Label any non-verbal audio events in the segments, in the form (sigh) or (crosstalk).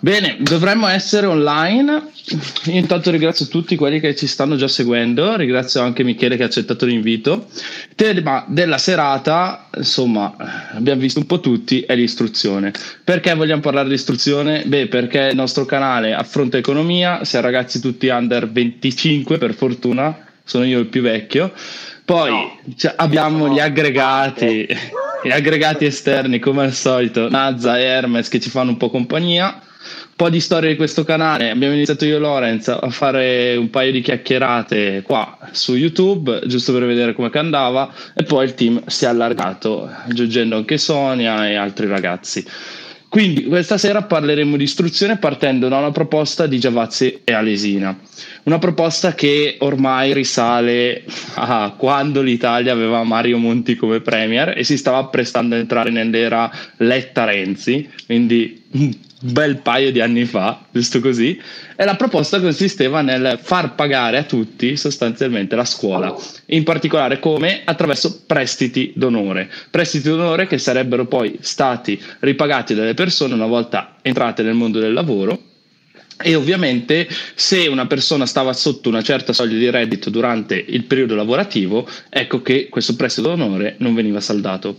Bene, dovremmo essere online. Io intanto ringrazio tutti quelli che ci stanno già seguendo, ringrazio anche Michele che ha accettato l'invito. Tema della serata, insomma, abbiamo visto un po' tutti, è l'istruzione. Perché vogliamo parlare di istruzione? Beh, perché il nostro canale affronta economia, siamo ragazzi tutti under 25 per fortuna, sono io il più vecchio. Poi no, cioè, abbiamo gli aggregati, gli aggregati esterni come al solito, Nazza e Hermes che ci fanno un po' compagnia po' di storia di questo canale. Abbiamo iniziato io e Lorenz a fare un paio di chiacchierate qua su YouTube, giusto per vedere come andava, e poi il team si è allargato, aggiungendo anche Sonia e altri ragazzi. Quindi questa sera parleremo di istruzione partendo da una proposta di Giavazzi e Alesina, una proposta che ormai risale a quando l'Italia aveva Mario Monti come premier e si stava prestando a entrare nell'era Letta-Renzi, quindi bel paio di anni fa, giusto così, e la proposta consisteva nel far pagare a tutti sostanzialmente la scuola, in particolare come? Attraverso prestiti d'onore, prestiti d'onore che sarebbero poi stati ripagati dalle persone una volta entrate nel mondo del lavoro. E ovviamente se una persona stava sotto una certa soglia di reddito durante il periodo lavorativo, ecco che questo prestito d'onore non veniva saldato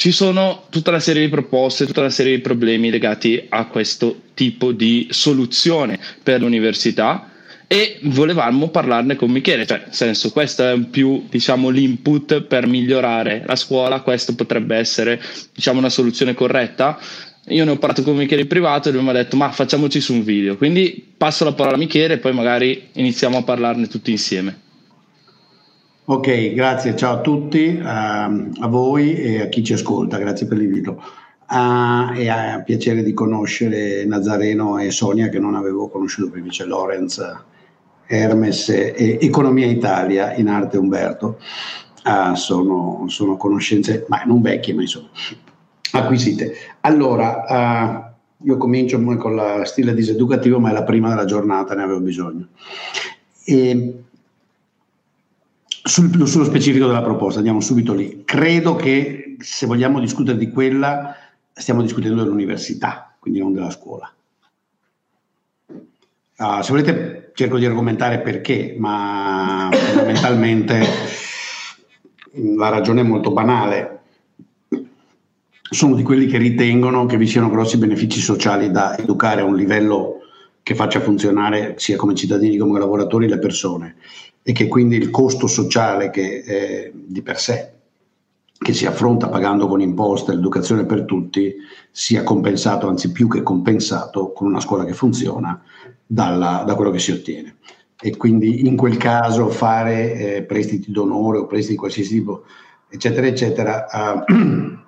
ci sono tutta una serie di proposte, tutta una serie di problemi legati a questo tipo di soluzione per l'università e volevamo parlarne con Michele, cioè nel senso questo è più diciamo l'input per migliorare la scuola, questo potrebbe essere diciamo una soluzione corretta. Io ne ho parlato con Michele in privato e lui mi ha detto ma facciamoci su un video, quindi passo la parola a Michele e poi magari iniziamo a parlarne tutti insieme. Ok, grazie, ciao a tutti, uh, a voi e a chi ci ascolta, grazie per l'invito. Uh, e a piacere di conoscere Nazareno e Sonia che non avevo conosciuto prima, c'è Lorenz, Hermes e Economia Italia in arte Umberto. Uh, sono, sono, conoscenze, ma non vecchie, ma insomma acquisite. Allora, io comincio con la stile diseducativo, ma è la prima della giornata, ne avevo bisogno. E, sul, sullo specifico della proposta, andiamo subito lì. Credo che se vogliamo discutere di quella, stiamo discutendo dell'università, quindi non della scuola. Uh, se volete cerco di argomentare perché, ma fondamentalmente la ragione è molto banale. Sono di quelli che ritengono che vi siano grossi benefici sociali da educare a un livello che faccia funzionare sia come cittadini come lavoratori le persone e che quindi il costo sociale che è di per sé che si affronta pagando con imposte l'educazione per tutti sia compensato, anzi più che compensato, con una scuola che funziona dalla, da quello che si ottiene. E quindi in quel caso fare eh, prestiti d'onore o prestiti di qualsiasi tipo, eccetera, eccetera, eh,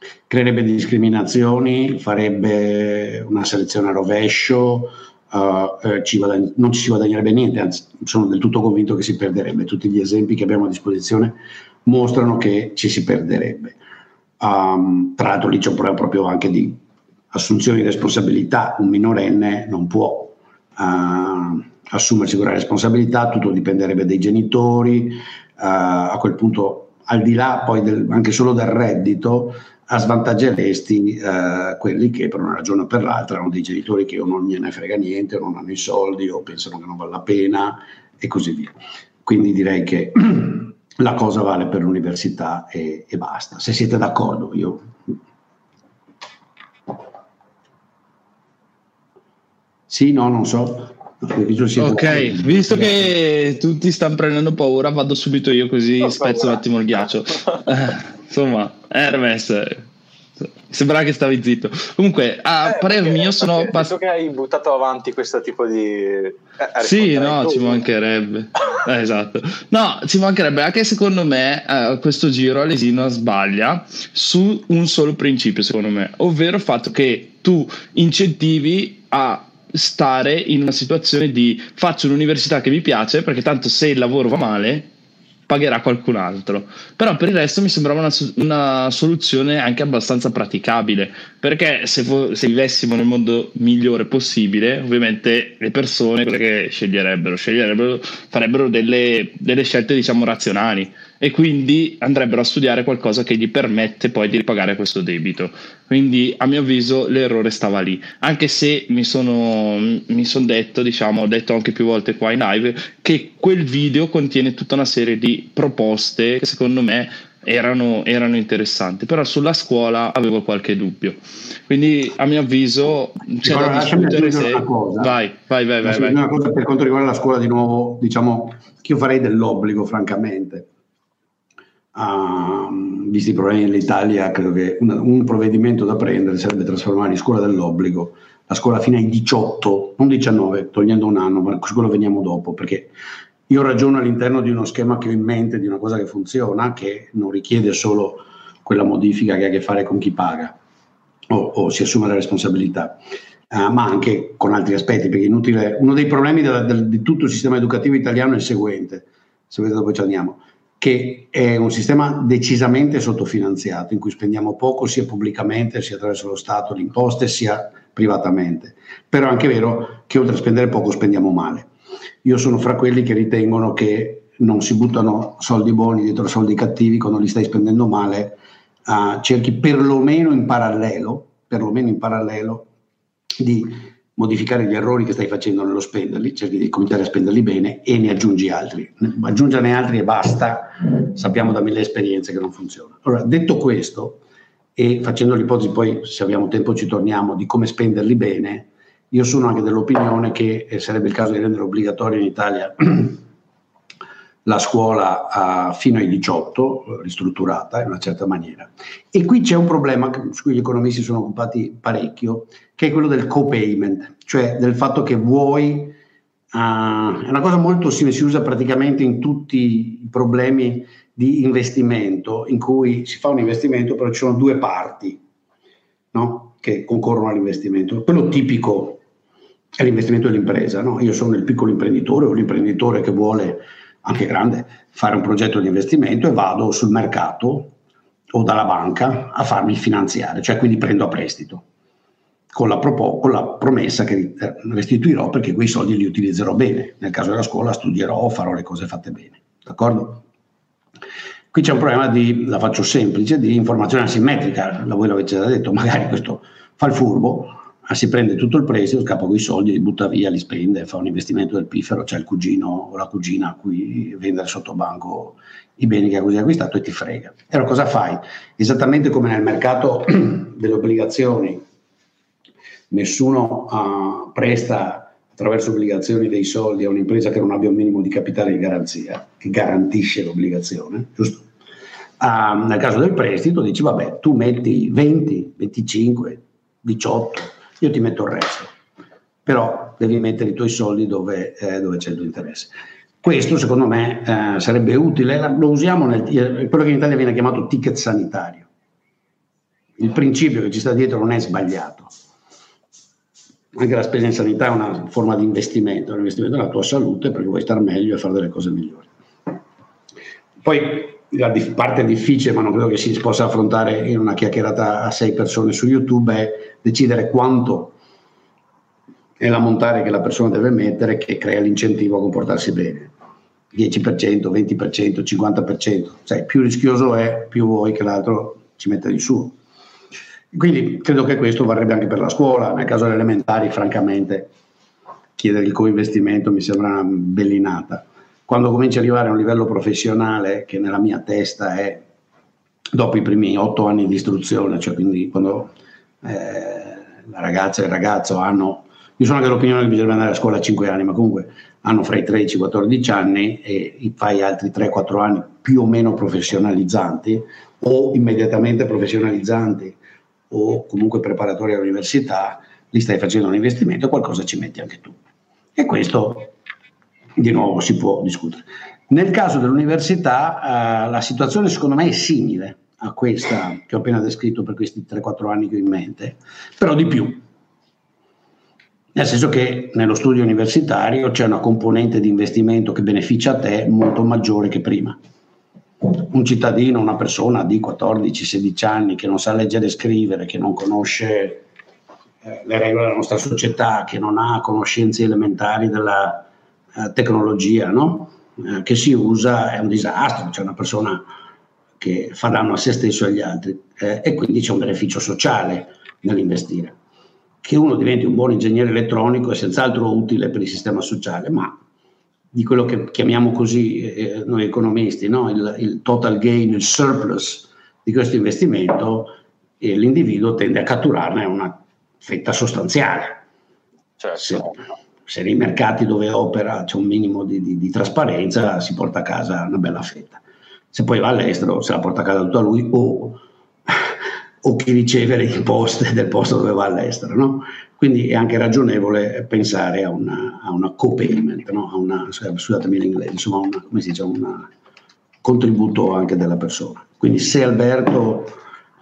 (clears throat) creerebbe discriminazioni, farebbe una selezione a rovescio, uh, ci guadagn- non ci si guadagnerebbe niente, anzi sono del tutto convinto che si perderebbe. Tutti gli esempi che abbiamo a disposizione mostrano che ci si perderebbe. Um, tra l'altro lì c'è un problema proprio anche di assunzione di responsabilità, un minorenne non può uh, assumersi quella responsabilità, tutto dipenderebbe dai genitori, uh, a quel punto al di là poi del, anche solo del reddito, svantaggeresti eh, quelli che per una ragione o per l'altra hanno dei genitori che o non gliene frega niente, o non hanno i soldi, o pensano che non vale la pena e così via. Quindi direi che (clears throat) la cosa vale per l'università e, e basta. Se siete d'accordo, io Sì, no, non so. Ok, visto che tutti stanno prendendo paura, vado subito io così spezzo un attimo il ghiaccio. (laughs) Insomma, Hermes, Sembrava che stavi zitto. Comunque, a eh, parere mio sono... Penso che hai buttato avanti questo tipo di... Eh, sì, no, ci mancherebbe. (laughs) eh, esatto. No, ci mancherebbe. Anche secondo me eh, questo giro Alesino sbaglia su un solo principio, secondo me. Ovvero il fatto che tu incentivi a stare in una situazione di faccio un'università che mi piace perché tanto se il lavoro va male pagherà qualcun altro. Però per il resto mi sembrava una, una soluzione anche abbastanza praticabile, perché se, vo- se, vivessimo nel mondo migliore possibile, ovviamente le persone che sceglierebbero, sceglierebbero farebbero delle, delle scelte diciamo razionali e quindi andrebbero a studiare qualcosa che gli permette poi di ripagare questo debito. Quindi a mio avviso l'errore stava lì, anche se mi sono, mi son detto, diciamo, ho detto anche più volte qua in live, che quel video contiene tutta una serie di proposte che secondo me erano, erano interessanti, però sulla scuola avevo qualche dubbio. Quindi a mio avviso c'è da discutere se... Vai, vai, vai, vai, vai. Una cosa per quanto riguarda la scuola di nuovo, diciamo che io farei dell'obbligo francamente Uh, visti i problemi dell'Italia, credo che un, un, provvedimento da prendere sarebbe trasformare in scuola dell'obbligo la scuola fino ai 18, non 19, togliendo un anno, ma su quello veniamo dopo, perché io ragiono all'interno di uno schema che ho in mente, di una cosa che funziona, che non richiede solo quella modifica che ha a che fare con chi paga o, o si assume la responsabilità. Uh, ma anche con altri aspetti, perché inutile. Uno dei problemi della, del, di tutto il sistema educativo italiano è il seguente, se vedete dove ci andiamo che è un sistema decisamente sottofinanziato, in cui spendiamo poco sia pubblicamente, sia attraverso lo Stato, le imposte, sia privatamente. Però è anche vero che oltre a spendere poco spendiamo male. Io sono fra quelli che ritengono che non si buttano soldi buoni dietro soldi cattivi quando li stai spendendo male, uh, cerchi perlomeno in parallelo, perlomeno in parallelo di modificare gli errori che stai facendo nello spenderli, cerchi di cominciare a spenderli bene e ne aggiungi altri. Aggiungerne altri e basta, sappiamo da mille esperienze che non funziona. Allora, detto questo, e facendo l'ipotesi poi, se abbiamo tempo ci torniamo, di come spenderli bene, io sono anche dell'opinione che sarebbe il caso di rendere obbligatorio in Italia (clears throat) la scuola a, fino ai 18, ristrutturata in una certa maniera. E qui c'è un problema su cui gli economisti sono occupati parecchio, che è quello del co-payment, cioè del fatto che vuoi, uh, è una cosa molto simile, si usa praticamente in tutti i problemi di investimento, in cui si fa un investimento, però ci sono due parti no? che concorrono all'investimento. Quello tipico è l'investimento dell'impresa, no? io sono il piccolo imprenditore o l'imprenditore che vuole anche grande, fare un progetto di investimento e vado sul mercato o dalla banca a farmi finanziare, cioè quindi prendo a prestito, con la, propo- con la promessa che restituirò perché quei soldi li utilizzerò bene. Nel caso della scuola studierò, farò le cose fatte bene. D'accordo? Qui c'è un problema di, la faccio semplice, di informazione asimmetrica, voi l'avete già detto, magari questo fa il furbo, Ah, si prende tutto il prestito, scappa con i soldi, li butta via, li spende, fa un investimento del piffero, c'è il cugino o la cugina a cui vendere sotto banco i beni che ha così acquistato e ti frega. E allora cosa fai? Esattamente come nel mercato (clears throat) delle obbligazioni, nessuno uh, presta attraverso obbligazioni dei soldi a un'impresa che non abbia un minimo di capitale di garanzia, che garantisce l'obbligazione, giusto? Uh, nel caso del prestito dici, vabbè, tu metti 20, 25, 18, io ti metto il resto, però devi mettere i tuoi soldi dove, eh, dove c'è il tuo interesse. Questo secondo me eh, sarebbe utile, lo usiamo nel quello che in Italia viene chiamato ticket sanitario. Il principio che ci sta dietro non è sbagliato. Anche la spesa in sanità è una forma di investimento, è un investimento nella tua salute perché vuoi star meglio e fare delle cose migliori. Poi la parte difficile, ma non credo che si possa affrontare in una chiacchierata a sei persone su YouTube, è decidere quanto è la montare che la persona deve mettere che crea l'incentivo a comportarsi bene. 10%, 20%, 50%, cioè, più rischioso è, più vuoi che l'altro ci metta di suo. Quindi credo che questo varrebbe anche per la scuola, nel caso delle elementari, francamente, chiedere il coinvestimento mi sembra una bellinata quando cominci ad arrivare a un livello professionale che nella mia testa è dopo i primi otto anni di istruzione, cioè quindi quando eh, la ragazza e il ragazzo hanno, io sono anche dell'opinione che bisogna andare a scuola a 5 anni, ma comunque hanno fra i 13 e i 14 anni e fai altri 3-4 anni più o meno professionalizzanti o immediatamente professionalizzanti o comunque preparatori all'università, li stai facendo un investimento, qualcosa ci metti anche tu. E questo di nuovo si può discutere. Nel caso dell'università eh, la situazione secondo me è simile a questa che ho appena descritto per questi 3-4 anni che ho in mente, però di più. Nel senso che nello studio universitario c'è una componente di investimento che beneficia a te molto maggiore che prima. Un cittadino, una persona di 14-16 anni che non sa leggere e scrivere, che non conosce eh, le regole della nostra società, che non ha conoscenze elementari della, eh, tecnologia, no? eh, che si usa è un disastro, c'è una persona che fa danno a se stesso e agli altri eh, e quindi c'è un beneficio sociale nell'investire. Che uno diventi un buon ingegnere elettronico è senz'altro utile per il sistema sociale, ma di quello che chiamiamo così eh, noi economisti, no? il, il, total gain, il surplus di questo investimento, eh, l'individuo tende a catturarne una fetta sostanziale. Certo. Se, se, nei mercati dove opera c'è un minimo di, di, di, trasparenza, si porta a casa una bella fetta. Se poi va all'estero, se la porta a casa tutta lui o o chi riceve le imposte del posto dove va all'estero. No? Quindi è anche ragionevole pensare a una, a una co-payment, no? a una, scusatemi l'inglese, insomma, una, come si dice, un contributo anche della persona. Quindi se Alberto,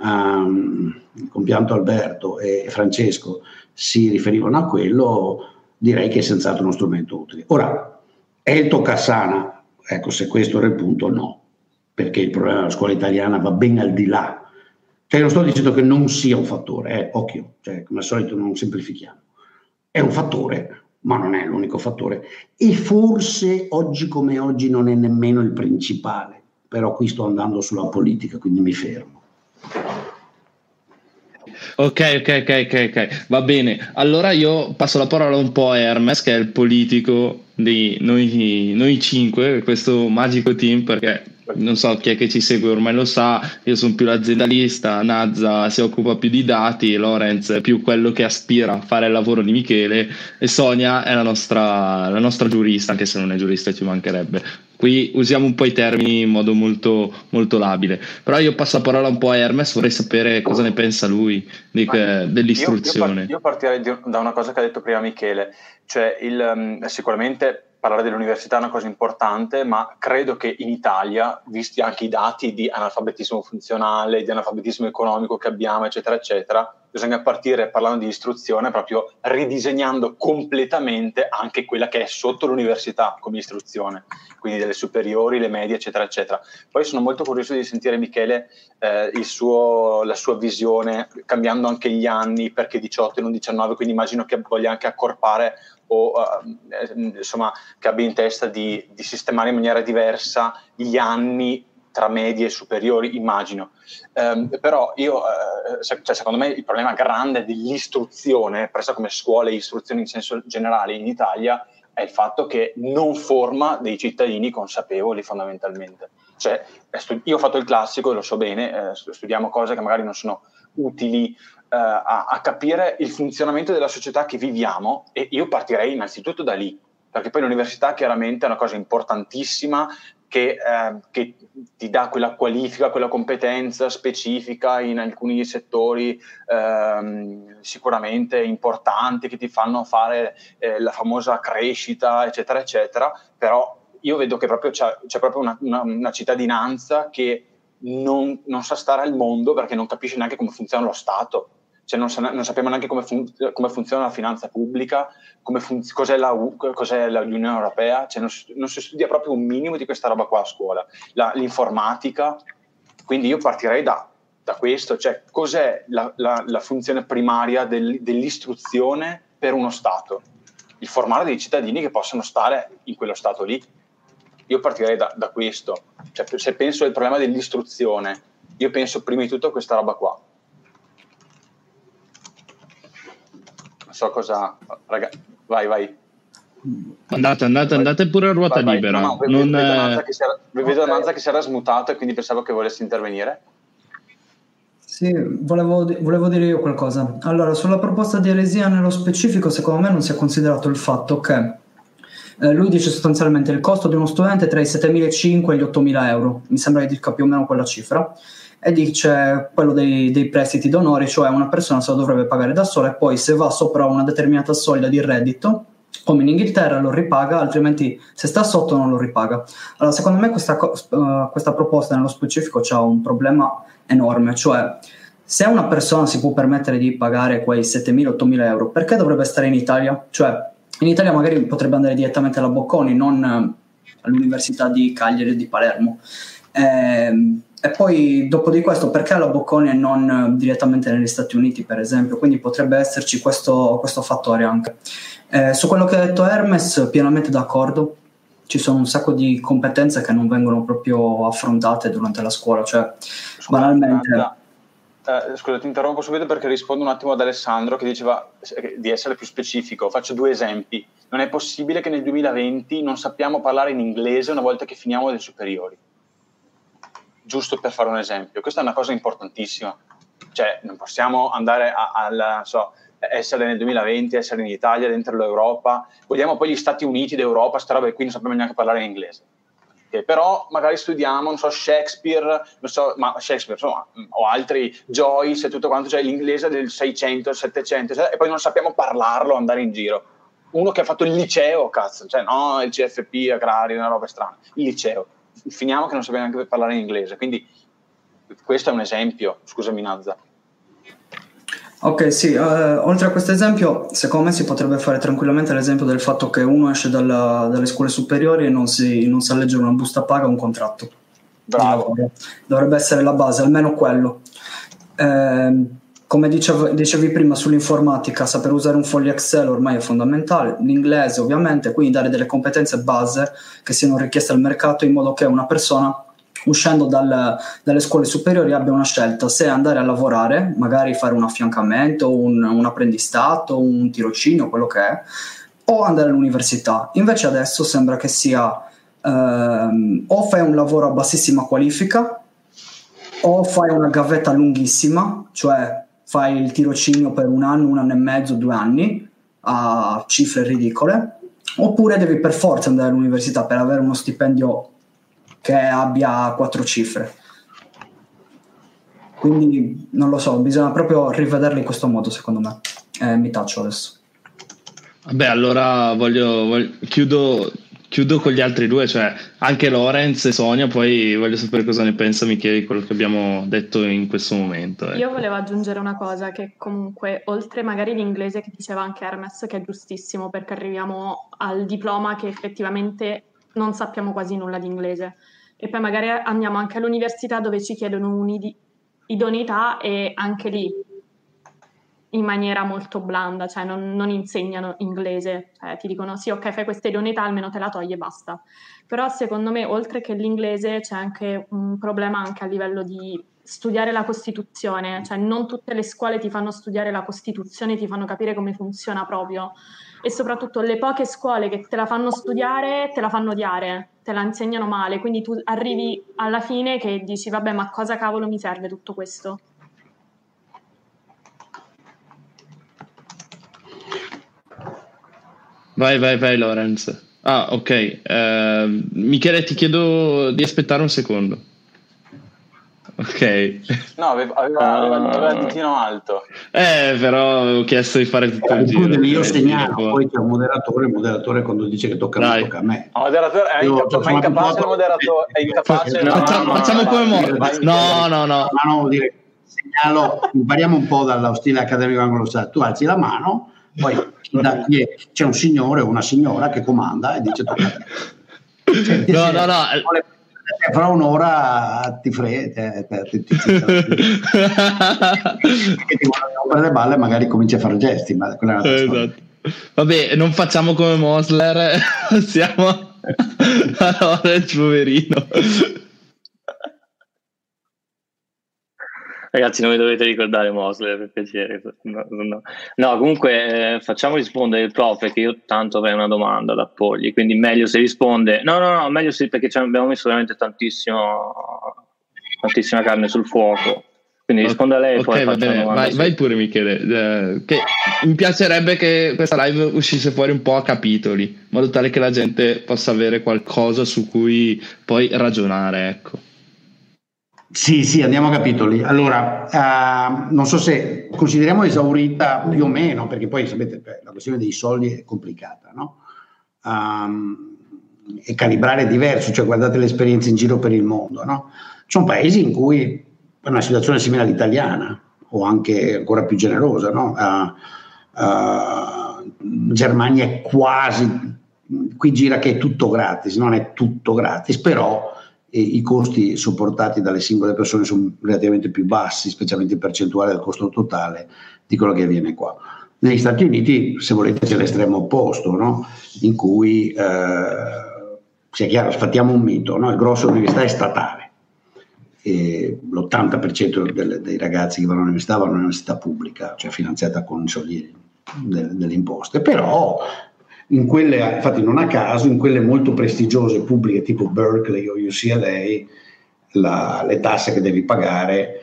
um, compianto Alberto e Francesco si riferivano a quello, direi che è senz'altro uno strumento utile. Ora, è il Tocassana? Ecco, se questo era il punto, no, perché il problema della scuola italiana va ben al di là cioè non sto dicendo che non sia un fattore, eh, occhio, cioè, come al solito non semplifichiamo. È un fattore, ma non è l'unico fattore. E forse oggi come oggi non è nemmeno il principale. Però qui sto andando sulla politica, quindi mi fermo. Ok, ok, ok, ok, ok, va bene. Allora io passo la parola un po' a Hermes, che è il politico di noi, noi cinque, questo magico team, perché non so chi è che ci segue ormai lo sa, io sono più l'aziendalista, Nazza si occupa più di dati, Lorenz è più quello che aspira a fare il lavoro di Michele e Sonia è la nostra, la nostra giurista, anche se non è giurista ci mancherebbe. Qui usiamo un po' i termini in modo molto, molto labile. Però io passo la parola un po' a Hermes, vorrei sapere cosa ne pensa lui di, dell'istruzione. Io, io, partirei da una cosa che ha detto prima Michele, cioè il, mm, sicuramente parlare dell'università è una cosa importante, ma credo che in Italia, visti anche i dati di analfabetismo funzionale, di analfabetismo economico che abbiamo, eccetera, eccetera, bisogna partire parlando di istruzione proprio ridisegnando completamente anche quella che è sotto l'università come istruzione, quindi delle superiori, le medie, eccetera, eccetera. Poi sono molto curioso di sentire Michele eh, suo, la sua visione, cambiando anche gli anni, perché 18 e non 19, quindi immagino che voglia anche accorpare o uh, insomma che abbia in testa di, di, sistemare in maniera diversa gli anni tra medie e superiori, immagino. Um, però io, uh, se, cioè, secondo me il problema grande dell'istruzione, presa come scuola e istruzione in senso generale in Italia, è il fatto che non forma dei cittadini consapevoli fondamentalmente. Cioè, io ho fatto il classico, lo so bene, eh, studiamo cose che magari non sono utili eh, a, a, capire il funzionamento della società che viviamo e io partirei innanzitutto da lì, perché poi l'università chiaramente è una cosa importantissima che, eh, che ti dà quella qualifica, quella competenza specifica in alcuni settori eh, sicuramente importanti che ti fanno fare eh, la famosa crescita, eccetera, eccetera, però io vedo che proprio c'è, c'è proprio una, una, una cittadinanza che non, non, sa stare al mondo perché non capisce neanche come funziona lo Stato cioè non, sa, non, sappiamo neanche come, fun- come, funziona la finanza pubblica, fun- cos'è, la U- cos'è, l'Unione Europea, cioè non, non, si studia proprio un minimo di questa roba qua a scuola, la, l'informatica, quindi io partirei da, da questo, cioè cos'è la, la, la funzione primaria del, dell'istruzione per uno Stato? Il formare dei cittadini che possano stare in quello Stato lì. Io partirei da, da questo, cioè, se penso al problema dell'istruzione, io penso prima di tutto a questa roba qua so cosa... Raga, vai, vai. Andate, andate, andate pure a ruota vai, libera. No, no, non, vedo, Nanza che che si era smutato e quindi pensavo che volessi intervenire. Sì, volevo, volevo, dire io qualcosa. Allora, sulla proposta di eresia nello specifico, secondo me non si è considerato il fatto che eh, lui dice sostanzialmente il costo di uno studente tra i 7.500 e gli 8.000 euro, mi sembra che dica più o meno quella cifra e dice quello dei, dei prestiti d'onore, cioè una persona se lo dovrebbe pagare da sola e poi se va sopra una determinata soglia di reddito, come in Inghilterra lo ripaga, altrimenti se sta sotto non lo ripaga. Allora, secondo me questa, uh, questa proposta nello specifico ha un problema enorme, cioè se una persona si può permettere di pagare quei 7.000-8.000 euro, perché dovrebbe stare in Italia? Cioè, in Italia magari potrebbe andare direttamente alla Bocconi, non all'Università di Cagliari o di Palermo. Eh, e poi dopo di questo perché la Bocconi e non eh, direttamente negli Stati Uniti per esempio? Quindi potrebbe esserci questo, questo fattore anche. Eh, su quello che ha detto Hermes pienamente d'accordo, ci sono un sacco di competenze che non vengono proprio affrontate durante la scuola, cioè banalmente... Eh, scusa, ti interrompo subito perché rispondo un attimo ad Alessandro che diceva eh, di essere più specifico. Faccio due esempi. Non è possibile che nel 2020 non sappiamo parlare in inglese una volta che finiamo le superiori. Giusto per fare un esempio. Questa è una cosa importantissima. Cioè, non possiamo andare a, so, essere nel 2020, essere in Italia, dentro l'Europa. Vogliamo poi gli Stati Uniti d'Europa, sta roba e qui non sappiamo neanche parlare in inglese che però magari studiamo, non so, Shakespeare, non so, ma Shakespeare, insomma, o altri, Joyce e tutto quanto, cioè l'inglese del 600, 700, cioè, e poi non sappiamo parlarlo, andare in giro. Uno che ha fatto il liceo, cazzo, cioè no il CFP, agrari, una roba strana, il liceo. Finiamo che non sappiamo neanche parlare in inglese, quindi questo è un esempio, scusami Nazza. Ok, sì, uh, oltre a questo esempio, secondo me si potrebbe fare tranquillamente l'esempio del fatto che uno esce dalla, dalle scuole superiori e non si, non sa leggere una busta paga o un contratto. Bravo. Dovrebbe essere la base, almeno quello. Eh, come dicevi, dicevi prima sull'informatica, saper usare un foglio Excel ormai è fondamentale, l'inglese ovviamente, quindi dare delle competenze base che siano richieste al mercato in modo che una persona uscendo dal, dalle scuole superiori abbia una scelta se andare a lavorare, magari fare un affiancamento, un, un apprendistato, un tirocinio, quello che è, o andare all'università. Invece adesso sembra che sia ehm, o fai un lavoro a bassissima qualifica o fai una gavetta lunghissima, cioè fai il tirocinio per un anno, un anno e mezzo, due anni a cifre ridicole, oppure devi per forza andare all'università per avere uno stipendio che abbia quattro cifre. Quindi non lo so, bisogna proprio rivederle in questo modo, secondo me. Eh, mi taccio adesso. Vabbè, allora voglio, voglio chiudo, chiudo, con gli altri due, cioè anche Lorenz e Sonia, poi voglio sapere cosa ne pensa Michele di quello che abbiamo detto in questo momento. Ecco. Io volevo aggiungere una cosa che comunque, oltre magari l'inglese che diceva anche Hermes, che è giustissimo perché arriviamo al diploma che effettivamente non sappiamo quasi nulla di inglese. E poi magari andiamo anche all'università dove ci chiedono un'idoneità e anche lì in maniera molto blanda, cioè non, non insegnano inglese, cioè ti dicono sì, ok, fai questa idoneità, almeno te la togli e basta. Però secondo me, oltre che l'inglese, c'è anche un problema anche a livello di studiare la Costituzione, cioè non tutte le scuole ti fanno studiare la Costituzione, ti fanno capire come funziona proprio e soprattutto le poche scuole che te la fanno studiare te la fanno odiare, te la insegnano male, quindi tu arrivi alla fine che dici vabbè ma cosa cavolo mi serve tutto questo? Vai, vai, vai Lorenz. Ah, ok. Uh, Michele, ti chiedo di aspettare un secondo. Ok. No, aveva, aveva, aveva, il ditino alto. Eh, però avevo chiesto di fare tutto il giro. Io segnalo, poi c'è un moderatore, il moderatore quando dice che tocca, a me, tocca a me. No, moderatore, è, io, incapace, è incapace il moderatore, è incapace. No, facciamo, no, facciamo come mo- No, no, no. Ma no, dire, segnalo, impariamo un po' dallo stile accademico anglosassone. Tu alzi la mano, poi da, c'è un signore o una signora che comanda e dice tocca a te. Cioè, no, no, no fra un'ora ti frega, ti, ti, (laughs) rompere le balle magari cominci a fare gesti, ma quella è una esatto. Vabbè, non facciamo come Mosler, (laughs) siamo allora il poverino. Ragazzi, non mi dovete ricordare Mosler per piacere. No, no. no comunque eh, facciamo rispondere il prof che io tanto avrei una domanda da porgli, quindi meglio se risponde. No, no, no, meglio se perché abbiamo messo veramente tantissimo, tantissima carne sul fuoco. Quindi risponda lei okay, poi va bene. Vai, vai, pure Michele. Eh, che mi piacerebbe che questa live uscisse fuori un po' a capitoli, in modo tale che la gente possa avere qualcosa su cui poi ragionare, ecco. Sì, sì, andiamo a capitoli. Allora, uh, non so se consideriamo esaurita più o meno, perché poi sapete, la questione dei soldi è complicata, no? Um, e calibrare è diverso, cioè guardate le esperienze in giro per il mondo, no? Ci sono paesi in cui è una situazione simile all'italiana, o anche ancora più generosa, no? Uh, uh, Germania è quasi, qui gira che è tutto gratis, non è tutto gratis, però e i costi sopportati dalle singole persone sono relativamente più bassi, specialmente in percentuale del costo totale di quello che avviene qua. Negli Stati Uniti, se volete, c'è l'estremo opposto, no? in cui eh, sia chiaro, sfattiamo un mito, no? il grosso dell'università è statale, e l'80% delle, dei ragazzi che vanno all'università vanno all'università pubblica, cioè finanziata con i soldi delle, delle imposte, però in quelle, infatti non a caso, in quelle molto prestigiose pubbliche tipo Berkeley o UCLA, la, le tasse che devi pagare,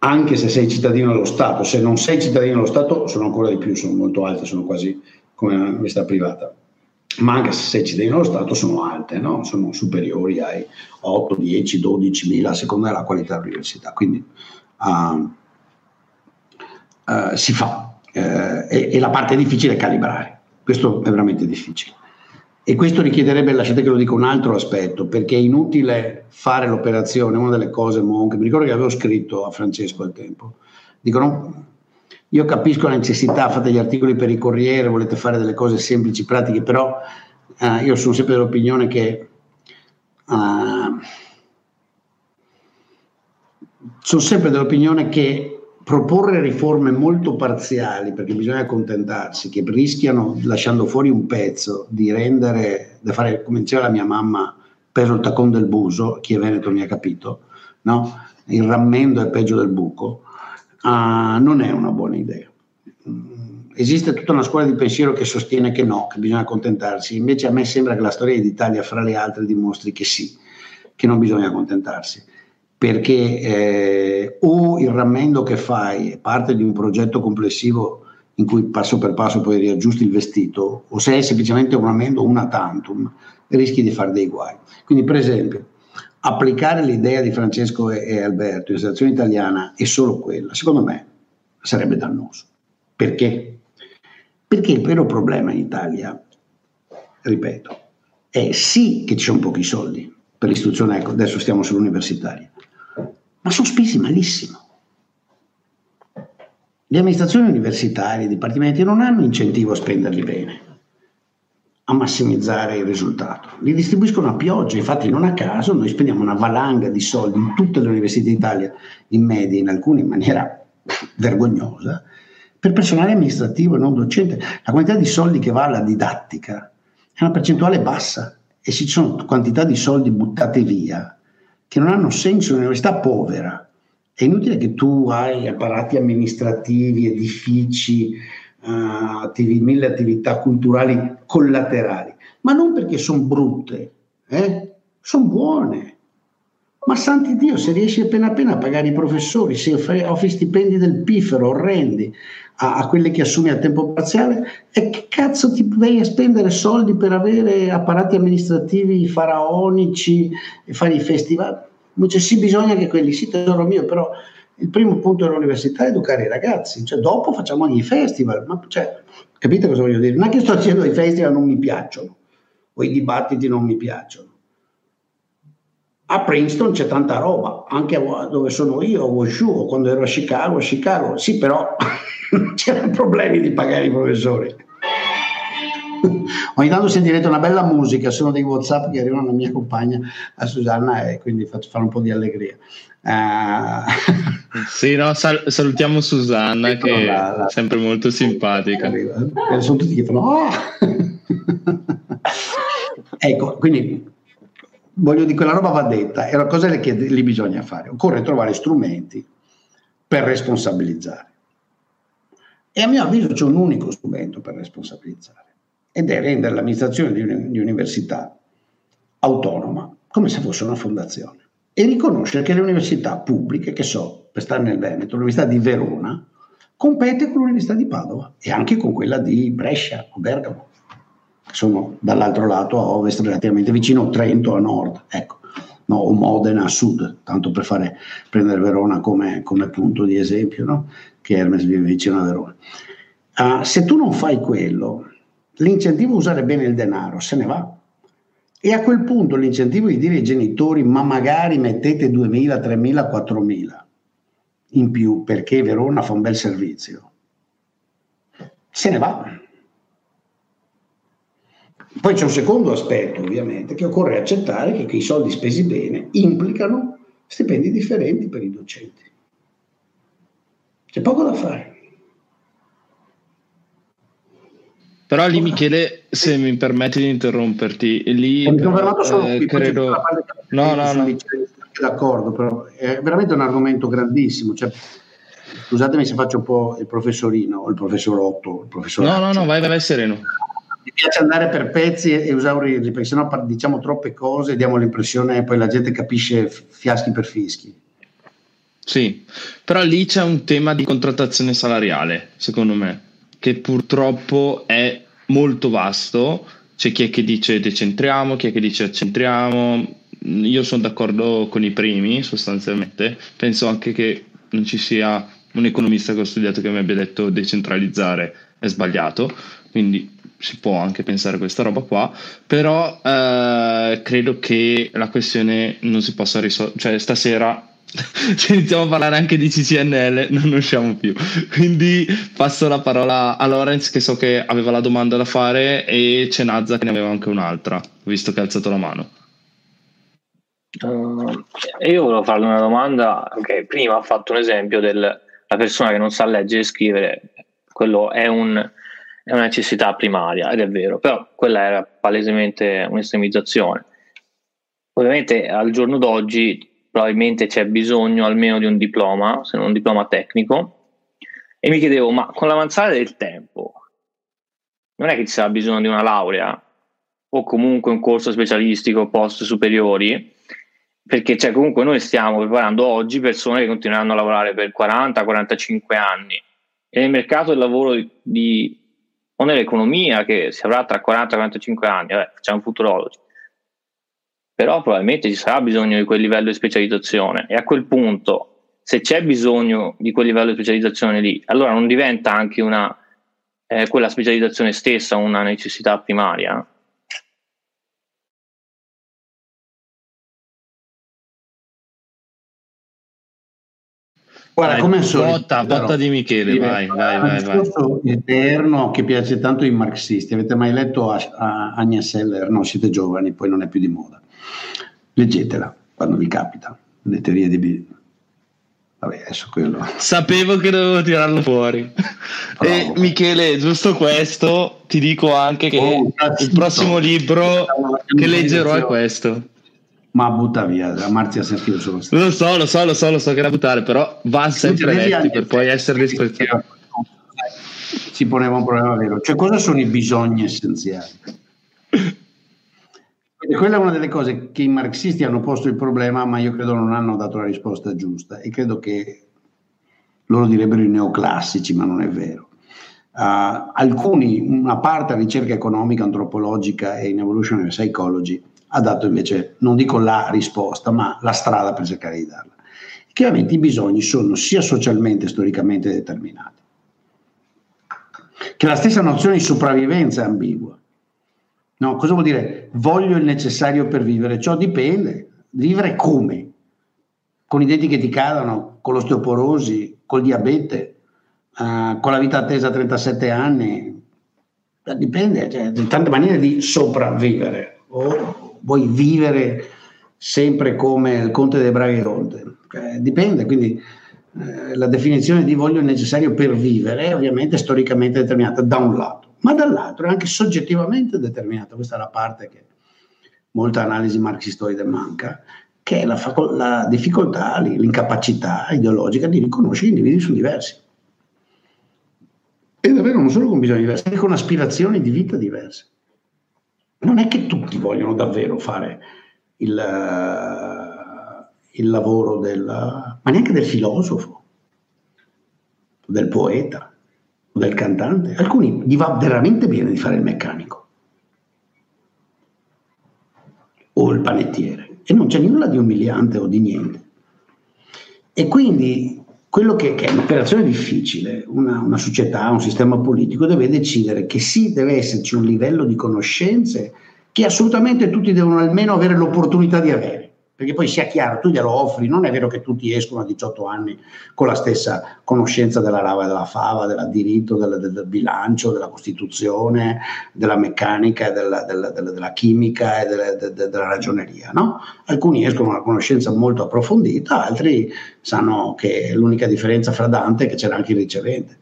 anche se sei cittadino dello Stato, se non sei cittadino dello Stato sono ancora di più, sono molto alte, sono quasi come un'università privata, ma anche se sei cittadino dello Stato sono alte, no? sono superiori ai 8, 10, 12 mila a seconda della qualità dell'università, quindi uh, uh, si fa eh, e, e, la parte difficile è calibrare. Questo è veramente difficile. E questo richiederebbe, lasciate che lo dica, un altro aspetto, perché è inutile fare l'operazione, una delle cose monche, mi ricordo che avevo scritto a Francesco al tempo, dicono, io capisco la necessità, fate gli articoli per i Corriere, volete fare delle cose semplici, pratiche, però eh, io sono sempre dell'opinione che... Uh, sono sempre dell'opinione che proporre riforme molto parziali, perché bisogna accontentarsi, che rischiano, lasciando fuori un pezzo, di rendere, da fare, come diceva la mia mamma, peso il tacon del buso, chi è veneto mi ha capito, no? il rammendo è peggio del buco, uh, non è una buona idea. Esiste tutta una scuola di pensiero che sostiene che no, che bisogna accontentarsi, invece a me sembra che la storia d'Italia fra le altre dimostri che sì, che non bisogna accontentarsi perché eh, o il rammendo che fai è parte di un progetto complessivo in cui passo per passo poi riaggiusti il vestito, o se è semplicemente un rammendo una tantum, rischi di fare dei guai. Quindi, per esempio, applicare l'idea di Francesco e, e Alberto in situazione italiana è solo quella, secondo me sarebbe dannoso. Perché? Perché il vero problema in Italia, ripeto, è sì che ci sono pochi soldi per l'istruzione, ecco, adesso stiamo sull'universitaria, ma sono spesi malissimo. Le amministrazioni universitarie, i dipartimenti non hanno incentivo a spenderli bene, a massimizzare il risultato. Li distribuiscono a pioggia, infatti non a caso noi spendiamo una valanga di soldi in tutte le università d'Italia, in media, in alcune in maniera vergognosa, per personale amministrativo e non docente. La quantità di soldi che va alla didattica è una percentuale bassa e ci sono quantità di soldi buttate via che non hanno senso un'università povera. È inutile che tu hai apparati amministrativi, edifici, uh, attivi, mille attività culturali collaterali, ma non perché sono brutte, eh? sono buone. Ma santi Dio, se riesci appena appena a pagare i professori, se offri stipendi del pifero orrendi a, a quelli che assumi a tempo parziale, e che cazzo ti vai a spendere soldi per avere apparati amministrativi faraonici e fare i festival? Invece sì, bisogna che quelli, sì tesoro mio, però il primo punto dell'università è educare i ragazzi, cioè dopo facciamo anche i festival, ma cioè, capite cosa voglio dire? Non è che sto dicendo i festival non mi piacciono, o i dibattiti non mi piacciono a Princeton c'è tanta roba, anche dove sono io, a Washington, quando ero a Chicago, a Chicago, sì, però (laughs) c'erano problemi di pagare i professori. Ogni tanto sentirete una bella musica, sono dei WhatsApp che arrivano alla mia compagna, a Susanna, e quindi faccio fare un po' di allegria. Uh... sì, no, sal- salutiamo Susanna che la, la, è sempre molto simpatica. Sono tutti che fanno... Oh! (laughs) ecco, quindi voglio dire, quella roba va detta, è una cosa che lì bisogna fare. Occorre trovare strumenti per responsabilizzare. E a mio avviso c'è un unico strumento per responsabilizzare, ed è rendere l'amministrazione di, un, di università autonoma, come se fosse una fondazione, e riconoscere che le università pubbliche, che so, per stare nel Veneto, l'Università di Verona, compete con l'Università di Padova e anche con quella di Brescia o Bergamo sono dall'altro lato a ovest, relativamente vicino, Trento a nord, ecco, no, o Modena a sud, tanto per fare, prendere Verona come, come punto di esempio, no? che Hermes vive vicino a Verona. Uh, se tu non fai quello, l'incentivo a usare bene il denaro se ne va. E a quel punto l'incentivo di dire ai genitori ma magari mettete 2.000, 3.000, 4.000 in più perché Verona fa un bel servizio, se ne va poi c'è un secondo aspetto, ovviamente, che occorre accettare che, che i soldi spesi bene implicano stipendi differenti per i docenti. C'è poco da fare. Però lì Michele, se mi permetti di interromperti, lì mi fermato solo eh, qui, credo... No, no, no. d'accordo, però è veramente un argomento grandissimo. cioè, scusatemi se faccio un po' il professorino o il professorotto. Il professoraccio. No, no, no, vai, vai, vai sereno. Mi piace andare per pezzi e, e perché sennò diciamo troppe cose e diamo l'impressione poi la gente capisce fiaschi per fischi. Sì, però lì c'è un tema di contrattazione salariale, secondo me, che purtroppo è molto vasto. C'è chi è che dice decentriamo, chi è che dice accentriamo. Io sono d'accordo con i primi, sostanzialmente. Penso anche che non ci sia un economista che ho studiato che mi abbia detto decentralizzare è sbagliato, quindi si può anche pensare a questa roba qua, però eh, credo che la questione non si possa risolvere, cioè stasera (laughs) se iniziamo a parlare anche di CCNL non usciamo più. Quindi passo la parola a Lorenz che so che aveva la domanda da fare e c'è Nazza che ne aveva anche un'altra, visto che ha alzato la mano. Uh, io volevo farle una domanda. Ok, prima ha fatto un esempio della persona che non sa leggere e scrivere, quello è, un, è una necessità primaria ed è vero, però quella era palesemente un'estremizzazione. Ovviamente al giorno d'oggi probabilmente c'è bisogno almeno di un diploma, se non un diploma tecnico, e mi chiedevo, ma con l'avanzare del tempo, non è che ci sarà bisogno di una laurea o comunque un corso specialistico post superiori? perché cioè, comunque noi stiamo preparando oggi persone che continueranno a lavorare per 40-45 anni e nel mercato del lavoro di, o nell'economia che si avrà tra 40-45 anni, vabbè, facciamo futurologi, però probabilmente ci sarà bisogno di quel livello di specializzazione. E a quel punto se c'è bisogno di quel livello di specializzazione lì, allora non diventa anche una, eh, quella specializzazione stessa una necessità primaria? Guarda, Vai, come botta, botta di Michele, dire, vai, vai, un vai, vai. discorso eterno che piace tanto ai marxisti. Avete mai letto a, a Anya Seller? No, siete giovani, poi non è più di moda. Leggetela quando vi capita. Le teorie di... Bi- Vabbè, adesso quello. Sapevo che dovevo tirarlo fuori. E. Michele, giusto questo, ti dico anche che Oh, il prossimo libro che leggerò è questo. Ma butta via, la Marzia si solo sta- Lo so, lo so, lo so, lo so che da buttare, però va sempre letti per poi essere disprezzati. Si poneva un problema vero. Cioè, cosa sono i bisogni essenziali? E quella è una delle cose che i marxisti hanno posto il problema, ma io credo non hanno dato la risposta giusta e credo che loro direbbero i neoclassici, ma non è vero. Uh, alcuni, una parte a ricerca economica, antropologica e in evolutionary psychology ha dato invece, non dico la risposta, ma la strada per cercare di darla. Chiaramente i bisogni sono sia socialmente e storicamente determinati, che la stessa nozione di sopravvivenza è ambigua. No, cosa vuol dire? Voglio il necessario per vivere. Ciò dipende. Vivere come? Con i denti che ti cadono, con l'osteoporosi, col diabete, uh, con la vita attesa a 37 anni. Dipende, cioè, ci tante maniere di sopravvivere. O vuoi vivere sempre come il conte dei Bragheronte? Cioè, dipende, quindi eh, la definizione di voglio necessario per vivere è ovviamente storicamente determinata da un lato ma dall'altro è anche soggettivamente determinata. Questa è la parte che molta analisi marxistoide manca, che è la, faco- la difficoltà, l'incapacità ideologica di riconoscere che individui sono diversi. E davvero non solo con bisogni diversi, ma con aspirazioni di vita diverse. Non è che tutti vogliono davvero fare il, il lavoro del, ma neanche del filosofo, del poeta del cantante, alcuni gli va veramente bene di fare il meccanico. O il panettiere. E non c'è nulla di umiliante o di niente. E quindi quello che, che è un'operazione difficile, una, una, società, un sistema politico deve decidere che sì, deve esserci un livello di conoscenze che assolutamente tutti devono almeno avere l'opportunità di avere perché poi sia chiaro, tu glielo offri, non è vero che tutti escono a 18 anni con la stessa conoscenza della lava della fava, del diritto, del, del, del, bilancio, della Costituzione, della meccanica, della, della, della chimica e della ragioneria. No? Alcuni escono con una conoscenza molto approfondita, altri sanno che l'unica differenza fra Dante è che c'era anche il ricevente.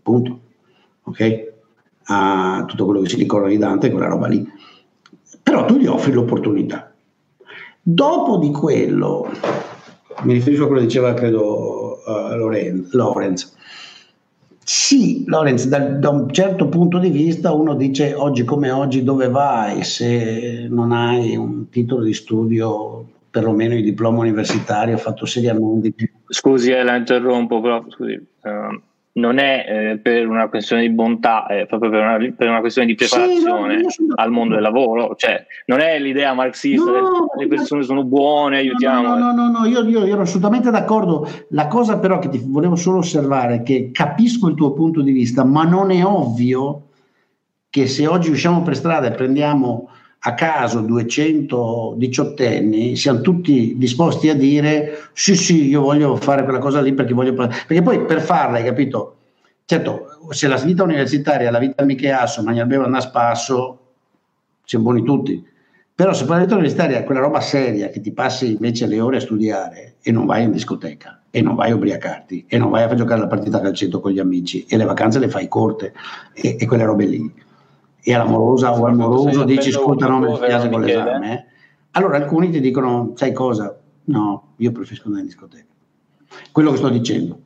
Punto. Ok? a tutto quello che si ricorda di Dante, quella roba lì. Però tu gli offri l'opportunità. Dopo di quello, mi riferisco a quello che diceva, credo, uh, Lorenz. Sì, Lorenz, da, da, un certo punto di vista uno dice oggi come oggi dove vai se non hai un titolo di studio, perlomeno il diploma universitario fatto seriamente. Scusi, eh, la interrompo, però scusi. Uh non è eh, per una questione di bontà, è proprio per una, per una questione di preparazione sì, no, al mondo del lavoro. Cioè, non è l'idea marxista, no, le persone sono buone, aiutiamo. No, no, no, no, io, io, io, ero assolutamente d'accordo. La cosa però che ti volevo solo osservare è che capisco il tuo punto di vista, ma non è ovvio che se oggi usciamo per strada e prendiamo a caso 218 anni siamo tutti disposti a dire sì sì io voglio fare quella cosa lì perché voglio perché poi per farla hai capito? Certo se la vita universitaria la vita mica asso mangiare beve andare a spasso siamo buoni tutti. Però se la vita universitaria è quella roba seria che ti passi invece le ore a studiare e non vai in discoteca e non vai a ubriacarti e non vai a giocare la partita a calcetto con gli amici e le vacanze le fai corte e, e quelle robe lì e all'amorosa o amoroso dici ascolta non mi spiace con l'esame. Eh? allora alcuni ti dicono sai cosa? No io preferisco andare in discoteca. Quello che sto dicendo.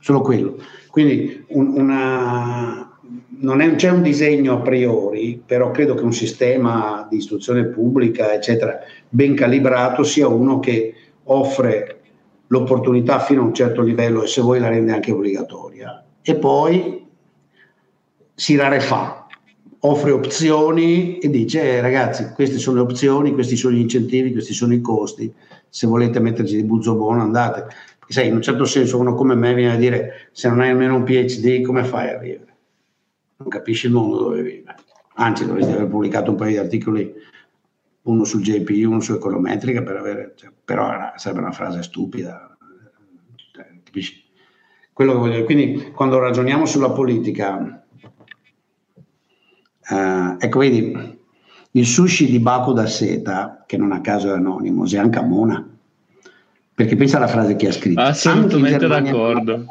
Solo quello. Quindi un, una, non è, c'è un disegno a priori però credo che un sistema di istruzione pubblica eccetera ben calibrato sia uno che offre l'opportunità fino a un certo livello e se vuoi la rende anche obbligatoria. E poi si rarefà offre opzioni e dice eh, ragazzi queste sono le opzioni, questi sono gli incentivi, questi sono i costi, se volete metterci di buzzo buono andate. Perché sai, in un certo senso uno come me viene a dire se non hai almeno un PhD come fai a vivere? Non capisci il mondo dove vive. Anzi dovresti aver pubblicato un paio di articoli, uno sul JPI, uno su econometrica, per avere, cioè, però sarebbe una frase stupida. Cioè, capisci? Quello che voglio dire. Quindi quando ragioniamo sulla politica Uh, ecco, vedi, il sushi di Baco da Seta, che non a caso è anonimo, è anche a Mona. Perché pensa alla frase che ha scritto. Assolutamente d'accordo.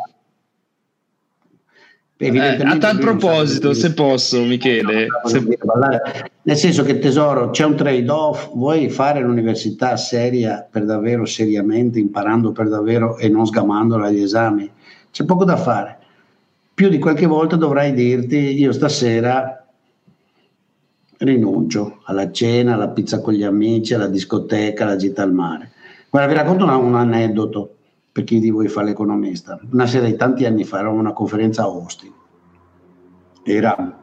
Eh, a tal proposito, se posso, Michele, se... nel senso che tesoro c'è un trade-off, vuoi fare l'università seria per davvero, seriamente, imparando per davvero e non sgamandola agli esami, c'è poco da fare. Più di qualche volta dovrai dirti, io stasera rinuncio alla cena, alla pizza con gli amici, alla discoteca, alla gita al mare. Guarda, vi racconto un, un aneddoto per chi di voi fa l'economista. Una sera di tanti anni fa eravamo una conferenza a Austin. Era,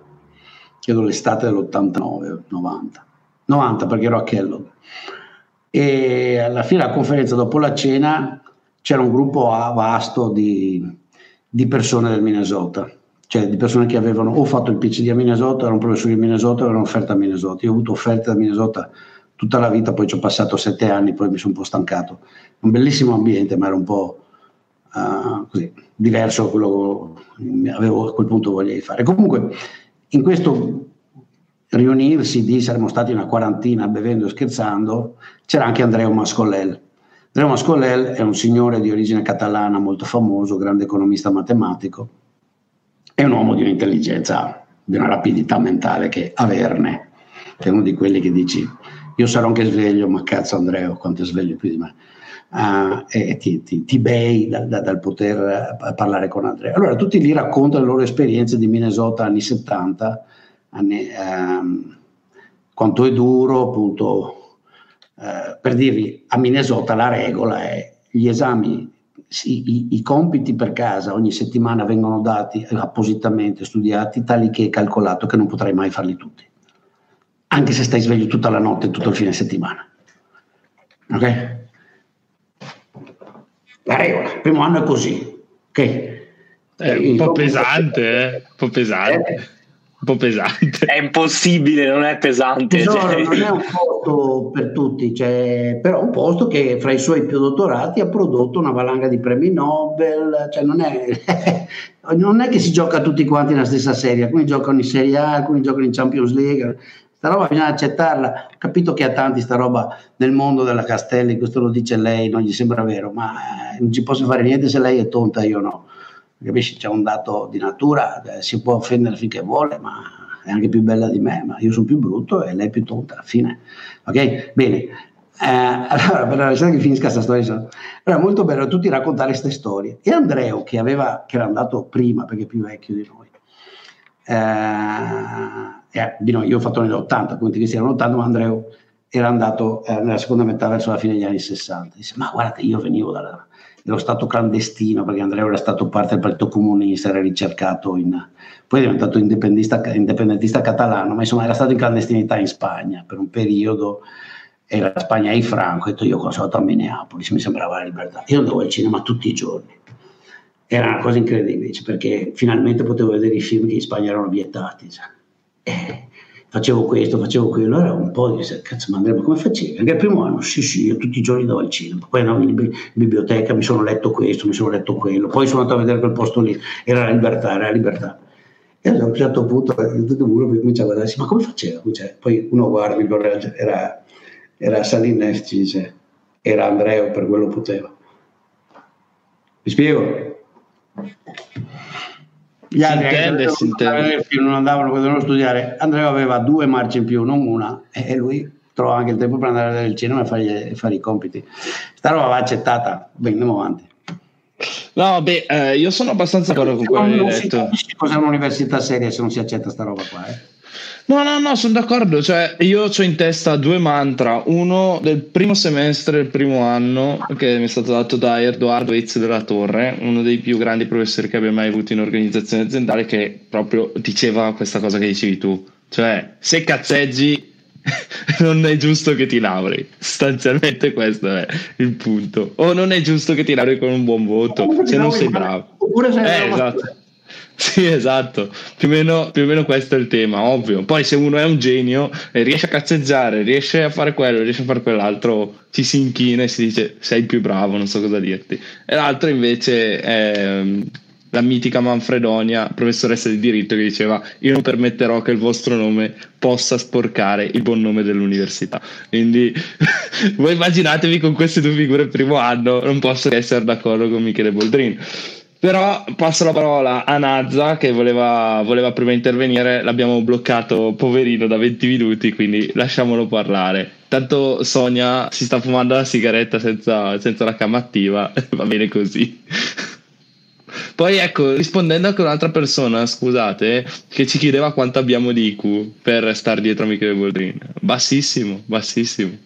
credo, l'estate dell'89, 90. 90 perché ero a Kellogg. E alla fine della conferenza, dopo la cena, c'era un gruppo vasto di, di persone del Minnesota cioè di persone che avevano o fatto il PhD a Minnesota, erano professori di Minnesota, erano offerte a Minnesota. Io ho avuto offerte da Minnesota tutta la vita, poi ci ho passato sette anni, poi mi sono un po' stancato. Un bellissimo ambiente, ma era un po' uh, così, diverso da quello che avevo a quel punto voglia di fare. Comunque, in questo riunirsi di, saremmo stati una quarantina bevendo e scherzando, c'era anche Andrea Mascollel. Andrea Mascollel è un signore di origine catalana molto famoso, grande economista matematico, è un uomo di un'intelligenza, di una rapidità mentale che averne, è uno di quelli che dici io sarò anche sveglio, ma cazzo Andrea, quanto è sveglio più di me. Uh, e ti, ti, ti bei da, da, dal poter uh, parlare con Andrea. Allora tutti lì raccontano le loro esperienze di Minnesota anni 70, anni, um, quanto è duro, appunto, uh, per dirvi, a Minnesota la regola è gli esami i, i, compiti per casa ogni settimana vengono dati appositamente studiati, tali che è calcolato che non potrai mai farli tutti, anche se stai sveglio tutta la notte e tutto il fine settimana. Ok? La regola, il primo anno è così. Ok? È un po' pesante, eh? un po' pesante. Eh, un po' pesante. È impossibile, non è pesante. No, cioè. non è un posto per tutti, cioè, però un posto che fra i suoi più dottorati ha prodotto una valanga di premi Nobel, cioè non, è, (laughs) non è che si gioca tutti quanti nella stessa serie, alcuni giocano in Serie A, alcuni giocano in Champions League, sta roba bisogna accettarla, ho capito che ha tanti sta roba nel mondo della Castelli, questo lo dice lei, non gli sembra vero, ma eh, non ci posso fare niente se lei è tonta, io no. Capisci? C'è un dato di natura, eh, si può offendere finché vuole, ma è anche più bella di me, ma io sono più brutto e lei è più tonta, fine. Ok? Bene. Eh, (laughs) allora, per lasciare che finisca questa storia, era molto bello tutti raccontare queste storie. E Andreo, che, aveva, che era andato prima, perché è più vecchio di noi, eh, eh, di noi, io ho fatto negli 80, quindi che erano 80, ma Andreo era andato eh, nella seconda metà verso la fine degli anni 60. Dice, ma guardate, io venivo dalla, dallo stato clandestino, perché Andrea era stato parte del Partito Comunista, era ricercato in... poi è diventato indipendentista, catalano, ma insomma era stato in clandestinità in Spagna per un periodo, era Spagna e Franco, ho detto io sono stato a Minneapolis, mi sembrava la libertà. Io andavo al cinema tutti i giorni, era una cosa incredibile, perché finalmente potevo vedere i film che in Spagna erano vietati. Cioè. Eh, facevo questo, facevo quello, allora un po' di cazzo, ma Andrea, ma come facevi? Anche il primo anno, sì, sì, io tutti i giorni andavo al cinema, poi andavo in, biblioteca, mi sono letto questo, mi sono letto quello, poi sono andato a vedere quel posto lì, era la libertà, era la libertà. E allora a un certo punto tutto il muro mi comincia a guardare, ma come faceva? Cioè, poi uno guarda, mi ricorda, era, era Salines, ci dice, era Andrea, per quello poteva. Mi spiego? Gli altri intende, si intende. non andavano, potevano studiare. Andrea aveva due marce in più, non una, e lui trova anche il tempo per andare a vedere il cinema e fare, fare i compiti. Sta roba va accettata, bene, andiamo avanti. No, beh, eh, io sono abbastanza d'accordo con quello che hai detto. Cos'è un'università seria se non si accetta sta roba qua? Eh? No, no, no, sono d'accordo. Cioè, io ho in testa due mantra. Uno del primo semestre del primo anno, che mi è stato dato da Edoardo Ezio della Torre, uno dei più grandi professori che abbia mai avuto in organizzazione aziendale, che proprio diceva questa cosa che dicevi tu. Cioè, se cazzeggi, (laughs) non è giusto che ti lauri. Sostanzialmente questo è il punto. O non è giusto che ti lauri con un buon voto, se non sei bravo. Oppure sei eh, esatto. (laughs) Sì, esatto, più o, meno, più o, meno, questo è il tema, ovvio. Poi se uno è un genio e riesce a cazzeggiare, riesce a fare quello, riesce a fare quell'altro, ci si inchina e si dice sei il più bravo, non so cosa dirti. E l'altro invece è mm, la mitica Manfredonia, professoressa di diritto, che diceva io non permetterò che il vostro nome possa sporcare il buon nome dell'università. Quindi (laughs) voi immaginatevi con queste due figure il primo anno, non posso essere d'accordo con Michele Boldrin. Però passo la parola a Nazza che voleva, voleva, prima intervenire, l'abbiamo bloccato poverino da 20 minuti, quindi lasciamolo parlare. Tanto Sonia si sta fumando la sigaretta senza, senza la cam attiva, (laughs) va bene così. Poi ecco, rispondendo anche un'altra persona, scusate, che ci chiedeva quanto abbiamo di IQ per star dietro a Michele Boldrin. Bassissimo, bassissimo.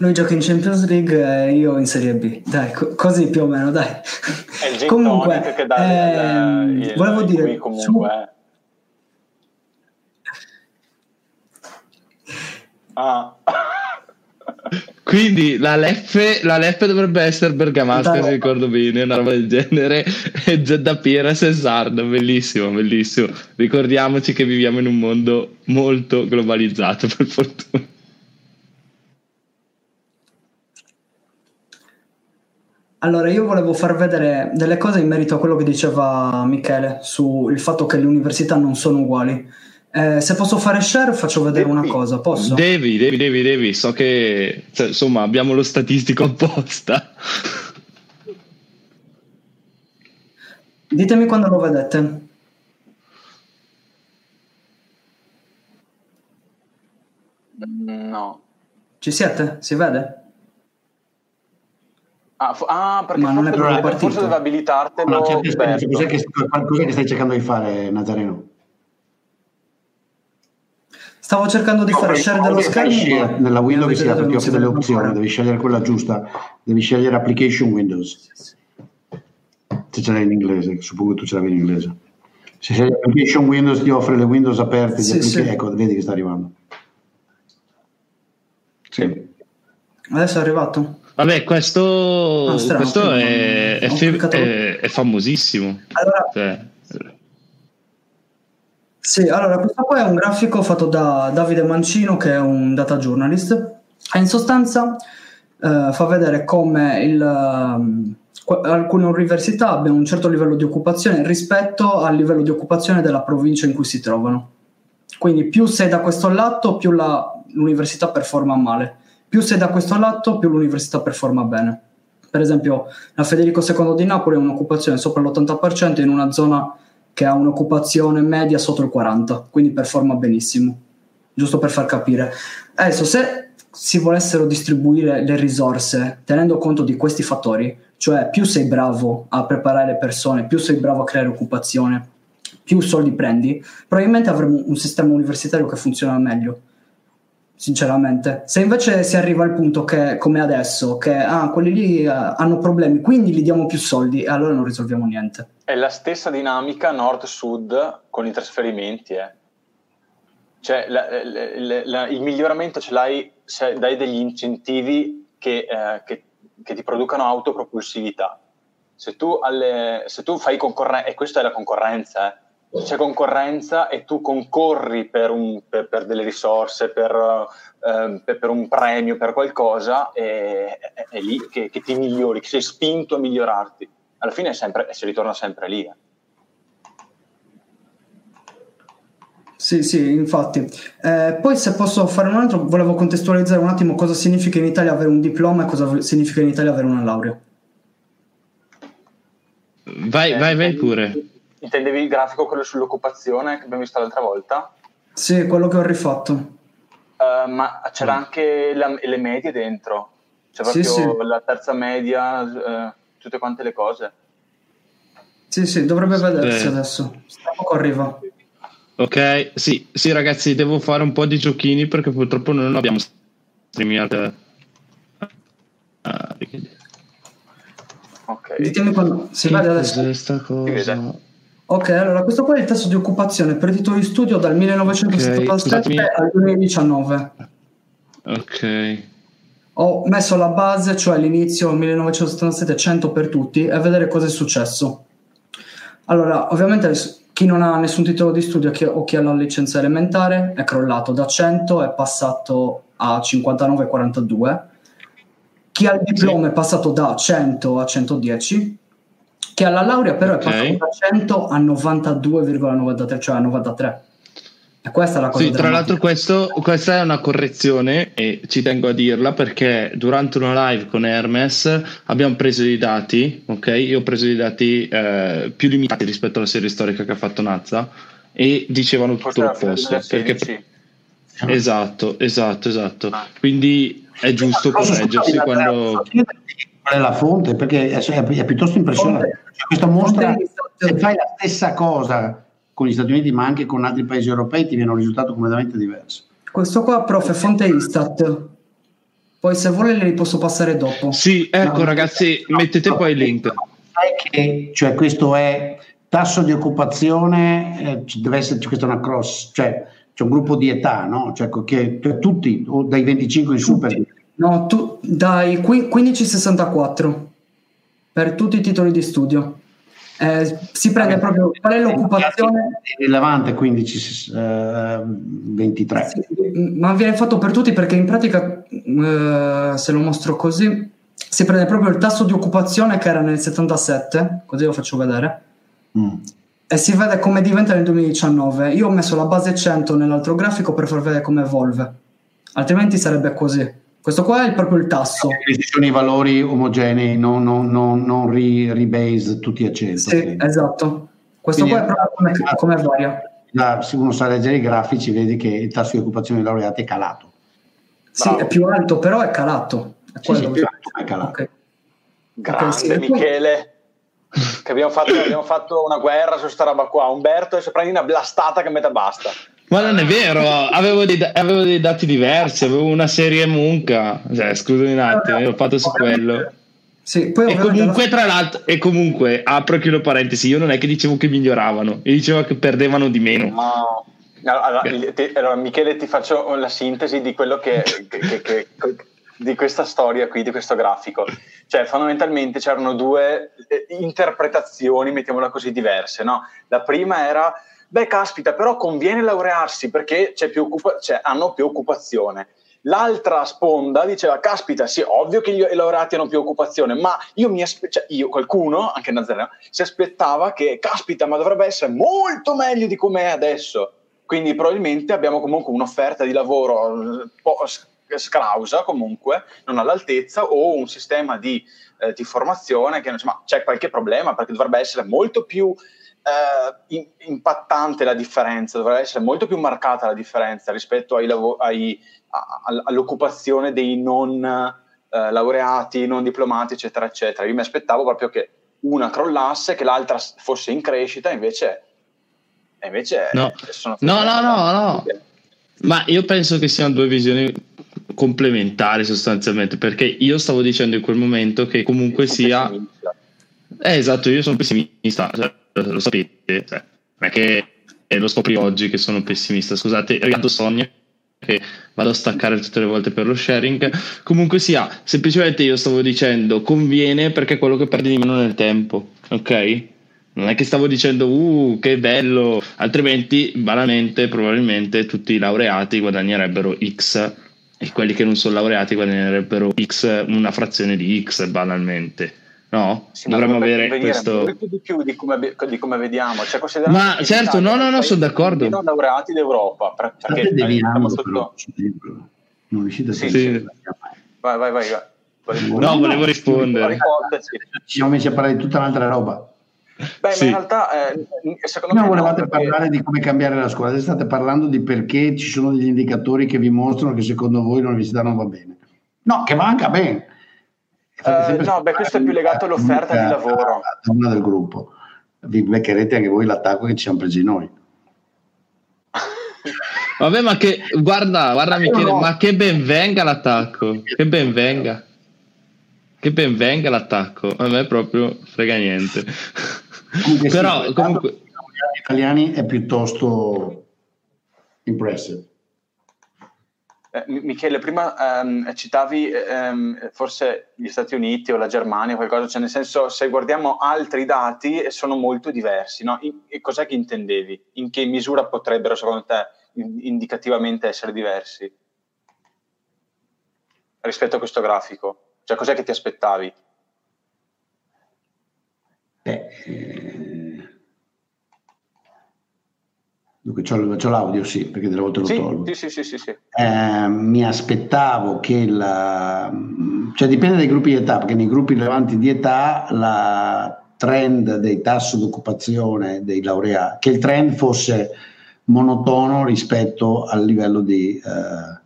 Lui gioca in Champions League e io in Serie B. Dai, co- così più o meno, dai. È il comunque, che dà ehm, il, il, volevo dire, comunque. Su... Ah. (laughs) Quindi la Leffe, la Leffe dovrebbe essere bergamasca, se ricordo bene, una roba del genere. (laughs) E Gedda Piera e Sardo, bellissimo, bellissimo. Ricordiamoci che viviamo in un mondo molto globalizzato, (laughs) per fortuna. Allora, io volevo far vedere delle cose in merito a quello che diceva Michele sul fatto che le università non sono uguali. Eh, se posso fare share, faccio vedere devi, una cosa. Posso? Devi, devi, devi, devi. So che cioè, insomma abbiamo lo statistico (laughs) apposta. Ditemi quando lo vedete. No. Ci siete? Si vede? Ah, f- ah, perché Ma forse, non è deve, forse deve abilitartelo. No, cos'è, che, cos'è che stai cercando di fare, Nazareno? Stavo cercando di no, fare share dello schermo. Nella window che si apre, ti offre delle opzioni, devi scegliere quella giusta, devi scegliere application Windows. Se ce l'hai in inglese, suppongo che tu ce l'avevi in inglese. Se scegli application Windows ti offre le Windows aperte, sì, sì. ecco, vedi che sta arrivando. Sì. Adesso è arrivato. Vabbè, questo, ah, strano, questo è, è, è, è, famosissimo. Allora, cioè. Sì, allora questo qua è un grafico fatto da Davide Mancino, che è un data journalist, e in sostanza eh, fa vedere come il, uh, alcune università abbiano un certo livello di occupazione rispetto al livello di occupazione della provincia in cui si trovano. Quindi più sei da questo lato, più la, l'università performa male più sei da questo lato, più l'università performa bene. Per esempio, la Federico II di Napoli ha un'occupazione sopra l'80% in una zona che ha un'occupazione media sotto il 40%, quindi performa benissimo. Giusto per far capire. Adesso, se si volessero distribuire le risorse tenendo conto di questi fattori, cioè più sei bravo a preparare le persone, più sei bravo a creare occupazione, più soldi prendi, probabilmente avremo un sistema universitario che funziona meglio sinceramente. Se invece si arriva al punto che, come adesso, che ah, quelli lì uh, hanno problemi, quindi gli diamo più soldi, e allora non risolviamo niente. È la stessa dinamica nord-sud con i trasferimenti, eh. Cioè, la, la, la, il miglioramento ce l'hai se dai degli incentivi che, eh, che, che ti producano autopropulsività. Se tu, alle, se tu fai concorrenza, e questa è la concorrenza, eh, c'è concorrenza e tu concorri per, un, per, per delle risorse, per, uh, per, per, un premio, per qualcosa, è, è, è lì che, che, ti migliori, che sei spinto a migliorarti. Alla fine sempre, si ritorna sempre lì. Eh. Sì, sì, infatti. Eh, poi se posso fare un altro, volevo contestualizzare un attimo cosa significa in Italia avere un diploma e cosa significa in Italia avere una laurea. Vai, vai, vai pure. Intendevi il grafico, quello sull'occupazione che abbiamo visto l'altra volta? Sì, quello che ho rifatto. Uh, ma c'era mm. anche la, le medie dentro, c'è proprio sì, sì. la terza media, uh, tutte quante le cose. Sì, sì, dovrebbe vedersi eh. adesso. Poco arriva. Ok, sì, sì, ragazzi, devo fare un po' di giochini perché purtroppo non abbiamo streamato. Uh, ok. Ditemi quando si vede adesso. Questa cosa. Ok, allora questo qua è il tasso di occupazione per titoli di studio dal 1977 okay, al 2019. Ok. Ho messo la base, cioè l'inizio 1977 100 per tutti e vedere cosa è successo. Allora, ovviamente chi non ha nessun titolo di studio o chi ha la licenza elementare è crollato da 100 è passato a 59,42. Chi ha il diploma sì. è passato da 100 a 110 che alla laurea però okay. è passato da 100 a 92,93, cioè a 93. E questa è la cosa. Sì, tra l'altro questo, questa è una correzione e ci tengo a dirla perché durante una live con Hermes abbiamo preso dei dati, ok? Io ho preso dei dati eh, più limitati rispetto alla serie storica che ha fatto Nazza e dicevano tutto l'opposto. Perché... Esatto, esatto, esatto. Ah. Quindi è giusto correggersi quando qual è la fonte, perché è, è piuttosto impressionante. Cioè, questa mostra, se fai la stessa cosa con gli Stati Uniti, ma anche con altri paesi europei, ti viene un risultato completamente diverso. Questo qua, prof, è fonte Istat. Poi se vuole le posso passare dopo. Sì, ecco no, ragazzi, no, mettete no, poi il link. Sai che cioè, questo è tasso di occupazione, eh, deve esserci questa una cross, cioè c'è un gruppo di età, no? Cioè, che, cioè, tutti, dai 25 in su per No, tu, dai 1564 per tutti i titoli di studio. Eh, si prende ah, proprio qual è l'occupazione. È rilevante 15, eh, 23. Sì, ma viene fatto per tutti perché in pratica, eh, se lo mostro così, si prende proprio il tasso di occupazione che era nel 77, così lo faccio vedere. Mm. E si vede come diventa nel 2019. Io ho messo la base 100 nell'altro grafico per far vedere come evolve, altrimenti sarebbe così. Questo qua è proprio il tasso. Ci sono i valori omogenei, non, non, non, non rebase tutti a 100. Sì, quindi. esatto. Questo quindi qua è proprio come, come varia. Da, se uno sa leggere i grafici vedi che il tasso di occupazione dei laureati è calato. Sì, Bravo. è più alto, però è calato. È sì, sì, più alto, è calato. Okay. Grande okay, sì. Michele. Che abbiamo fatto, abbiamo fatto, una guerra su sta roba qua. Umberto e se prendi una blastata che metà basta. Ma non è vero, avevo dei, avevo dei dati diversi, avevo una serie Munca, cioè, scusami un attimo, ho fatto su quello. Sì, e comunque, tra l'altro, e comunque, apro e chiudo parentesi, io non è che dicevo che miglioravano, io dicevo che perdevano di meno. No. Allora, ti, allora, Michele, ti faccio la sintesi di quello che, che, che, di questa storia qui, di questo grafico. Cioè, fondamentalmente c'erano due eh, interpretazioni, mettiamola così, diverse. No? La prima era beh caspita, però conviene laurearsi perché più occupa- cioè, hanno più occupazione. L'altra sponda diceva, caspita, sì, ovvio che i laureati hanno più occupazione, ma io mi aspe- cioè, io, qualcuno, anche Nazareno, si aspettava che, caspita, ma dovrebbe essere molto meglio di come è adesso. Quindi probabilmente abbiamo comunque un'offerta di lavoro po- scrausa comunque, non all'altezza, o un sistema di, eh, di formazione che insomma, c'è qualche problema perché dovrebbe essere molto più eh, impattante la differenza, dovrebbe essere molto più marcata la differenza rispetto ai lav- ai, a, all'occupazione dei non eh, laureati, non diplomati, eccetera, eccetera. Io mi aspettavo proprio che una crollasse, che l'altra fosse in crescita, invece, invece no. no, no, no, no. Ma io penso che siano due visioni complementari sostanzialmente, perché io stavo dicendo in quel momento che comunque sia... Eh, esatto, io sono pessimista, cioè, lo sapete, cioè, non è che lo scopri oggi che sono pessimista, scusate, riguardo sogno che vado a staccare tutte le volte per lo sharing. Comunque sia, semplicemente io stavo dicendo conviene perché è quello che perdi di meno nel tempo, ok? Non è che stavo dicendo, uh, che bello, altrimenti, banalmente, probabilmente tutti i laureati guadagnerebbero X e quelli che non sono laureati guadagnerebbero X, una frazione di X, banalmente. No? Sì, Dovremmo avere questo. Molto di più di come, di come vediamo. Cioè, ma certo, no, no, no, sono d'accordo. Non laureati d'Europa. Perché deviamo sotto... Non riuscite a sì, sì. Vai, vai, vai. vai. No, volevo rispondere. Ci siamo messi a parlare di tutta un'altra roba. Beh, sì. in realtà, eh, secondo no, me. volevate perché... parlare di come cambiare la scuola, state parlando di perché ci sono degli indicatori che vi mostrano che secondo voi l'università non va bene. No, che manca bene. Uh, no, beh, questo è più legato all'offerta di lavoro. Una del gruppo. Vi beccherete anche voi l'attacco che ci siamo presi noi. (laughs) Vabbè, ma che guarda, guarda Michele, no. ma che ben venga l'attacco, che ben venga. Che ben venga l'attacco, a me proprio frega niente. (laughs) Comunque Però sì, comunque gli italiani è piuttosto impressive. Eh, Michele, prima ehm, citavi ehm, forse gli Stati Uniti o la Germania, qualcosa, cioè nel senso se guardiamo altri dati sono molto diversi, no? In, cos'è che intendevi? In che misura potrebbero secondo te indicativamente essere diversi rispetto a questo grafico? Cioè cos'è che ti aspettavi? Beh, eh, Dunque, c'ho, c'ho, l'audio, sì, perché delle volte lo sì, tolgo. Sì, sì, sì, sì, sì. Eh, mi aspettavo che la... cioè dipende dai gruppi di età, perché nei gruppi rilevanti di età la trend dei tassi di occupazione dei laureati, che il trend fosse monotono rispetto al livello di, eh,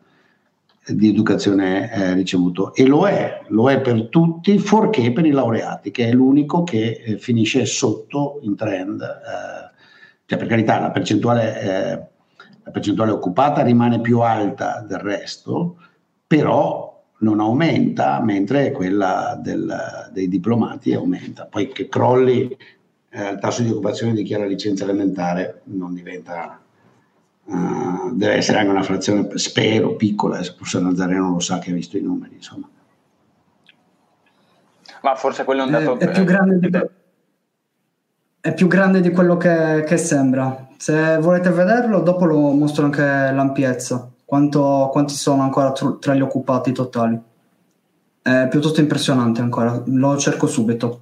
di educazione eh, ricevuto. E lo è, lo è per tutti, fuorché per i laureati, che è l'unico che eh, finisce sotto in trend eh, cioè, per carità, la percentuale, eh, la percentuale occupata rimane più alta del resto, però non aumenta, mentre quella del, dei diplomati aumenta. Poi che crolli eh, il tasso di occupazione di chi ha la licenza elementare non diventa... Uh, deve essere anche una frazione, spero, piccola, adesso forse Nazareno non lo sa che ha visto i numeri, insomma. Ma forse quello è un dato... È, è più grande di è più grande di quello che, che, sembra. Se volete vederlo, dopo lo mostro anche l'ampiezza, quanto, quanti sono ancora tr- tra gli occupati totali. È piuttosto impressionante ancora, lo cerco subito.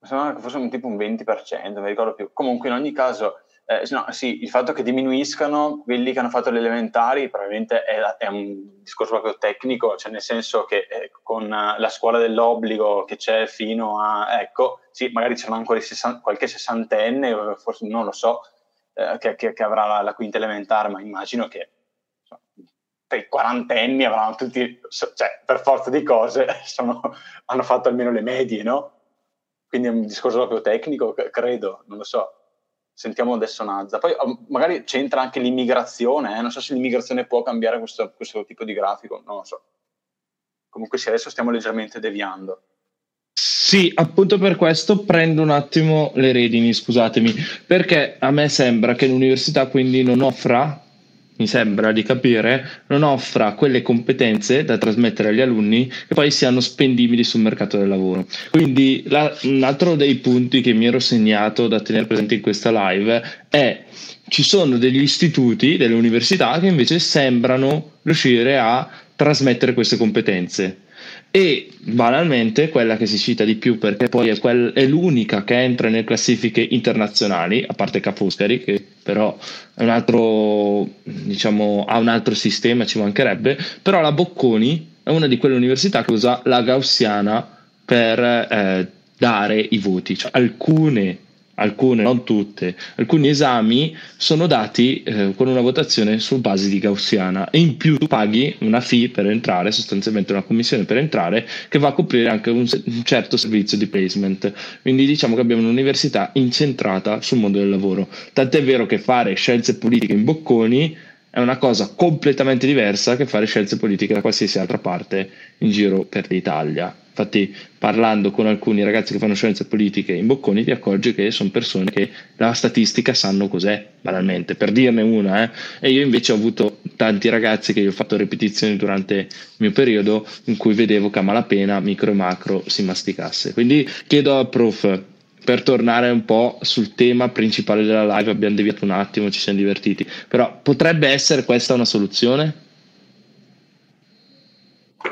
Sembra che fosse un tipo un 20%, non mi ricordo più. Comunque, in ogni caso, eh, no, sì, il fatto che diminuiscano quelli che hanno fatto le elementari probabilmente è, è un discorso proprio tecnico, cioè nel senso che eh, con la scuola dell'obbligo che c'è fino a, ecco, sì, magari c'è ancora sessan- qualche sessantenne, forse non lo so, eh, che, che, che, avrà la, la, quinta elementare, ma immagino che insomma, per i quarantenni avranno tutti, cioè per forza di cose, (laughs) sono, hanno fatto almeno le medie, no? Quindi è un discorso proprio tecnico, credo, non lo so sentiamo adesso Nazza. Poi oh, magari c'entra anche l'immigrazione, eh? non so se l'immigrazione può cambiare questo, questo, tipo di grafico, non lo so. Comunque sì, adesso stiamo leggermente deviando. Sì, appunto per questo prendo un attimo le redini, scusatemi, perché a me sembra che l'università quindi non offra mi sembra di capire, non offra quelle competenze da trasmettere agli alunni che poi siano spendibili sul mercato del lavoro. Quindi la, un altro dei punti che mi ero segnato da tenere presente in questa live è ci sono degli istituti, delle università che invece sembrano riuscire a trasmettere queste competenze e banalmente quella che si cita di più perché poi è, quel, è l'unica che entra nelle classifiche internazionali, a parte Ca' Foscari che però un altro, diciamo, ha un altro sistema, ci mancherebbe, però la Bocconi è una di quelle università che usa la gaussiana per eh, dare i voti, cioè alcune alcune, non tutte, alcuni esami sono dati eh, con una votazione su base di gaussiana e in più tu paghi una fee per entrare, sostanzialmente una commissione per entrare che va a coprire anche un, un certo servizio di placement. Quindi diciamo che abbiamo un'università incentrata sul mondo del lavoro. Tant'è vero che fare scienze politiche in bocconi è una cosa completamente diversa che fare scienze politiche da qualsiasi altra parte in giro per l'Italia. Infatti, parlando con alcuni ragazzi che fanno scienze politiche in Bocconi, ti accorgi che sono persone che la statistica sanno cos'è, banalmente, per dirne una. Eh. E io invece ho avuto tanti ragazzi che ho fatto ripetizioni durante il mio periodo in cui vedevo che a malapena micro e macro si masticasse. Quindi chiedo al prof per tornare un po' sul tema principale della live, abbiamo deviato un attimo, ci siamo divertiti, però potrebbe essere questa una soluzione?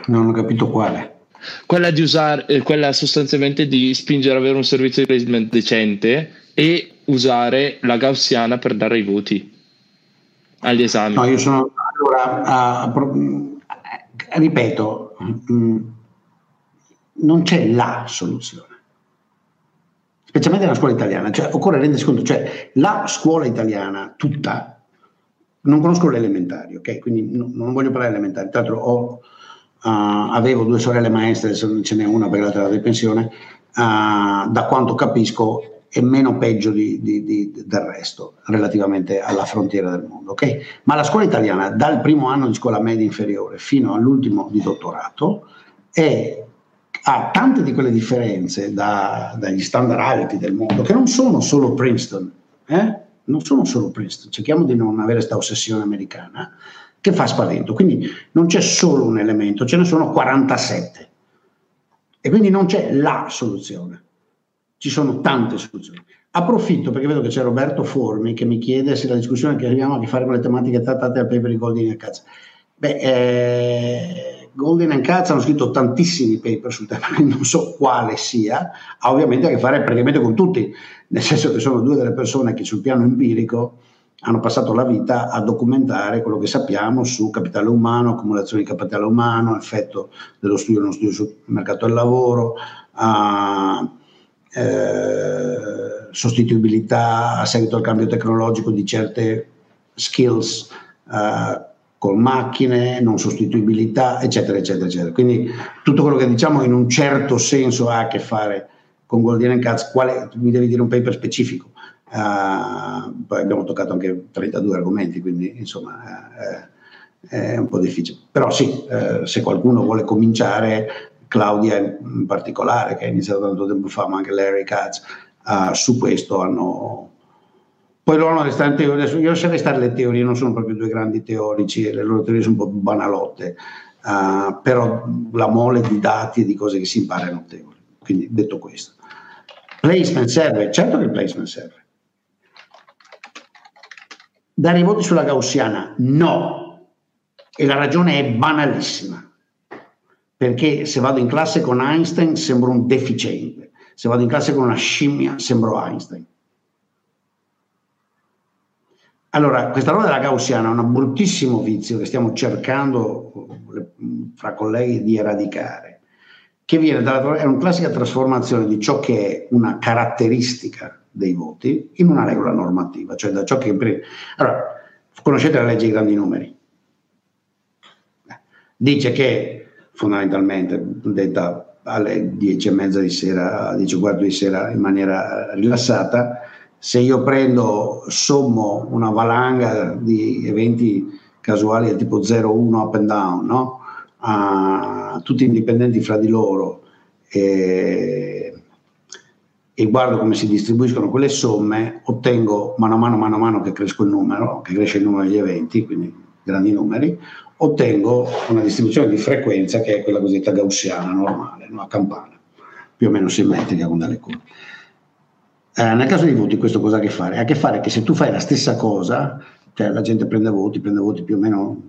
Non ho capito quale quella di usare, eh, quella sostanzialmente di spingere ad avere un servizio di placement decente e usare la gaussiana per dare i voti agli esami. No, io sono allora, uh, ripeto, mh, non c'è la soluzione. Specialmente nella scuola italiana, cioè, occorre rendersi conto, cioè la scuola italiana tutta, non conosco le elementari, ok? Quindi no, non voglio parlare elementari, tra l'altro ho Uh, avevo due sorelle maestre, ce n'è una perché l'altra era di pensione, uh, da quanto capisco è meno peggio di, di, di, del resto relativamente alla frontiera del mondo. Okay? Ma la scuola italiana dal primo anno di scuola media inferiore fino all'ultimo di dottorato è, ha tante di quelle differenze da, dagli standard alti del mondo che non sono solo Princeton, eh? non sono solo Princeton, cerchiamo di non avere questa ossessione americana, che fa spavento. Quindi non c'è solo un elemento, ce ne sono 47. E quindi non c'è la soluzione, ci sono tante soluzioni. Approfitto perché vedo che c'è Roberto Formi che mi chiede se la discussione che arriviamo a che fare con le tematiche trattate al paper di Goldin e Katz. Beh, eh, Goldin e Katz hanno scritto tantissimi paper sul tema, (laughs) non so quale sia, ha ovviamente a che fare praticamente con tutti, nel senso che sono due delle persone che sul piano empirico hanno passato la vita a documentare quello che sappiamo su capitale umano, accumulazione di capitale umano, effetto dello studio nello studio sul mercato del lavoro, a, eh, sostituibilità a seguito al cambio tecnologico di certe skills eh, con macchine, non sostituibilità, eccetera, eccetera, eccetera. Quindi tutto quello che diciamo in un certo senso ha a che fare con Golden Cats, quale, mi devi dire un paper specifico. Uh, poi abbiamo toccato anche 32 argomenti, quindi insomma eh, è un po' difficile. Però sì, se qualcuno vuole cominciare, Claudia in particolare, che ha iniziato tanto tempo fa, ma anche Larry Katz, uh, su questo hanno... Poi loro hanno restare teorie, io lascerei stare le teorie, non sono proprio due grandi teorici, le loro teorie sono un po' banalotte, uh, però la mole di dati e di cose che si impara è notevole. Quindi detto questo. Placement serve, certo che il placement serve Dare i voti sulla gaussiana? No. E la ragione è banalissima. Perché se vado in classe con Einstein sembro un deficiente. Se vado in classe con una scimmia sembro Einstein. Allora, questa roba della gaussiana è un bruttissimo vizio che stiamo cercando fra colleghi di eradicare, che viene dalla, è una classica trasformazione di ciò che è una caratteristica dei voti in una regola normativa, cioè da ciò che... Allora, conoscete la legge dei grandi numeri? Dice che fondamentalmente, detta alle 10 e mezza di sera, 10 e quarto di sera in maniera rilassata, se io prendo, sommo una valanga di eventi casuali del tipo 0-1 up and down, no? a, tutti indipendenti fra di loro, e, e guardo come si distribuiscono quelle somme, ottengo mano a mano, mano a mano che cresco il numero, che cresce il numero degli eventi, quindi grandi numeri, ottengo una distribuzione di frequenza che è quella cosiddetta gaussiana normale, no? a campana, più o meno simmetrica con delle curve. Eh, nel caso dei voti questo cosa ha a che fare? Ha a che fare che se tu fai la stessa cosa, cioè la gente prende voti, prende voti più o meno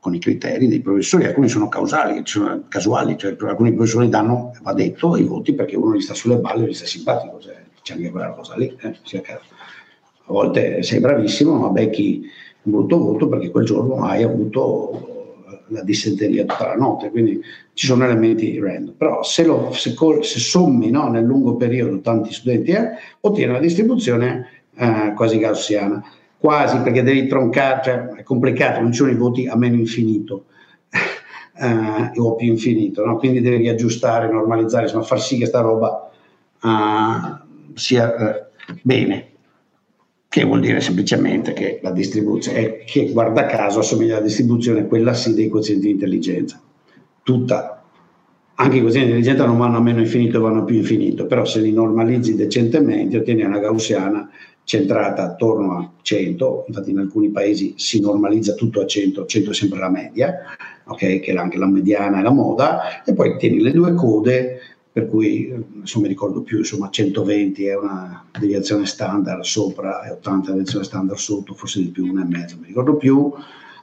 con i criteri dei professori, alcuni sono causali, sono casuali, cioè alcuni professori danno, va detto, i voti perché uno gli sta sulle balle, gli sta simpatico, cioè, c'è anche quella cosa lì, eh. A volte sei bravissimo, ma becchi un brutto voto perché quel giorno hai avuto la dissenteria tutta la notte, quindi ci sono elementi random. Però se, lo, se, se sommi no, nel lungo periodo tanti studenti, eh, ottieni una distribuzione eh, quasi gaussiana. Quasi perché devi troncare, cioè è complicato, non ci sono i voti a meno infinito. (laughs) eh, o più infinito, no? quindi devi riaggiustare, normalizzare, insomma far sì che sta roba uh, sia uh, bene, che vuol dire semplicemente che la distribuzione, che guarda caso assomiglia alla distribuzione, quella sì dei quozienti di intelligenza, tutta, anche i quozienti di intelligenza non vanno a meno infinito, vanno a più infinito, però se li normalizzi decentemente ottieni una gaussiana centrata attorno a 100, infatti in alcuni paesi si normalizza tutto a 100, 100 è sempre la media, okay, che è anche la mediana e la moda, e poi tieni le due code, per cui non mi ricordo più, insomma 120 è una deviazione standard sopra e 80 è una deviazione standard sotto, forse di più, una e mezzo, non mi ricordo più,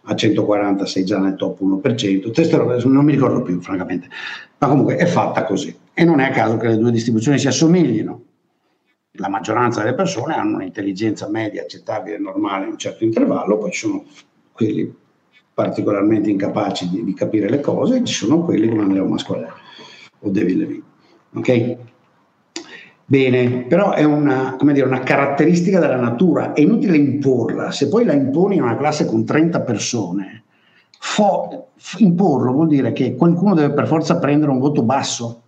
a 140 sei già nel top 1%, non mi ricordo più francamente, ma comunque è fatta così e non è a caso che le due distribuzioni si assomiglino la maggioranza delle persone hanno un'intelligenza media accettabile, normale in un certo intervallo, poi ci sono quelli particolarmente incapaci di, di capire le cose e ci sono quelli come Andrea Masqualer o David Levine. Ok? Bene, però è una, dire, una, caratteristica della natura, è inutile imporla. Se poi la imponi in una classe con 30 persone, fo, imporlo vuol dire che qualcuno deve per forza prendere un voto basso.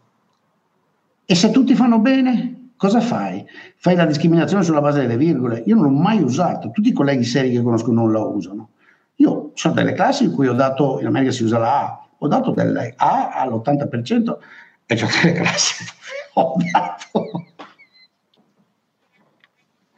E se tutti fanno bene, cosa fai? Fai la discriminazione sulla base delle virgole? Io non l'ho mai usato, tutti i colleghi seri che conosco non la usano. Io sono delle classi in cui ho dato, in America si usa la A, ho dato delle A all'80% e c'ho delle classi (laughs) dove ho dato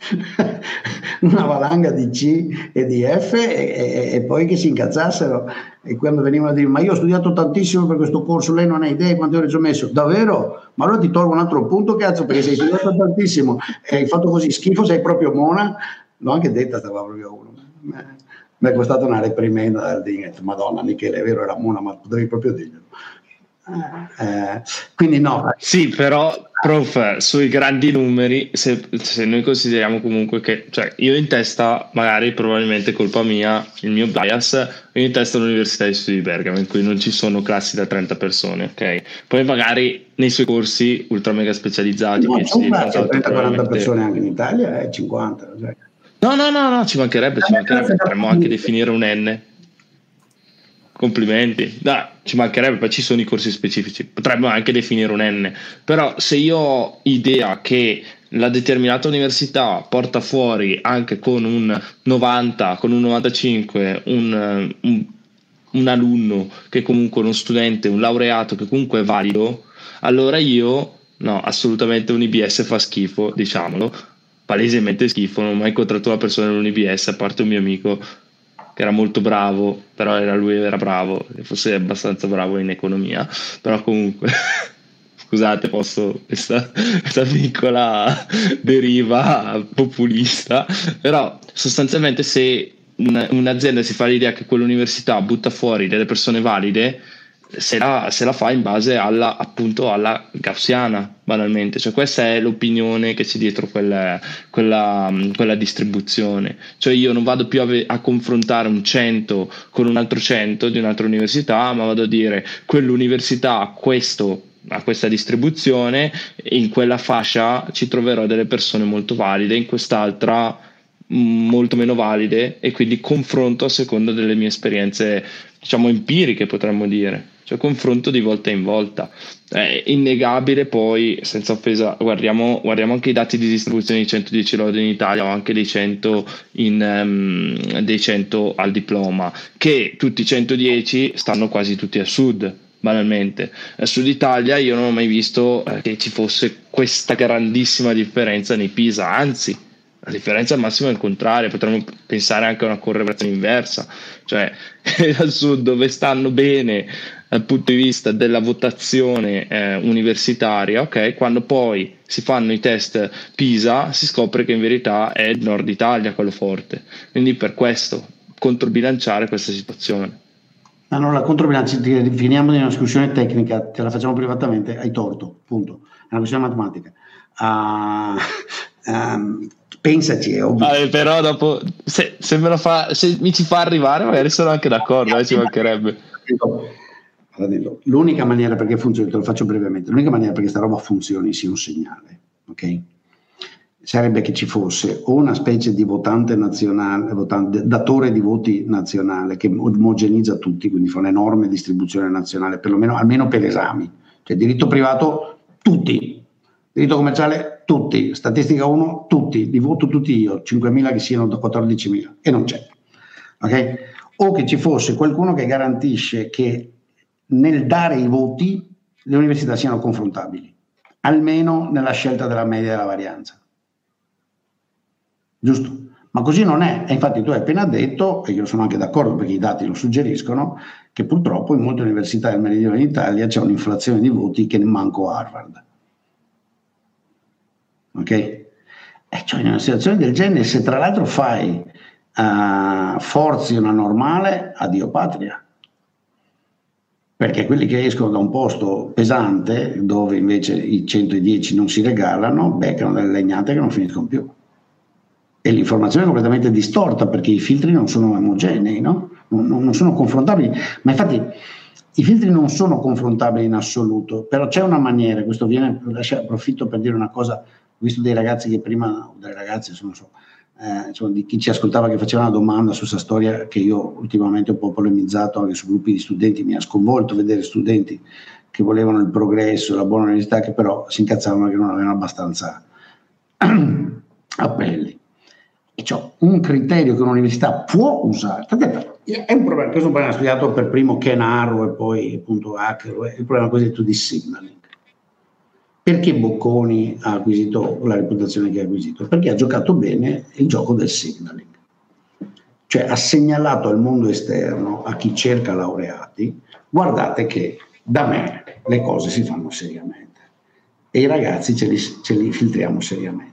(laughs) una valanga di C e di F e, e, e, poi che si incazzassero. E quando venivano a dire ma io ho studiato tantissimo per questo corso lei non ha idea quante ore ci ho messo. Davvero? ma allora ti tolgo un altro punto cazzo perché sei studiato (laughs) tantissimo. E hai fatto così schifo sei proprio mona. L'ho anche detta stava proprio uno. Mi è costata una reprimenda madonna Michele è vero era mona ma potevi proprio dirglielo. Eh, quindi no. Sì, però, prof, sui grandi numeri, se, se, noi consideriamo comunque che, cioè, io in testa, magari probabilmente colpa mia, il mio bias, io in testa l'Università di Studi di Bergamo, in cui non ci sono classi da 30 persone, ok? Poi magari nei suoi corsi ultra mega specializzati, no, PhD, 30-40 persone anche in Italia, è 50. Cioè. No, no, no, no, ci mancherebbe, ci mancherebbe, potremmo anche definire un N. Complimenti, dai, ci mancherebbe, poi ci sono i corsi specifici, potremmo anche definire un N, però se io ho idea che la determinata università porta fuori anche con un 90, con un 95, un, un, un alunno che comunque uno studente, un laureato che comunque è valido, allora io, no, assolutamente un IBS fa schifo, diciamolo, palesemente schifo, non ho mai incontrato una persona in un IBS, a parte un mio amico era molto bravo, però era lui era bravo, forse abbastanza bravo in economia, però comunque (laughs) scusate, posso questa, questa piccola deriva populista, però sostanzialmente se un'azienda si fa l'idea che quell'università butta fuori delle persone valide, se la, se la, fa in base alla, appunto alla gaussiana, banalmente. Cioè, questa è l'opinione che c'è dietro quella, quella, quella distribuzione. Cioè, io non vado più a, a, confrontare un 100 con un altro 100 di un'altra università, ma vado a dire quell'università ha questo a questa distribuzione, in quella fascia ci troverò delle persone molto valide, in quest'altra molto meno valide e quindi confronto a seconda delle mie esperienze diciamo empiriche potremmo dire cioè confronto di volta in volta. È innegabile poi, senza offesa, guardiamo, guardiamo anche i dati di distribuzione di 110 lode in Italia o anche dei 100, in, um, dei 100 al diploma, che tutti i 110 stanno quasi tutti a sud, banalmente. Al sud Italia io non ho mai visto eh, che ci fosse questa grandissima differenza nei PISA, anzi la differenza al massimo è il contrario, potremmo pensare anche a una correlazione inversa, cioè (laughs) al sud dove stanno bene dal punto di vista della votazione eh, universitaria, ok? Quando poi si fanno i test PISA si scopre che in verità è il nord Italia quello forte. Quindi per questo controbilanciare questa situazione. Ma no, la controbilancia, finiamo di una discussione tecnica, te la facciamo privatamente, hai torto, punto. È una questione matematica. Uh, (laughs) um, pensaci, è ovvio. Vabbè, però dopo, se, se, me lo fa, se mi ci fa arrivare, magari sono anche d'accordo, eh, ci mancherebbe. L'unica maniera perché funzioni, te lo faccio brevemente, l'unica maniera perché questa roba funzioni sia un segnale, ok? Sarebbe che ci fosse o una specie di votante nazionale, votante, datore di voti nazionale che omogenizza tutti, quindi fa un'enorme distribuzione nazionale, perlomeno almeno per esami. Cioè diritto privato, tutti, diritto commerciale, tutti, statistica 1, tutti, li voto tutti io, 5.000 che siano da 14.000 e non c'è. Okay? O che ci fosse qualcuno che garantisce che nel dare i voti le università siano confrontabili, almeno nella scelta della media della varianza. Giusto? Ma così non è. E infatti tu hai appena detto, e io sono anche d'accordo perché i dati lo suggeriscono, che purtroppo in molte università del meridione d'Italia c'è un'inflazione di voti che ne manco Harvard. Ok? E cioè in una situazione del genere, se tra l'altro fai uh, forzi una normale, addio patria perché quelli che escono da un posto pesante, dove invece i 110 non si regalano, beccano delle legnate che non finiscono più. E l'informazione è completamente distorta perché i filtri non sono omogenei, no? non, non sono confrontabili. Ma infatti i filtri non sono confrontabili in assoluto, però c'è una maniera, questo viene, approfitto per dire una cosa, ho visto dei ragazzi che prima, delle ragazze, non so, eh, insomma, di chi ci ascoltava che faceva una domanda su questa storia che io ultimamente ho un po' polemizzato anche su gruppi di studenti, mi ha sconvolto vedere studenti che volevano il progresso, la buona università, che però si incazzavano che non avevano abbastanza (clears throat) appelli. E c'è un criterio che un'università può usare, è un problema, questo è un problema studiato per primo Ken Arrow e poi appunto Hacker, il problema cosiddetto di signaling perché Bocconi ha acquisito la reputazione che ha acquisito? Perché ha giocato bene il gioco del signaling, cioè ha segnalato al mondo esterno, a chi cerca laureati, guardate che da me le cose si fanno seriamente e i ragazzi ce li, ce li filtriamo seriamente.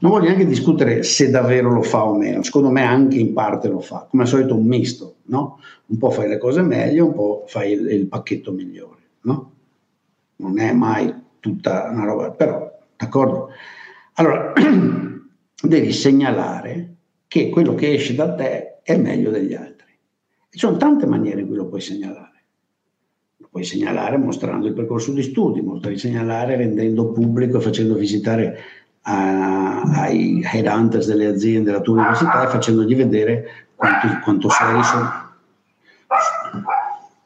Non voglio neanche discutere se davvero lo fa o meno, secondo me anche in parte lo fa, come al solito un misto, no? Un po' fai le cose meglio, un po' fai il, il pacchetto migliore, no? Non è mai tutta una roba, però, d'accordo? Allora, (clears throat) devi segnalare che quello che esce da te è meglio degli altri. E ci sono tante maniere in cui lo puoi segnalare. Lo puoi segnalare mostrando il percorso di studi, lo puoi segnalare rendendo pubblico facendo visitare a, ai headhunters delle aziende la tua università e facendogli vedere quanto, quanto sei.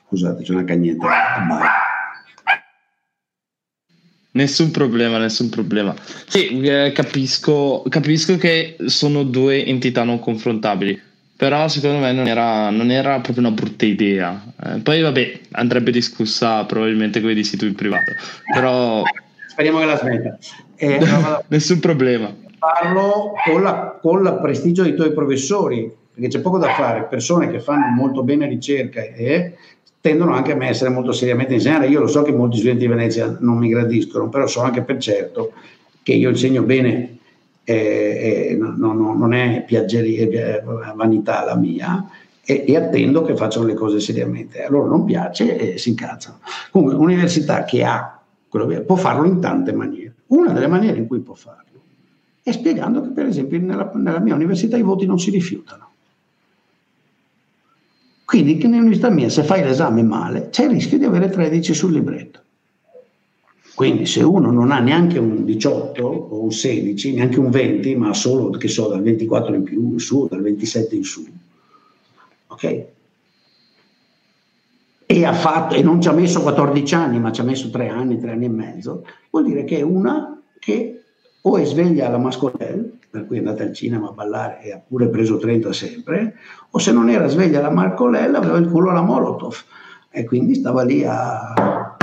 Scusate, c'è una cagnetta bar. Nessun problema, nessun problema. Sì, eh, capisco, capisco che sono due entità non confrontabili, però secondo me non era, non era proprio una brutta idea. Eh, poi vabbè, andrebbe discussa probabilmente come dici tu in privato, però... (laughs) Speriamo che la smetta. Eh, (laughs) nessun problema. Parlo con, la, con il prestigio dei tuoi professori, perché c'è poco da fare, persone che fanno molto bene ricerca e tendono anche a me essere molto seriamente insegnare. Io lo so che molti studenti di Venezia non mi gradiscono, però so anche per certo che io insegno bene, eh, eh, no, no, non è piaggeria, eh, vanità la mia, e, e, attendo che facciano le cose seriamente. A loro non piace e si incazzano. Comunque, un'università che ha quello che può farlo in tante maniere. Una delle maniere in cui può farlo è spiegando che, per esempio, nella, nella mia università i voti non si rifiutano. Quindi nell'università mia se fai l'esame male c'è il rischio di avere 13 sul libretto. Quindi se uno non ha neanche un 18 o un 16, neanche un 20, ma solo che so dal 24 in più in su, dal 27 in su, ok? E, fatto, e non ci ha messo 14 anni, ma ci ha messo 3 anni, 3 anni e mezzo, vuol dire che è una che o è sveglia alla mascolella, per cui è andata al cinema a ballare e ha pure preso 30 sempre, o se non era sveglia alla Marcolella aveva il culo alla Molotov e quindi stava lì a...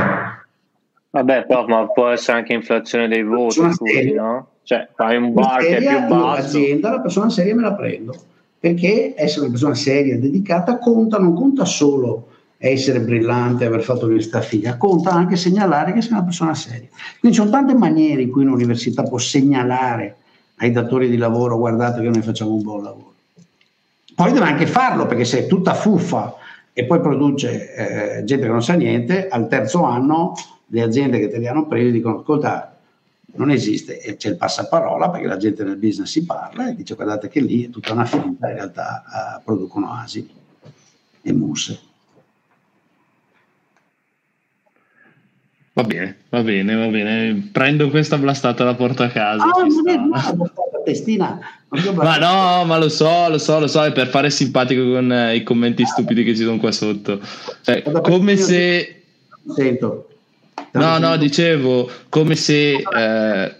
Vabbè, però, ma può essere anche inflazione dei voti, scusi, no? Cioè, fai un bar che è più basso. L'azienda, la persona seria me la prendo, perché essere una persona seria, dedicata, conta, non conta solo essere brillante, aver fatto l'università figa, conta anche segnalare che sei una persona seria. Quindi ci sono tante maniere in cui un'università può segnalare ai datori di lavoro guardate che noi facciamo un buon lavoro. Poi deve anche farlo perché se è tutta fuffa e poi produce eh, gente che non sa niente, al terzo anno le aziende che te li hanno presi dicono ascolta non esiste e c'è il passaparola perché la gente nel business si parla e dice guardate che lì è tutta una finta, in realtà uh, producono asini e musse. Va bene, va bene, va bene. Prendo questa blastata la porto a casa. Ah, non è una testina. Ma no, ma lo so, lo so, lo so, è per fare simpatico con eh, i commenti stupidi che ci sono qua sotto. Cioè, come se... Sento. No, no, dicevo, come se... Eh...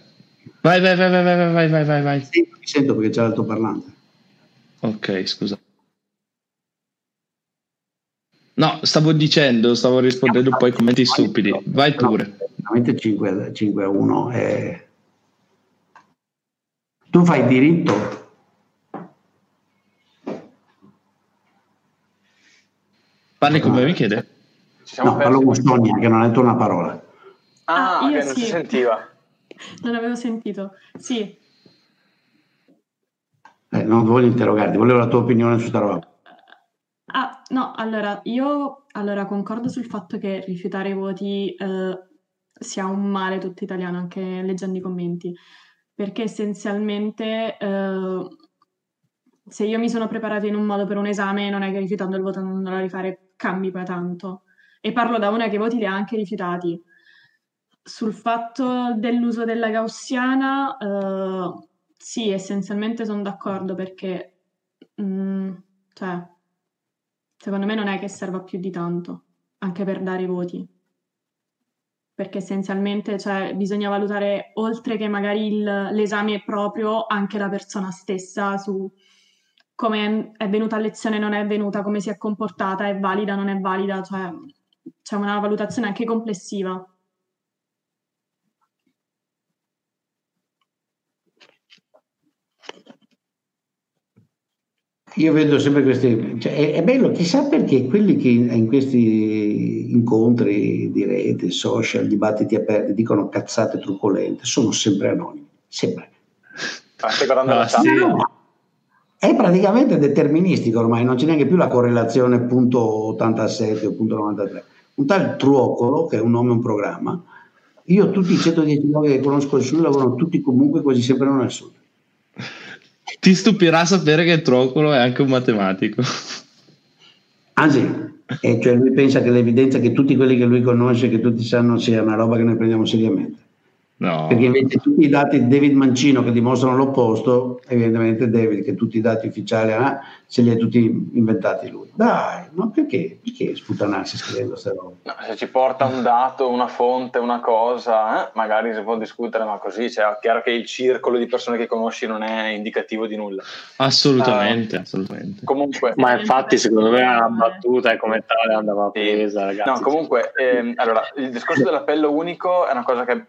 Vai, vai, vai, vai, vai, vai, vai, vai, vai. Sento, mi sento perché c'è l'altoparlante. Ok, scusa. No, stavo dicendo, stavo rispondendo un po' ai commenti stupidi. Vai pure. Veramente 5, 5 a 1. È... Tu fai diritto. Parli come mi chiede? No, parlo con Sonia che non ha detto una parola. Ah, ah io che non sì. si sentiva. (laughs) Non avevo sentito. Sì. Eh, non voglio interrogarti, volevo la tua opinione su questa roba. No, allora io allora, concordo sul fatto che rifiutare i voti eh, sia un male tutto italiano, anche leggendo i commenti, perché essenzialmente eh, se io mi sono preparata in un modo per un esame, non è che rifiutando il voto non a rifare cambi poi tanto. E parlo da una che i voti li ha anche rifiutati. Sul fatto dell'uso della gaussiana, eh, sì, essenzialmente sono d'accordo perché, mh, mm, cioè, secondo me non è che serva più di tanto, anche per dare i voti. Perché essenzialmente cioè, bisogna valutare, oltre che magari il, l'esame proprio, anche la persona stessa su come è venuta a lezione, non è venuta, come si è comportata, è valida, non è valida, cioè c'è una valutazione anche complessiva. Io vedo sempre questi, cioè è, è, bello, chissà perché quelli che in questi incontri di rete, social, dibattiti aperti dicono cazzate truculente, sono sempre anonimi, sempre. Ah, stai guardando ah, la sì. È praticamente deterministico ormai, non c'è neanche più la correlazione punto 87 o punto 93. Un tal Truocolo, che è un nome e un programma, io tutti i 119 che conosco al sud lavorano tutti comunque quasi sempre non al sud. Ti stupirà sapere che Trocolo è anche un matematico. Ah sì, e cioè lui pensa che l'evidenza che tutti quelli che lui conosce, che tutti sanno, sia una roba che noi prendiamo seriamente. No. Perché invece tutti i dati di David Mancino che dimostrano l'opposto, evidentemente David, che tutti i dati ufficiali ha, se li ha tutti inventati lui. Dai, ma perché? Perché sputanarsi scrivendo queste robe? No, se ci porta un dato, una fonte, una cosa, eh, magari si può discutere, ma così, cioè, è chiaro che il circolo di persone che conosci non è indicativo di nulla. Assolutamente, uh, assolutamente. Comunque, ma infatti secondo me la battuta e come tale andava presa, ragazzi. No, comunque, ehm, allora, il discorso dell'appello unico è una cosa che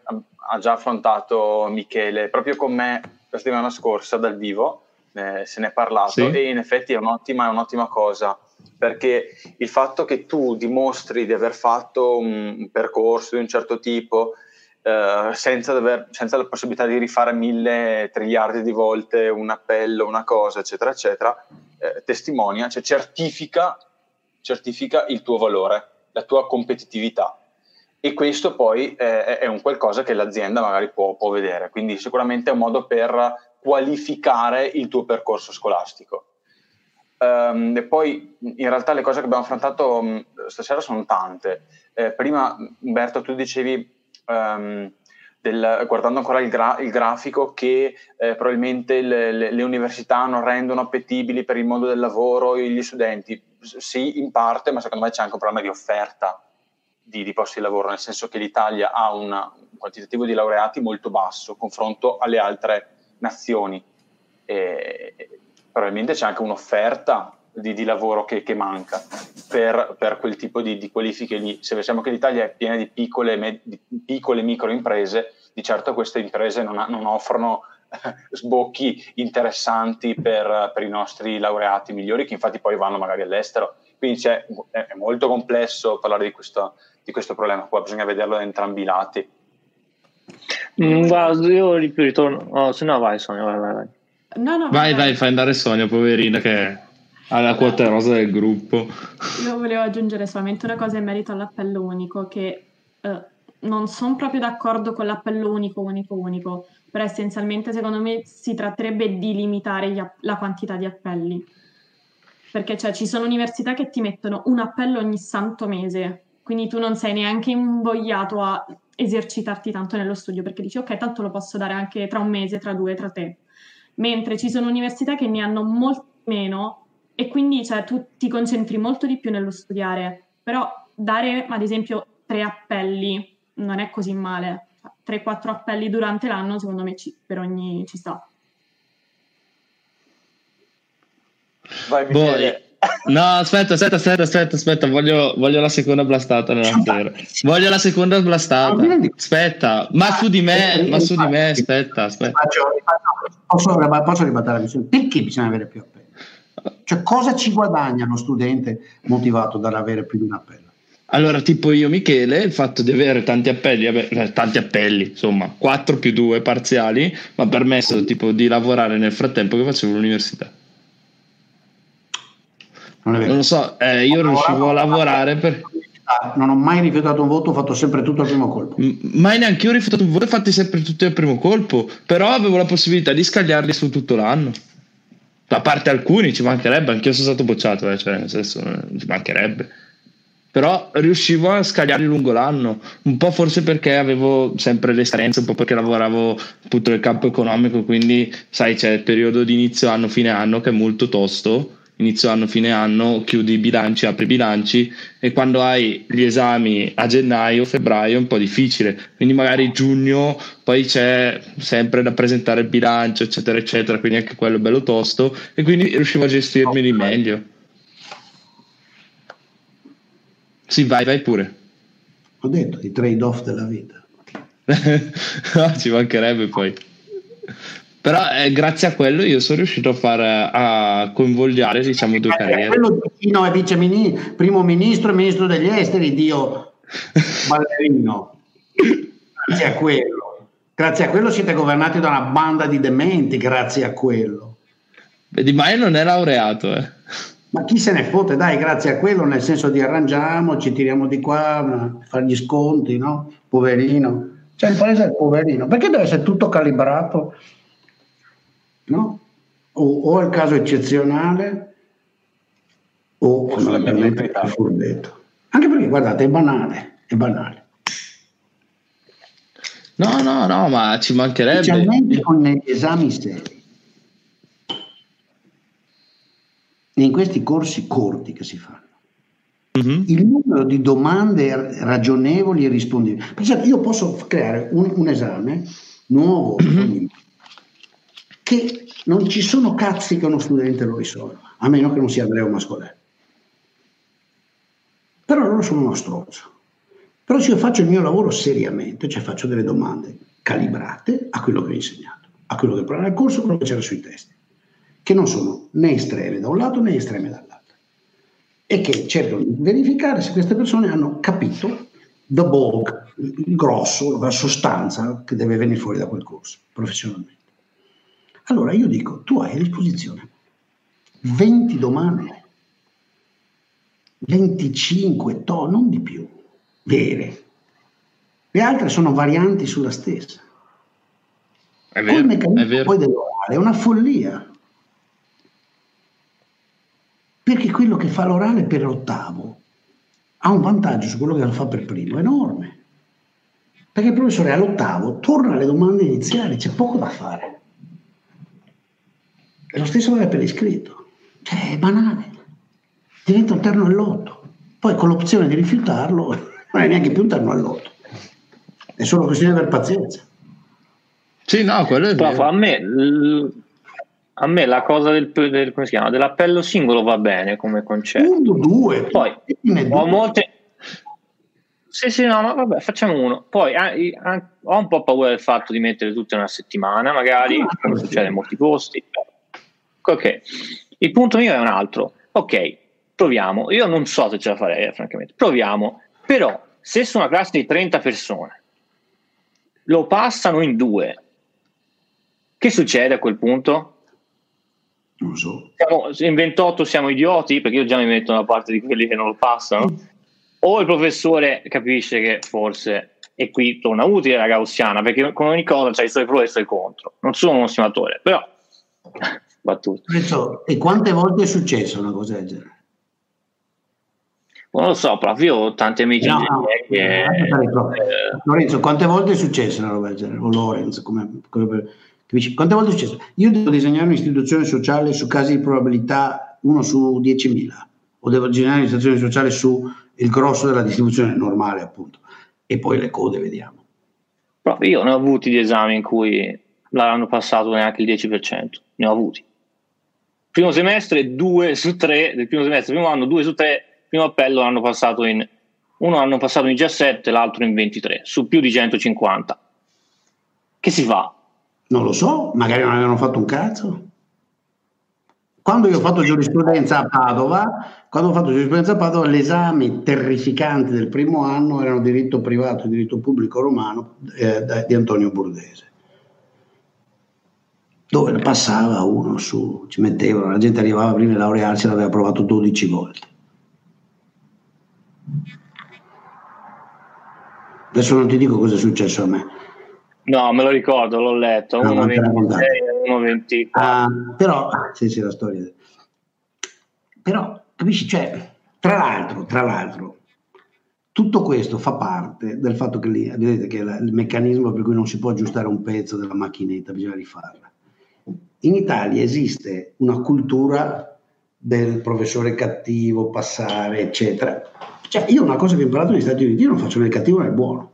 ha già affrontato Michele proprio con me la settimana scorsa dal vivo, eh, se ne è parlato sì. e in effetti è un'ottima, è un'ottima cosa perché il fatto che tu dimostri di aver fatto un percorso di un certo tipo eh, senza, aver, senza, la possibilità di rifare mille triliardi di volte un appello, una cosa, eccetera, eccetera, eh, testimonia, cioè certifica, certifica il tuo valore, la tua competitività e questo poi eh, è un qualcosa che l'azienda magari può, può, vedere, quindi sicuramente è un modo per qualificare il tuo percorso scolastico. Um, e poi in realtà le cose che abbiamo affrontato um, stasera sono tante. Eh, prima Umberto tu dicevi, um, del, guardando ancora il, gra- il grafico, che eh, probabilmente le, le, le università non rendono appetibili per il mondo del lavoro gli studenti. Sì, in parte, ma secondo me c'è anche un problema di offerta di, di, posti di lavoro, nel senso che l'Italia ha una, un quantitativo di laureati molto basso confronto alle altre nazioni. E, probabilmente c'è anche un'offerta di, di lavoro che, che manca per, per, quel tipo di, di, qualifiche lì. Se pensiamo che l'Italia è piena di piccole, med, piccole micro imprese, di certo queste imprese non, ha, non offrono (laughs) sbocchi interessanti per, per, i nostri laureati migliori, che infatti poi vanno magari all'estero. Quindi è, è molto complesso parlare di questo, di questo problema qua, bisogna vederlo da entrambi i lati. Mm, guarda, io ritorno, oh, se no vai Sonia, vai, vai, vai. No, no, vai, vai, fai andare Sonia, poverina che ha la quota rosa del gruppo. Io volevo aggiungere solamente una cosa in merito all'appello unico, che eh, non sono proprio d'accordo con l'appello unico, unico, unico, però essenzialmente secondo me si tratterebbe di limitare app- la quantità di appelli. Perché cioè, ci sono università che ti mettono un appello ogni santo mese, quindi tu non sei neanche invogliato a esercitarti tanto nello studio, perché dici ok, tanto lo posso dare anche tra un mese, tra due, tra tre. Mentre ci sono università che ne hanno molto meno e quindi cioè, tu ti concentri molto di più nello studiare, però dare ad esempio tre appelli non è così male. 3-4 appelli durante l'anno, secondo me ci, per ogni ci sta. Vai, Michele. No, aspetta, aspetta, aspetta, aspetta, aspetta, voglio, voglio la seconda blastata nella sera. Voglio la seconda blastata. Aspetta, ma su di me, ma su di me, aspetta, aspetta. Posso, posso ribattere la visione? Perché bisogna avere più appelli? Cioè, cosa ci guadagna lo studente motivato dall'avere più di un appello? Allora, tipo io, Michele, il fatto di avere tanti appelli, eh, tanti appelli, insomma, 4 più 2 parziali, mi ha permesso tipo di lavorare nel frattempo che facevo l'università. Non, non lo so, eh, io riuscivo a lavorare per... Non ho mai rifiutato un voto, ho fatto sempre tutto al primo colpo. mai neanche io ho rifiutato un voto, ho fatti sempre tutti al primo colpo, però avevo la possibilità di scagliarli su tutto l'anno. A parte alcuni, ci mancherebbe, anche io sono stato bocciato, eh, cioè nel senso, eh, ci mancherebbe però riuscivo a scagliarli lungo l'anno, un po' forse perché avevo sempre l'esperienza, un po' perché lavoravo appunto nel campo economico, quindi sai c'è il periodo di inizio anno, fine anno che è molto tosto, inizio anno, fine anno, chiudi i bilanci, apri i bilanci e quando hai gli esami a gennaio, febbraio è un po' difficile, quindi magari giugno poi c'è sempre da presentare il bilancio, eccetera, eccetera, quindi anche quello è bello tosto e quindi riuscivo a gestirmeli meglio. Sì, vai, vai pure. Ho detto i trade-off della vita. no, (laughs) ci mancherebbe poi. Però eh, grazie a quello io sono riuscito a far a convogliare diciamo due eh, carriere. Quello vicino è vice ministro, primo ministro e ministro degli esteri, Dio (laughs) ballerino. grazie a quello. Grazie a quello siete governati da una banda di dementi, grazie a quello. Di Maio non è laureato, eh. Ma chi se ne fotte, dai, grazie a quello, nel senso di arrangiamoci, tiriamo di qua, fare gli sconti, no? Poverino. Cioè il paese è poverino, perché deve essere tutto calibrato? O, o è il caso eccezionale o fondamentalmente è furbetto. Anche perché guardate, è banale, è banale. No, no, no, ma ci mancherebbe. Specialmente con gli esami seri. in questi corsi corti che si fanno. Mm-hmm. Il numero di domande ragionevoli e rispondibili. Pensate, io posso creare un, un esame nuovo mm-hmm. che non ci sono cazzi che uno studente lo risolva, a meno che non sia Andrea Mascolè. Però loro sono uno stronzo. Però se io faccio il mio lavoro seriamente, cioè faccio delle domande calibrate a quello che ho insegnato, a quello che parla nel corso, a quello che c'era sui testi che non sono né estreme da un lato né estreme dall'altro e che cercano di verificare se queste persone hanno capito the bulk, il grosso, la sostanza che deve venire fuori da quel corso professionalmente. Allora io dico, tu hai a disposizione 20 domande, 25 to, non di più, vere. Le altre sono varianti sulla stessa. È vero, il meccanismo poi dell'orale è una follia. Perché quello che fa l'orale per l'ottavo ha un vantaggio su quello che lo fa per primo, enorme. Perché il professore all'ottavo torna alle domande iniziali, c'è poco da fare. E lo stesso vale per l'iscritto. Cioè, è banale. Diventa un terno all'otto. Poi con l'opzione di rifiutarlo (laughs) non è neanche più un terno all'otto. È solo questione di aver pazienza. Sì, no, quello è vero. a me a me la cosa del, del come si chiama, dell'appello singolo va bene come concetto. Uno, due. Poi ho molte. Sì, sì, no, ma vabbè, facciamo uno. Poi eh, ho un po' paura del fatto di mettere tutte una settimana, magari, ah, come succede in molti posti. Ok, il punto mio è un altro. Ok, proviamo. Io non so se ce la farei, eh, francamente. Proviamo. Però, se su una classe di 30 persone lo passano in due, che succede a quel punto? Non so. Siamo, in 28 siamo idioti, perché io già mi metto da parte di quelli che non lo passano. O il professore capisce che forse e qui torna utile la gaussiana perché con ogni cosa c'è i suoi pro e i suoi contro non sono uno stimatore però battuto e quante volte è successo una cosa del genere? non lo so prof io ho tanti amici no, no, che, eh, Lorenzo quante volte è successo una roba del genere o Lorenzo come, come per, quante volte è successo? io devo disegnare un'istituzione sociale su casi di probabilità 1 su 10.000 o devo disegnare un'istituzione sociale su il grosso della distribuzione normale appunto e poi le code vediamo. Proprio io ne ho avuti di esami in cui l'hanno passato neanche il 10%, ne ho avuti. Primo semestre 2 su 3, del primo semestre, primo anno 2 su 3, primo appello l'hanno passato in, uno l'hanno passato in 17, l'altro in 23, su più di 150. Che si fa? Non lo so, magari non avevano fatto un cazzo. Quando io ho fatto giurisprudenza a Padova, quando ho fatto giurisprudenza a Padova, l'esame terrificante del primo anno erano diritto privato e diritto pubblico romano eh, di Antonio Burdese. Dove passava uno su, ci mettevano, la gente arrivava prima di laurearsi, l'aveva provato 12 volte. Adesso non ti dico cosa è successo a me. No, me lo ricordo, l'ho letto. No, 1,26 1,24. Ah, però, sì, sì, la storia. Però, capisci, cioè, tra l'altro, tra l'altro, tutto questo fa parte del fatto che lì, vedete che la, il meccanismo per cui non si può aggiustare un pezzo della macchinetta, bisogna rifarla. In Italia esiste una cultura del professore cattivo, passare, eccetera. Cioè, io una cosa che ho imparato negli Stati Uniti, io non faccio né il cattivo né il buono.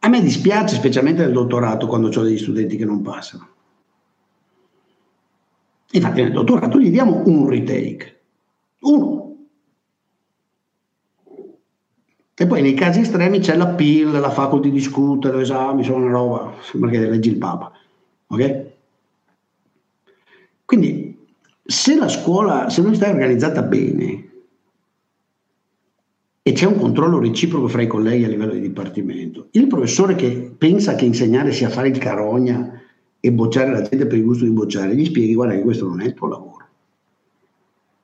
A me dispiace, specialmente nel dottorato, quando ho degli studenti che non passano. Infatti nel dottorato gli diamo un retake, uno. E poi nei casi estremi c'è la PIL, la faculty discute, l'esame, sono una roba, sembra che leggi il Papa. Ok? Quindi se la scuola, se non sta organizzata bene, e c'è un controllo reciproco fra i colleghi a livello di dipartimento. Il professore che pensa che insegnare sia fare il carogna e bocciare la gente per il gusto di bocciare, gli spieghi guarda che questo non è il tuo lavoro.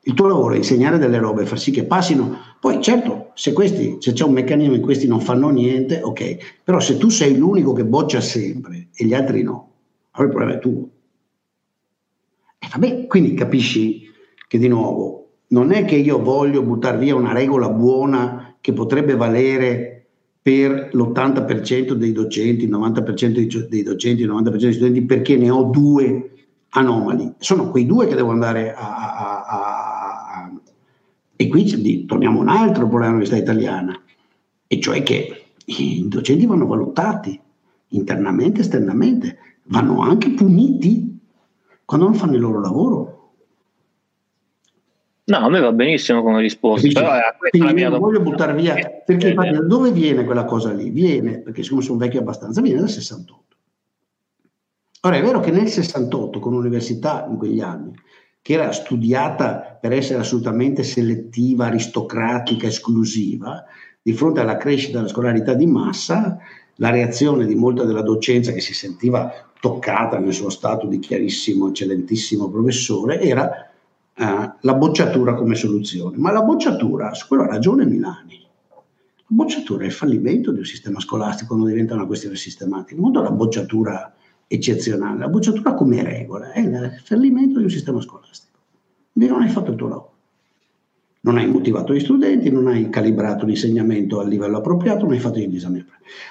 Il tuo lavoro è insegnare delle robe far sì che passino. Poi certo, se, questi, se c'è un meccanismo in cui questi non fanno niente, ok, però se tu sei l'unico che boccia sempre e gli altri no, allora il problema è tuo. E vabbè, quindi capisci che di nuovo non è che io voglio buttare via una regola buona che potrebbe valere per l'80% dei docenti, il 90% dei docenti, il 90% dei studenti, perché ne ho due anomali. Sono quei due che devo andare a... a, a, a e qui torniamo a un altro problema dell'università italiana, e cioè che i docenti vanno valutati internamente, esternamente, vanno anche puniti quando non fanno il loro lavoro. No, a me va benissimo come risposta. Però quindi mia non voglio buttare via, perché infatti, da dove viene quella cosa lì? Viene, perché siccome sono vecchio abbastanza, viene dal 68. Ora è vero che nel 68, con l'università in quegli anni, che era studiata per essere assolutamente selettiva, aristocratica, esclusiva, di fronte alla crescita della scolarità di massa, la reazione di molta della docenza che si sentiva toccata nel suo stato di chiarissimo, eccellentissimo professore era eh, la bocciatura come soluzione. Ma la bocciatura, su quello ha ragione Milani, la bocciatura è il fallimento di un sistema scolastico quando diventa una questione sistematica, non la bocciatura eccezionale, la bocciatura come regola è il fallimento di un sistema scolastico. Non hai fatto il tuo lavoro. Non hai motivato gli studenti, non hai calibrato l'insegnamento al livello appropriato, non hai fatto gli esami.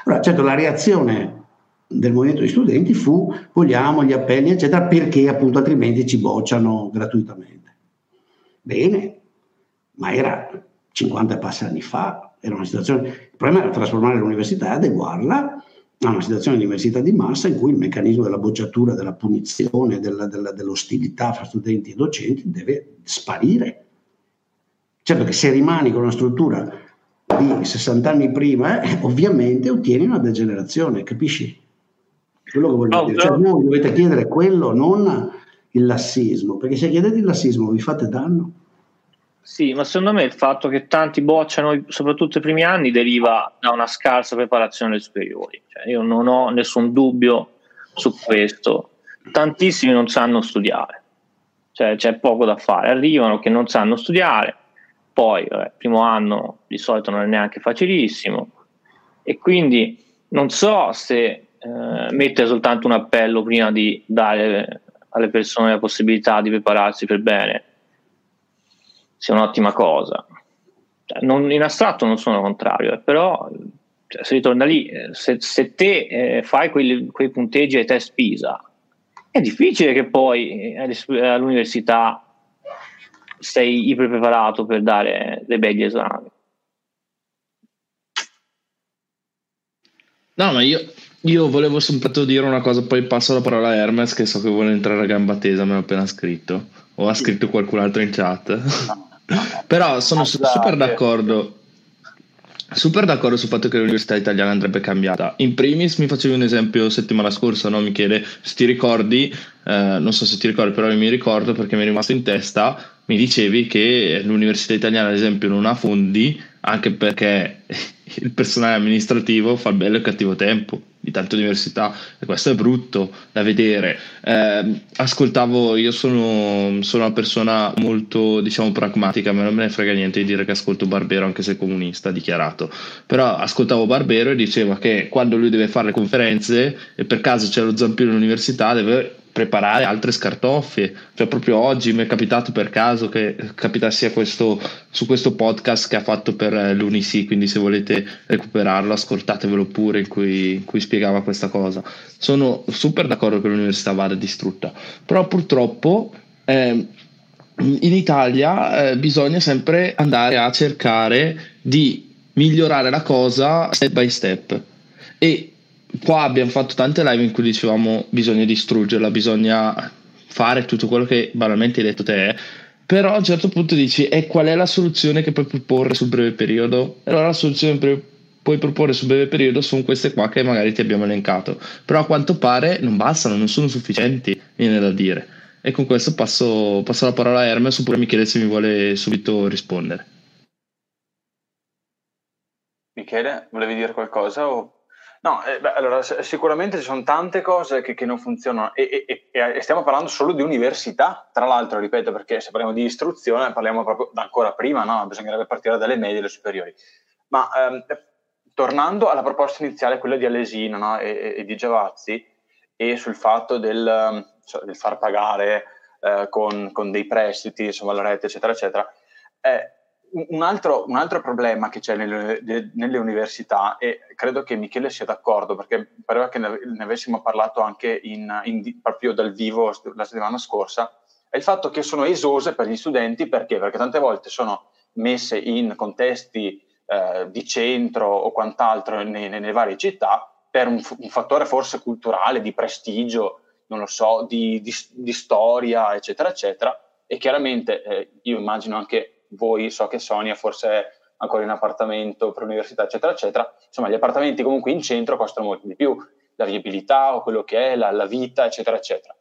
Allora, certo, la reazione del movimento di studenti fu vogliamo gli appelli, eccetera, perché appunto altrimenti ci bocciano gratuitamente. Bene, ma era 50 e passi anni fa, era una situazione, il problema era trasformare l'università e adeguarla a una situazione di università di massa in cui il meccanismo della bocciatura, della punizione, della, della, dell'ostilità fra studenti e docenti deve sparire. Certo che se rimani con una struttura di 60 anni prima, eh, ovviamente ottieni una degenerazione, capisci? Quello che voglio oh, dire. Cioè, voi dovete chiedere quello, non il lassismo, perché se chiedete il lassismo vi fate danno. Sì, ma secondo me il fatto che tanti bocciano, soprattutto i primi anni, deriva da una scarsa preparazione alle superiori. Cioè, io non ho nessun dubbio su questo. Tantissimi non sanno studiare, cioè c'è poco da fare. Arrivano che non sanno studiare, poi il primo anno di solito non è neanche facilissimo, E quindi non so se eh, mettere soltanto un appello prima di dare alle persone la possibilità di prepararsi per bene sia un'ottima cosa. Cioè, non, in astratto non sono contrario, eh, però cioè, se ritorna lì, eh, se, se te eh, fai quei, quei punteggi ai test PISA, è difficile che poi eh, all'università sei iperpreparato per dare dei begli esami. No, ma io, io volevo soltanto dire una cosa, poi passo la parola a Hermes che so che vuole entrare a gamba tesa, me l'ha appena scritto. O ha scritto qualcun altro in chat. (laughs) Però sono super d'accordo. Super d'accordo sul fatto che l'università italiana andrebbe cambiata. In primis mi facevi un esempio settimana scorsa, no Michele? Se ti ricordi, eh, non so se ti ricordi, però io mi ricordo perché mi è rimasto in testa, mi dicevi che l'università italiana ad esempio non ha fondi anche perché (laughs) il personale amministrativo fa bello e cattivo tempo di tante università e questo è brutto da vedere. Eh, ascoltavo, io sono, sono, una persona molto diciamo pragmatica, ma non me ne frega niente di dire che ascolto Barbero anche se comunista dichiarato, però ascoltavo Barbero e diceva che quando lui deve fare le conferenze e per caso c'è lo zampino all'università deve preparare altre scartoffie. Cioè, proprio oggi mi è capitato per caso che capitassi questo, su questo podcast che ha fatto per eh, l'Unisi. Quindi, se volete recuperarlo, ascoltatevelo pure, in cui, in cui spiegava questa cosa. Sono super d'accordo che l'università vada distrutta, però purtroppo. Eh, in Italia eh, bisogna sempre andare a cercare di migliorare la cosa step by step e qua abbiamo fatto tante live in cui dicevamo bisogna distruggerla, bisogna fare tutto quello che banalmente hai detto te, però a un certo punto dici e qual è la soluzione che puoi proporre sul breve periodo? E allora la soluzione che puoi proporre sul breve periodo sono queste qua che magari ti abbiamo elencato, però a quanto pare non bastano, non sono sufficienti, viene da dire. E con questo passo, passo la parola a Hermes oppure Michele se mi vuole subito rispondere. Michele, volevi dire qualcosa o No, eh, beh, allora sicuramente ci sono tante cose che, che non funzionano e, e, e, stiamo parlando solo di università, tra l'altro, ripeto, perché se parliamo di istruzione parliamo proprio da ancora prima, no? bisognerebbe partire dalle medie e dalle superiori. Ma ehm, tornando alla proposta iniziale, quella di Alesina no? e, e, di Giavazzi, e sul fatto del, cioè, del far pagare eh, con, con, dei prestiti, insomma, la rete, eccetera, eccetera, eh, un altro, un altro, problema che c'è nelle, nelle, università, e credo che Michele sia d'accordo, perché pareva che ne, ne avessimo parlato anche in, in, proprio dal vivo la settimana scorsa, è il fatto che sono esose per gli studenti, perché? Perché tante volte sono messe in contesti eh, di centro o quant'altro nei, nelle varie città per un, un, fattore forse culturale, di prestigio, non lo so, di, di, di storia, eccetera, eccetera, e chiaramente eh, io immagino anche voi, so che Sonia forse ancora in appartamento per l'università, eccetera, eccetera. Insomma, gli appartamenti comunque in centro costano molto di più, la viabilità o quello che è, la, la vita, eccetera, eccetera.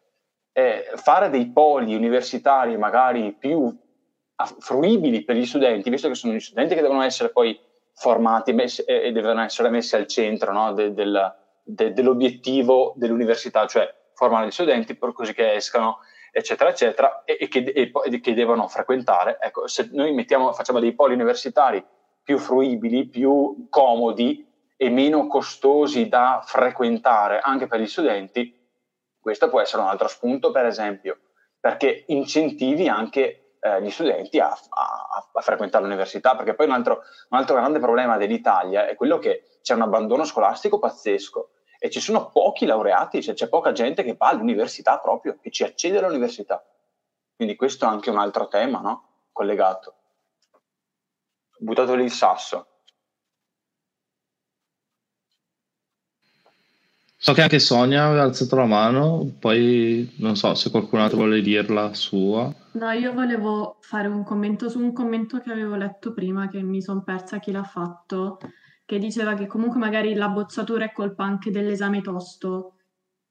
Eh, fare dei poli universitari magari più fruibili per gli studenti, visto che sono gli studenti che devono essere poi formati messi, e devono essere messi al centro no, de, del, de, dell'obiettivo dell'università, cioè formare gli studenti per così che escano eccetera, eccetera, e, e, che, e, che, devono frequentare. Ecco, se noi mettiamo, facciamo dei poli universitari più fruibili, più comodi e meno costosi da frequentare anche per gli studenti, questo può essere un altro spunto, per esempio, perché incentivi anche eh, gli studenti a, a, a, frequentare l'università, perché poi un altro, un altro grande problema dell'Italia è quello che c'è un abbandono scolastico pazzesco e ci sono pochi laureati, cioè c'è poca gente che va all'università proprio, che ci accede all'università. Quindi questo è anche un altro tema, no? Collegato. Buttato lì il sasso. So che anche Sonia ha alzato la mano, poi non so se qualcun altro vuole dirla sua. No, io volevo fare un commento su un commento che avevo letto prima, che mi sono persa chi l'ha fatto, che diceva che comunque magari la bozzatura è colpa anche dell'esame tosto.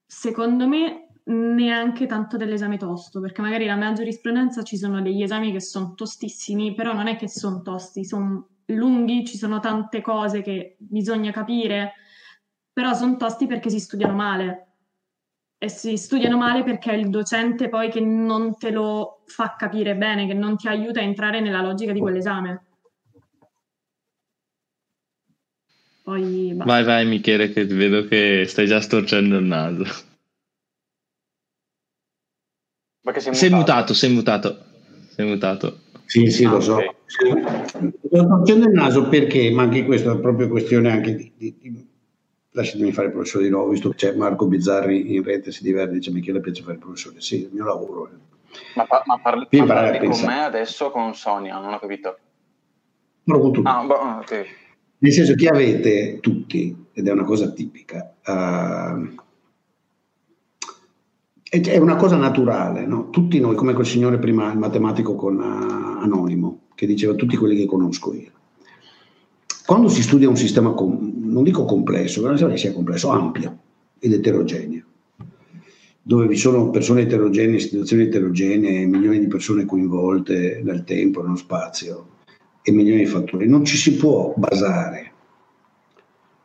Secondo me neanche tanto dell'esame tosto, perché magari la mia giurisprudenza ci sono degli esami che sono tostissimi, però non è che sono tosti, sono lunghi, ci sono tante cose che bisogna capire, però sono tosti perché si studiano male. E si studiano male perché è il docente poi che non te lo fa capire bene, che non ti aiuta a entrare nella logica di quell'esame. Poi, vai, vai Michele, che vedo che stai già storcendo il naso. Ma che sei, sei mutato? Sei mutato, sei mutato. Sì, sì, ah, lo so. Okay. Sto storcendo il naso perché, ma anche questa è proprio questione anche di, di, di lasciatemi fare il professore di nuovo, visto che c'è Marco Bizzarri in rete, si diverte, dice Michele piace fare il professore, sì, il mio lavoro. Ma, pa- ma parli, ma parli con me adesso con Sonia, non ho capito. Parlo con tutti. Ah, boh, okay. Nel senso che avete tutti, ed è una cosa tipica, uh, è una cosa naturale, no? tutti noi, come quel signore prima, il matematico con uh, Anonimo, che diceva tutti quelli che conosco io. Quando si studia un sistema, com- non dico complesso, non so che sia complesso, ampio ed eterogeneo, dove vi sono persone eterogenee, situazioni eterogenee, milioni di persone coinvolte nel tempo, nello spazio e milioni di fattori, non ci si può basare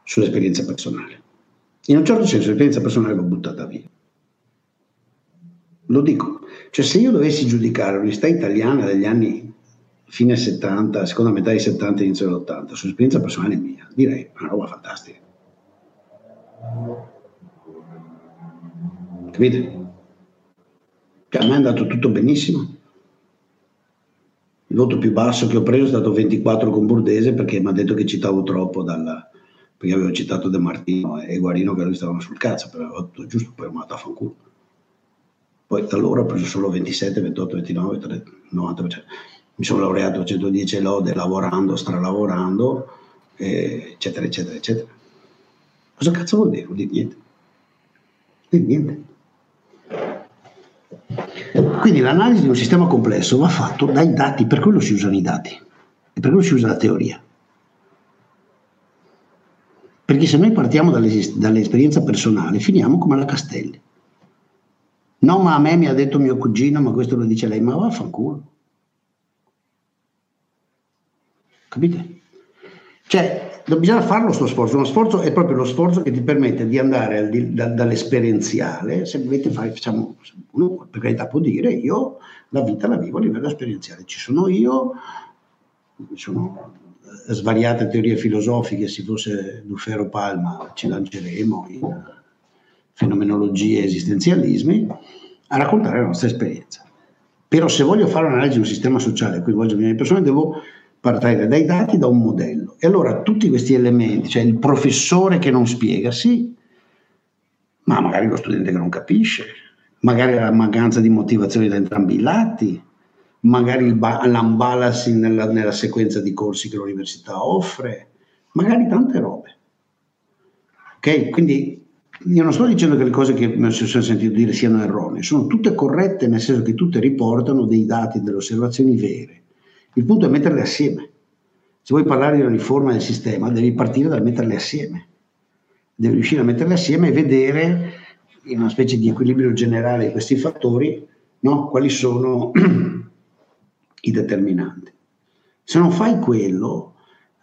sull'esperienza personale. In un certo senso l'esperienza personale va buttata via. Lo dico, cioè se io dovessi giudicare l'unità italiana degli anni fine 70, seconda metà dei 70 inizio dell'80, sull'esperienza personale mia, direi una roba fantastica. Capite? Cioè, a me è andato tutto benissimo. Il voto più basso che ho preso è stato 24 con Burdese perché mi ha detto che citavo troppo dalla, perché avevo citato De Martino e Guarino che lui stavano sul cazzo, però giusto poi ho mandato a fanculo. Poi da allora ho preso solo 27, 28, 29, 30, 90%. Mi sono laureato 110 lode lavorando, stralavorando, eccetera, eccetera, eccetera. Cosa cazzo vuol dire? Vuol dire niente. Vuol dire niente. Quindi l'analisi di un sistema complesso va fatto dai dati, per quello si usano i dati e per quello si usa la teoria. Perché se noi partiamo dall'esperienza personale, finiamo come la Castelli. No, ma a me mi ha detto mio cugino, ma questo lo dice lei, ma vaffanculo. Capite? Cioè, bisogna farlo sto sforzo. Uno sforzo è proprio lo sforzo che ti permette di andare di, da, dall'esperienziale. Se volete fare, facciamo, uno per carità può dire, io la vita la vivo a livello esperienziale. Ci sono io, ci sono svariate teorie filosofiche, se fosse Dufero Palma ci lanceremo in fenomenologie e esistenzialismi a raccontare la nostra esperienza. Però se voglio fare un'analisi di un sistema sociale e coinvolgere le persone, devo partire dai dati, da un modello. E allora tutti questi elementi, cioè il professore che non spiega, sì, ma magari lo studente che non capisce, magari la mancanza di motivazione da entrambi i lati, magari l'unbalancing nella, nella sequenza di corsi che l'università offre, magari tante robe. Ok? Quindi io non sto dicendo che le cose che mi sono sentito dire siano erronee, sono tutte corrette nel senso che tutte riportano dei dati, delle osservazioni vere. Il punto è metterle assieme. Se vuoi parlare di una riforma del sistema, devi partire dal metterle assieme. Devi riuscire a metterle assieme e vedere in una specie di equilibrio generale questi fattori no? quali sono (clears throat) i determinanti. Se non fai quello,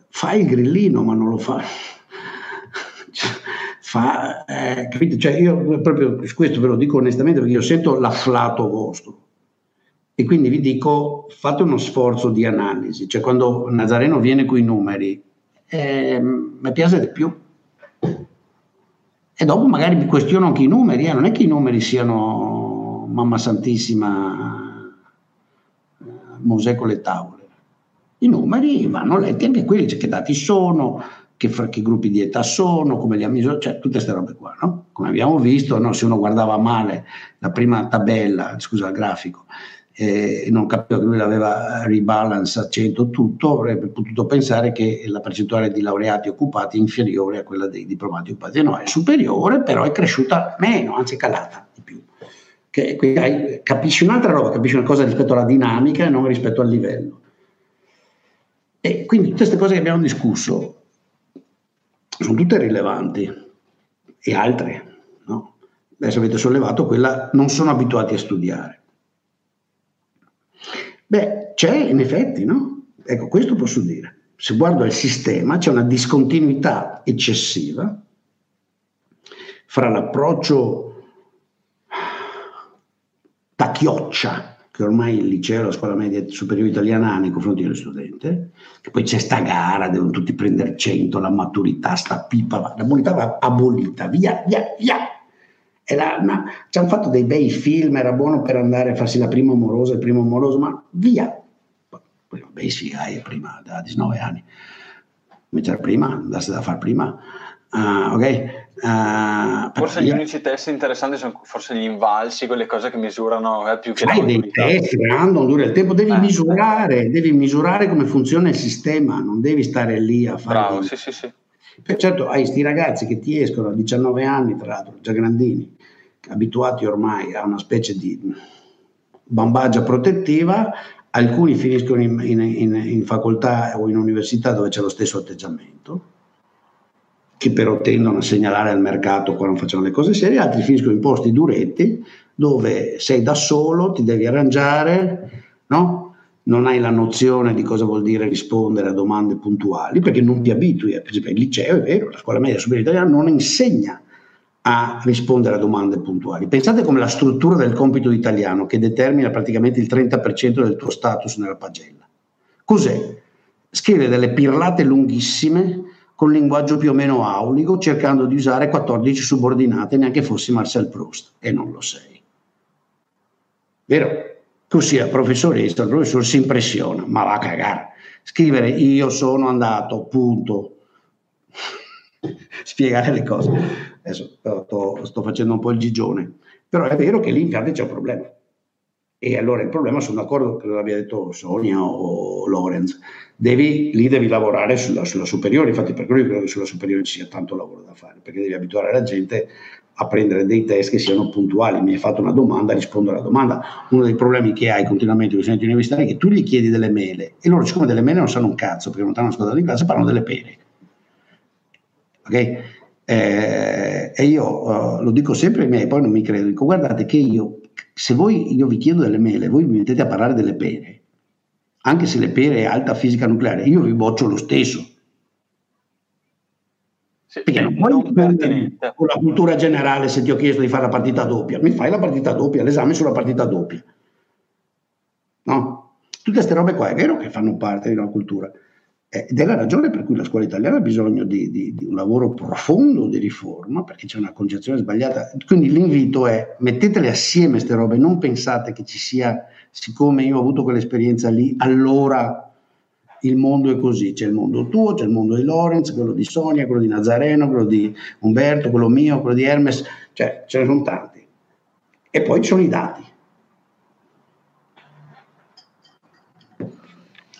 fai il grillino, ma non lo fai. (laughs) Fa, eh, capite? Cioè io proprio questo ve lo dico onestamente perché io sento l'afflato vostro e quindi vi dico fate uno sforzo di analisi, cioè quando Nazareno viene con i numeri eh, mi piace di più e dopo magari mi questiono anche i numeri, eh, non è che i numeri siano mamma santissima Mosè con le tavole. I numeri vanno letti anche quelli, cioè che dati sono, che, che gruppi di età sono, come li ha misurato, cioè tutte queste robe qua, no? Come abbiamo visto, no? se uno guardava male la prima tabella, scusa, il grafico, e non capiva che lui l'aveva rebalance a 100 tutto, avrebbe potuto pensare che la percentuale di laureati occupati è inferiore a quella dei diplomati occupati. No, è superiore, però è cresciuta meno, anzi è calata di più che, hai, capisci un'altra roba, capisci una cosa rispetto alla dinamica e non rispetto al livello. E quindi tutte queste cose che abbiamo discusso sono tutte rilevanti e altre, no? Adesso avete sollevato quella non sono abituati a studiare. Beh, c'è in effetti, no? Ecco, questo posso dire. Se guardo il sistema, c'è una discontinuità eccessiva fra l'approccio da chioccia che ormai il liceo la scuola media superiore italiana ha nei confronti dello studente, che poi c'è sta gara, devono tutti prendere 100, la maturità, sta pipa, la maturità va abolita, via, via, via. La, una, ci hanno fatto dei bei film, era buono per andare a farsi la prima amorosa, il primo amoroso, ma via. Poi bei sfigai prima, da 19 anni. Invece prima, andasse da fare prima, uh, ok? Uh, forse gli unici test interessanti sono forse gli invalsi, quelle cose che misurano eh, più che Hai dei test random, dura il tempo, devi eh. misurare, devi misurare come funziona il sistema, non devi stare lì a fare. Bravo, sì, sì, sì. Per certo, hai questi ragazzi che ti escono a 19 anni, tra l'altro, già grandini, abituati ormai a una specie di bambagia protettiva, alcuni finiscono in, in, in, in facoltà o in università dove c'è lo stesso atteggiamento che però tendono a segnalare al mercato quando facciamo le cose serie, altri finiscono in posti duretti dove sei da solo, ti devi arrangiare, no? Non hai la nozione di cosa vuol dire rispondere a domande puntuali perché non ti abitui. Per esempio, il liceo è vero, la scuola media superiore italiana non insegna a rispondere a domande puntuali. Pensate come la struttura del compito italiano che determina praticamente il 30% del tuo status nella pagella. Cos'è? Scrivere delle pirlate lunghissime con linguaggio più o meno aulico, cercando di usare 14 subordinate, neanche fossi Marcel Proust, e non lo sei. Vero? Così la professoressa, il professore si impressiona, ma va a cagare. Scrivere io sono andato, punto. (laughs) Spiegare le cose. Adesso sto, sto, facendo un po' il gigione, però è vero che lì in piante c'è un problema. E allora il problema, sono d'accordo, che l'abbia detto Sonia o Lorenz, devi, lì devi lavorare sulla, sulla, superiore, infatti per quello credo che sulla superiore ci sia tanto lavoro da fare, perché devi abituare la gente a prendere dei test che siano puntuali. Mi hai fatto una domanda, rispondo alla domanda. Uno dei problemi che hai continuamente con gli studenti universitari è che tu gli chiedi delle mele e loro, siccome delle mele non sanno un cazzo, perché non hanno ascoltato in classe, parlano delle pere. Ok? Eh, e io uh, lo dico sempre ai miei, poi non mi credo, dico guardate che io se voi, io vi chiedo delle mele, voi mi mettete a parlare delle pere, anche se le pere è alta fisica nucleare, io vi boccio lo stesso. Sì, Perché non puoi con la cultura generale se ti ho chiesto di fare la partita doppia, mi fai la partita doppia, l'esame sulla partita doppia. No? Tutte queste robe qua è vero che fanno parte di una cultura. Ed è la ragione per cui la scuola italiana ha bisogno di, di, di, un lavoro profondo di riforma, perché c'è una concezione sbagliata. Quindi l'invito è mettetele assieme queste robe, non pensate che ci sia, siccome io ho avuto quell'esperienza lì, allora il mondo è così. C'è il mondo tuo, c'è il mondo di Lorenz, quello di Sonia, quello di Nazareno, quello di Umberto, quello mio, quello di Hermes, cioè ce ne sono tanti. E poi ci sono i dati.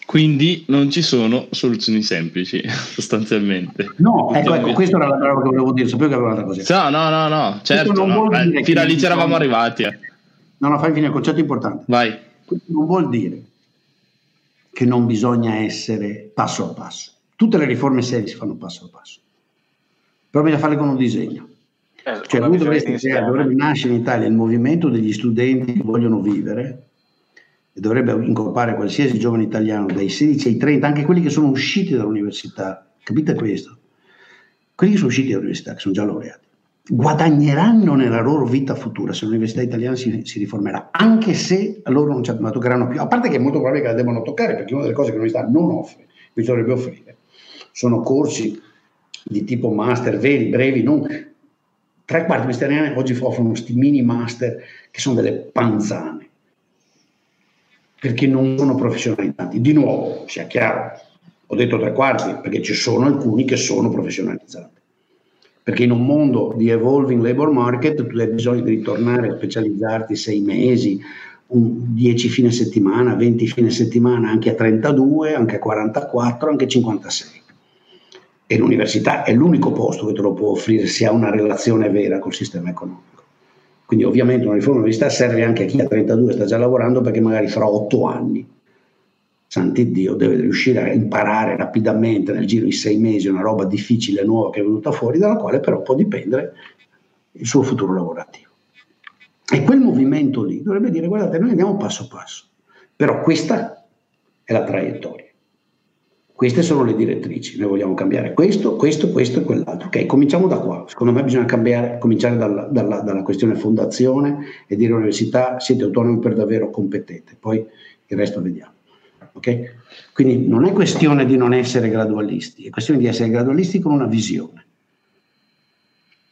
Quindi non ci sono soluzioni semplici, (laughs) sostanzialmente. No, ecco, ecco, questa era la parola che volevo dire, sapevo che avevo un'altra cosa. No, no, no, no, certo, no. Eh, fino a lì ci eravamo arrivati. Eh. No, no, fai fine, concetto importante. Vai. Questo non vuol dire che non bisogna essere passo a passo. Tutte le riforme serie si fanno passo a passo. Però bisogna farle con un disegno. Eh, cioè, lui dovreste, dovrebbe nascere in Italia il movimento degli studenti che vogliono vivere, e dovrebbe incorporare qualsiasi giovane italiano dai 16 ai 30, anche quelli che sono usciti dall'università, capite questo? Quelli che sono usciti dall'università, che sono già laureati, guadagneranno nella loro vita futura se l'università italiana si, si riformerà, anche se a loro non ci toccheranno più, a parte che è molto probabile che la debbano toccare, perché una delle cose che l'università non offre, invece dovrebbe offrire, sono corsi di tipo master veri, brevi, non tre quarti ministeriali oggi offrono questi mini master che sono delle panzane perché non sono professionalizzati. Di nuovo, sia chiaro, ho detto tre quarti perché ci sono alcuni che sono professionalizzati. Perché in un mondo di evolving labor market tu hai bisogno di ritornare a specializzarti sei mesi, 10 fine settimana, 20 fine settimana, anche a 32, anche a 44, anche a 56. E l'università è l'unico posto che te lo può offrire se ha una relazione vera col sistema economico. Quindi ovviamente una riforma universitaria serve anche a chi a 32 sta già lavorando perché magari fra 8 anni, santi Dio, deve riuscire a imparare rapidamente nel giro di 6 mesi una roba difficile nuova che è venuta fuori, dalla quale però può dipendere il suo futuro lavorativo. E quel movimento lì dovrebbe dire guardate, noi andiamo passo passo, però questa è la traiettoria. Queste sono le direttrici, noi vogliamo cambiare questo, questo, questo e quell'altro. Ok, cominciamo da qua. Secondo me bisogna cambiare, cominciare dalla, dalla, dalla questione fondazione e dire all'università siete autonomi per davvero, competete, poi il resto vediamo. Okay? Quindi non è questione di non essere gradualisti, è questione di essere gradualisti con una visione.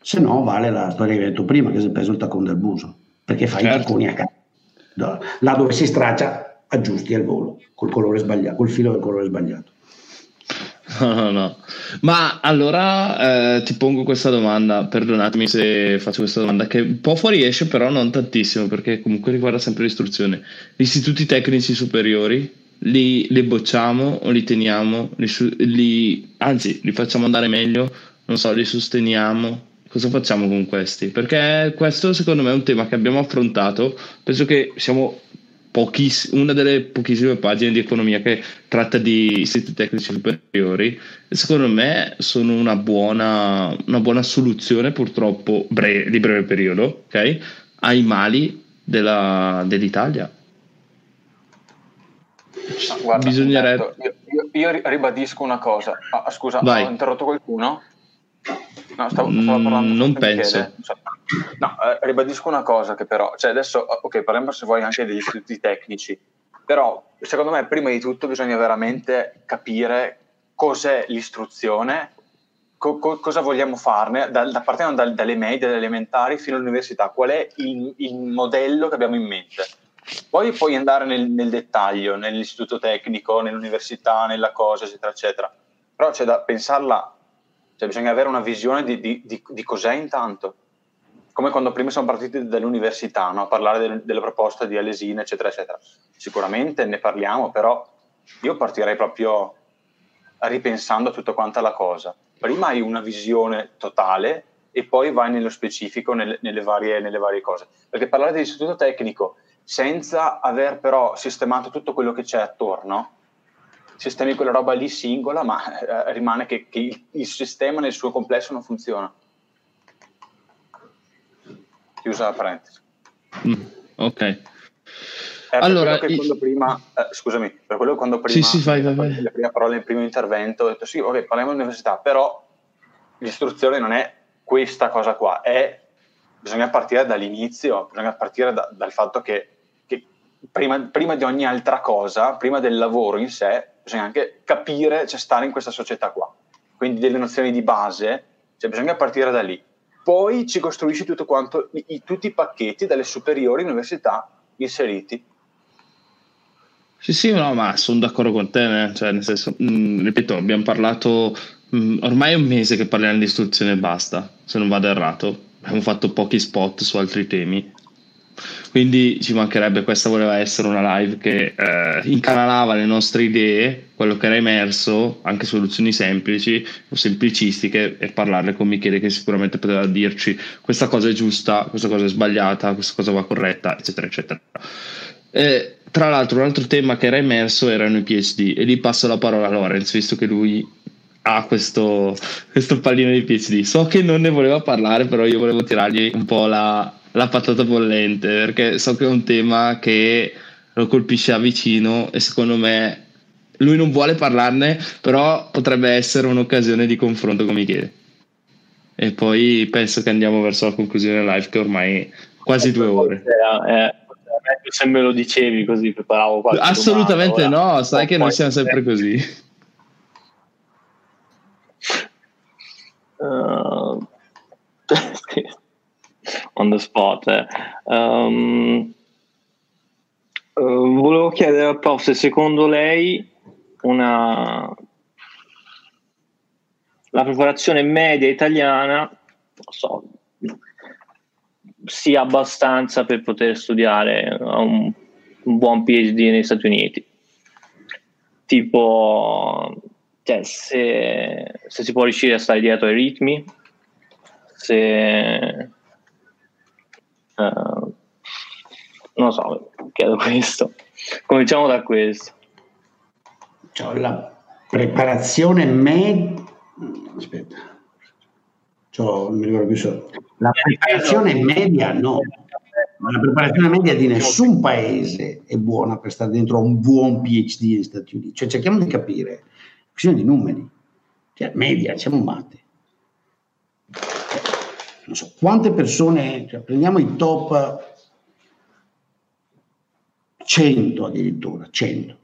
Se no vale la storia che hai detto prima, che si è preso il taccone del buso, perché fai certo. i tacconi a casa. Là dove si straccia, aggiusti al volo, col colore sbagliato, col filo del colore sbagliato. No, no, no. Ma allora eh, ti pongo questa domanda, perdonatemi se faccio questa domanda, che un po' fuori esce, però non tantissimo, perché comunque riguarda sempre l'istruzione. Gli istituti tecnici superiori, li, li bocciamo o li teniamo? Li, li, anzi, li facciamo andare meglio? Non so, li sosteniamo? Cosa facciamo con questi? Perché questo secondo me è un tema che abbiamo affrontato, penso che siamo pochiss- una delle pochissime pagine di economia che tratta di istituti tecnici superiori e secondo me sono una buona, una buona soluzione purtroppo bre- di breve periodo okay, ai mali della, dell'Italia. No, guarda, Bisognerebbe... Io, io, io, ribadisco una cosa. Ah, scusa, Vai. ho interrotto qualcuno? No, stavo, stavo parlando. Mm, non penso. No, eh, ribadisco una cosa che però, cioè adesso, ok, parliamo se vuoi anche degli istituti tecnici, però secondo me prima di tutto bisogna veramente capire cos'è l'istruzione, co- co- cosa vogliamo farne, da, da, partendo da, dalle medie, dalle elementari fino all'università, qual è il, il, modello che abbiamo in mente. Poi puoi andare nel, nel dettaglio, nell'istituto tecnico, nell'università, nella cosa, eccetera, eccetera. Però c'è da pensarla, cioè bisogna avere una visione di, di, di, di cos'è intanto come quando prima siamo partiti dall'università, no? a parlare del, delle proposte di Alesina, eccetera, eccetera. Sicuramente ne parliamo, però io partirei proprio ripensando tutta quanta la cosa. Prima hai una visione totale e poi vai nello specifico nelle, nelle, varie, nelle varie cose. Perché parlare dell'istituto tecnico senza aver però sistemato tutto quello che c'è attorno, sistemi quella roba lì singola, ma eh, rimane che, che il, il sistema nel suo complesso non funziona chiusa la parentesi. Mm, ok. Eh, allora, per i... prima, eh, scusami, per quello che quando prima, sì, sì, vai, vai, vai. la prima parola nel primo intervento ho detto sì, ok, parliamo di università, però l'istruzione non è questa cosa qua, è, bisogna partire dall'inizio, bisogna partire da, dal fatto che, che prima, prima, di ogni altra cosa, prima del lavoro in sé, bisogna anche capire, cioè stare in questa società qua. Quindi delle nozioni di base, cioè bisogna partire da lì poi ci costruisci tutto quanto, i, tutti i pacchetti dalle superiori università inseriti. Sì, sì, no, ma sono d'accordo con te, eh? cioè, nel senso, mh, mm, ripeto, abbiamo parlato, mh, mm, ormai è un mese che parliamo di istruzione e basta, se non vado errato, abbiamo fatto pochi spot su altri temi, quindi ci mancherebbe, questa voleva essere una live che eh, incanalava le nostre idee, quello che era emerso, anche soluzioni semplici o semplicistiche e parlarle con Michele che sicuramente poteva dirci questa cosa è giusta, questa cosa è sbagliata, questa cosa va corretta, eccetera, eccetera. Eh, tra l'altro un altro tema che era emerso erano i PhD e lì passo la parola a Lorenz visto che lui ha questo, questo pallino di PhD. So che non ne voleva parlare, però io volevo tirargli un po' la, la patata bollente perché so che è un tema che lo colpisce a vicino e secondo me lui non vuole parlarne, però potrebbe essere un'occasione di confronto con Michele. E poi penso che andiamo verso la conclusione live che ormai quasi due ore. Eh, se me lo dicevi così preparavo qualche Assolutamente domanda, no, sai che non siamo sempre così. Uh, on the spot. Um, volevo chiedere al prof se secondo lei una, la preparazione media italiana so, sia abbastanza per poter studiare un, un buon PhD negli Stati Uniti. Tipo, cioè, se, se si può riuscire a stare dietro ai ritmi, se Uh, non lo so, chiedo questo. Cominciamo da questo. Cioè, la preparazione media... Aspetta. Cioè, non mi ricordo più solo. La preparazione media no. Ma la preparazione media di nessun paese è buona per stare dentro a un buon PhD negli Stati Uniti. Cioè, cerchiamo di capire questione di numeri. Cioè, media, siamo matti. Non so, quante persone, cioè, prendiamo i top 100 addirittura, 100.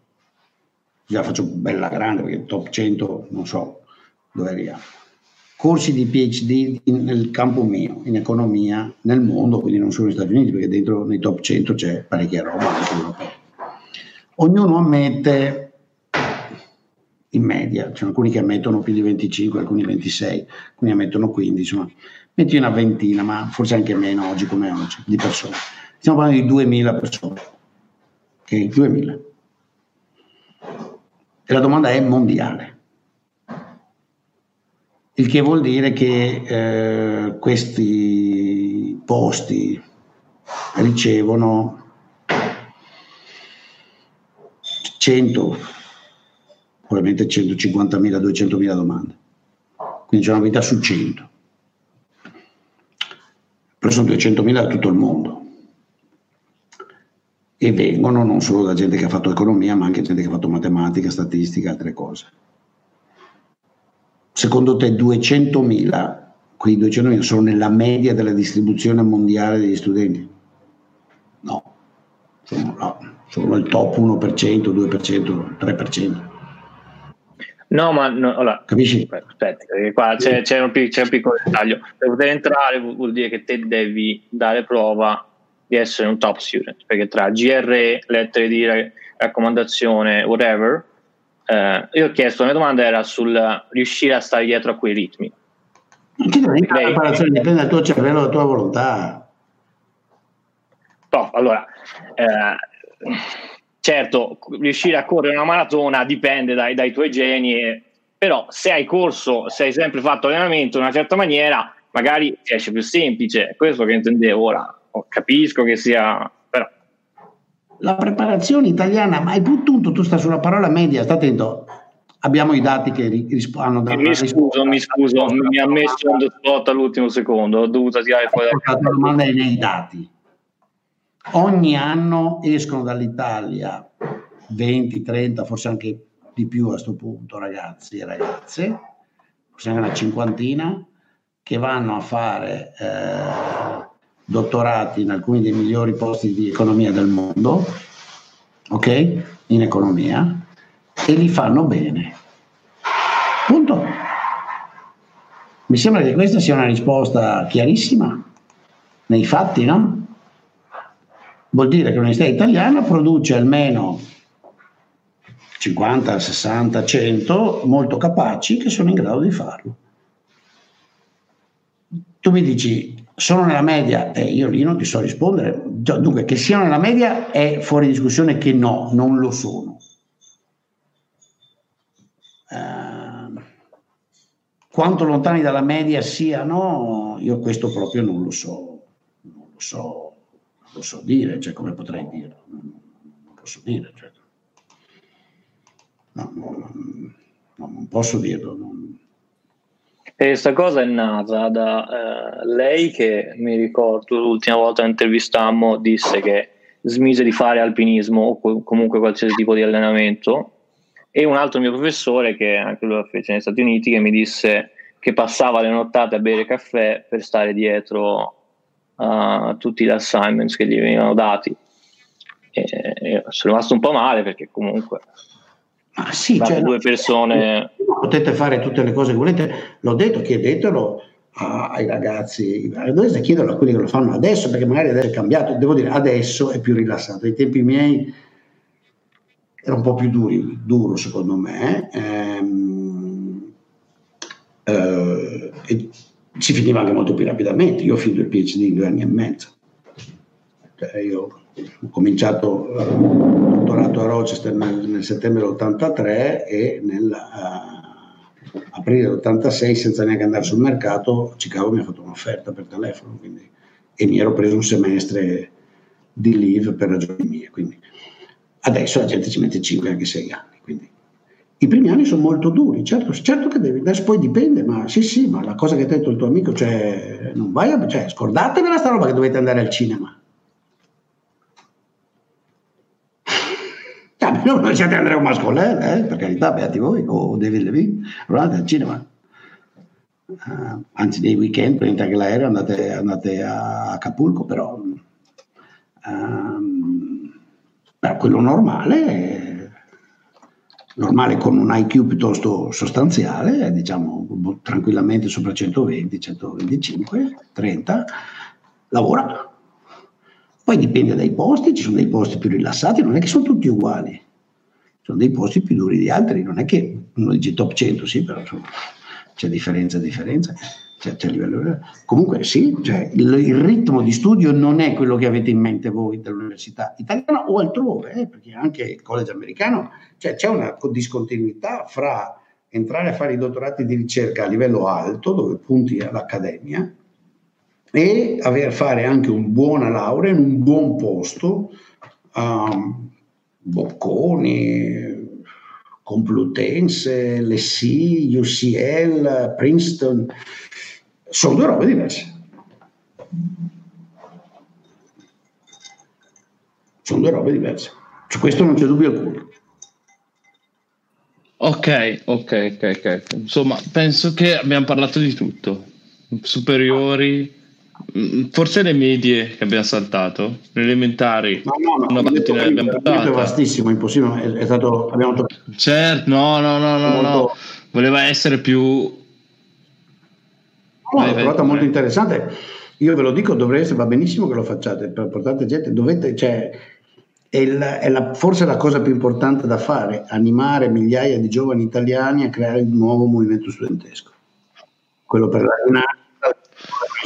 Già faccio bella grande perché top 100 non so dove arriviamo. Corsi di PhD in, nel campo mio, in economia, nel mondo, quindi non solo negli Stati Uniti, perché dentro nei top 100 c'è parecchia roba europea. Ognuno ammette in media, c'è alcuni che ammettono più di 25, alcuni 26, alcuni ammettono 15, insomma, metti una ventina, ma forse anche meno oggi come oggi, di persone. Stiamo parlando di 2000 persone. Ok, 2000. E la domanda è mondiale. Il che vuol dire che eh, questi posti ricevono 100, probabilmente 150.000, 200.000 domande. Quindi c'è una vita su 100. Però sono 200.000 da tutto il mondo. E vengono non solo da gente che ha fatto economia, ma anche gente che ha fatto matematica, statistica, altre cose. Secondo te 200.000, quei 200.000 sono nella media della distribuzione mondiale degli studenti? No, sono, no, sono il top 1%, 2%, 3%. No, ma no, allora, capisci? Aspetta, qua c'è, c'è, un, c'è, un, piccolo dettaglio. Per poter entrare vuol dire che te devi dare prova di essere un top student, perché tra GRE, lettere di raccomandazione, whatever, eh, io ho chiesto, la mia domanda era sul riuscire a stare dietro a quei ritmi. Non la preparazione dipende dal tuo cervello, dalla tua volontà. No, allora, eh, certo, riuscire a correre una maratona dipende dai, dai tuoi geni, però se hai corso, se hai sempre fatto allenamento in una certa maniera, magari ti esce più semplice. Questo che intendevo ora. Capisco che sia la preparazione italiana, ma il punto tu stai sulla parola media, sta attento. Abbiamo i dati che risp- hanno dato. Mi scuso, mi scuso, mi ha messo on the spot all'ultimo secondo, ho dovuto tirare fuori la domanda è nei dati. Ogni anno escono dall'Italia 20, 30, forse anche di più a questo punto, ragazzi e ragazze, forse anche una cinquantina, che vanno a fare eh, dottorati in alcuni dei migliori posti di economia del mondo, ok? In economia, e li fanno bene. Punto. Mi sembra che questa sia una risposta chiarissima, nei fatti, no? Vuol dire che l'università italiana produce almeno 50, 60, 100 molto capaci che sono in grado di farlo. Tu mi dici, sono nella media e io lì non ti so rispondere. Dunque, che siano nella media è fuori discussione che no, non lo sono. Uh, quanto lontani dalla media siano, io questo proprio non lo so, non lo so, non lo so dire, cioè come potrei dirlo, non, posso dire. Cioè. No, no, no, non posso dirlo. Non, e questa cosa è nata da eh, lei che mi ricordo l'ultima volta che intervistammo disse che smise di fare alpinismo o comunque qualsiasi tipo di allenamento e un altro mio professore che anche lui fece negli Stati Uniti che mi disse che passava le nottate a bere caffè per stare dietro a tutti gli assignments che gli venivano dati e, e sono rimasto un po' male perché comunque ma sì, cioè, due persone. Potete fare tutte le cose che volete, l'ho detto, chiedetelo ai ragazzi, dovete chiederlo a quelli che lo fanno adesso, perché magari adesso è cambiato, devo dire adesso è più rilassato, ai tempi miei era un po' più duri, duro secondo me, ehm, eh, si finiva anche molto più rapidamente, io ho finito il PhD in due anni e mezzo, cioè io ho cominciato il eh, dottorato a Rochester nel, settembre dell'83 e nel uh, aprile dell'86 senza neanche andare sul mercato Chicago mi ha fatto un'offerta per telefono quindi, e mi ero preso un semestre di leave per ragioni mie quindi. Adesso la gente ci mette 5 anche 6 anni i primi anni sono molto duri, certo, certo che devi, adesso poi dipende, ma sì, sì, ma la cosa che ha detto il tuo amico, cioè, non vai a, cioè, scordatevela sta roba che dovete andare al cinema. (laughs) Siete Andrea Mascolet, eh, per carità, beati voi, o David Levine, guardate al cinema. Uh, anzi, dei weekend, prendete anche l'aereo, andate, andate a Acapulco, però, um, però quello normale, normale con un IQ piuttosto sostanziale, diciamo tranquillamente sopra 120, 125, 30, lavora poi dipende dai posti, ci sono dei posti più rilassati, non è che sono tutti uguali, sono dei posti più duri di altri, non è che uno dice top 100, sì, però insomma, c'è differenza, differenza. C'è, c'è livello, comunque sì, cioè il, il, ritmo di studio non è quello che avete in mente voi dall'università italiana o altrove, eh, perché anche il college americano cioè, c'è una discontinuità fra entrare a fare i dottorati di ricerca a livello alto, dove punti all'accademia, e aver fare anche una buona laurea in un buon posto, um, Bocconi, Complutense, l'ESI, UCL, Princeton, sono due robe diverse. Sono due robe diverse. Su questo non c'è dubbio alcuno. Ok, ok, ok, ok. Insomma, penso che abbiamo parlato di tutto. Superiori, Mm, forse le medie che abbiamo saltato, le elementari, no, no, no, una battutina l'abbiamo portata. È vastissimo, impossibile, è, è stato, abbiamo. Certo, no, no, no, no, molto... no, voleva essere più... No, l'ho trovata molto interessante. Io ve lo dico, dovreste, va benissimo che lo facciate, per portate gente, dovete, cioè, è, il, è la, forse la cosa più importante da fare, animare migliaia di giovani italiani a creare un nuovo movimento studentesco. Quello per la rinascita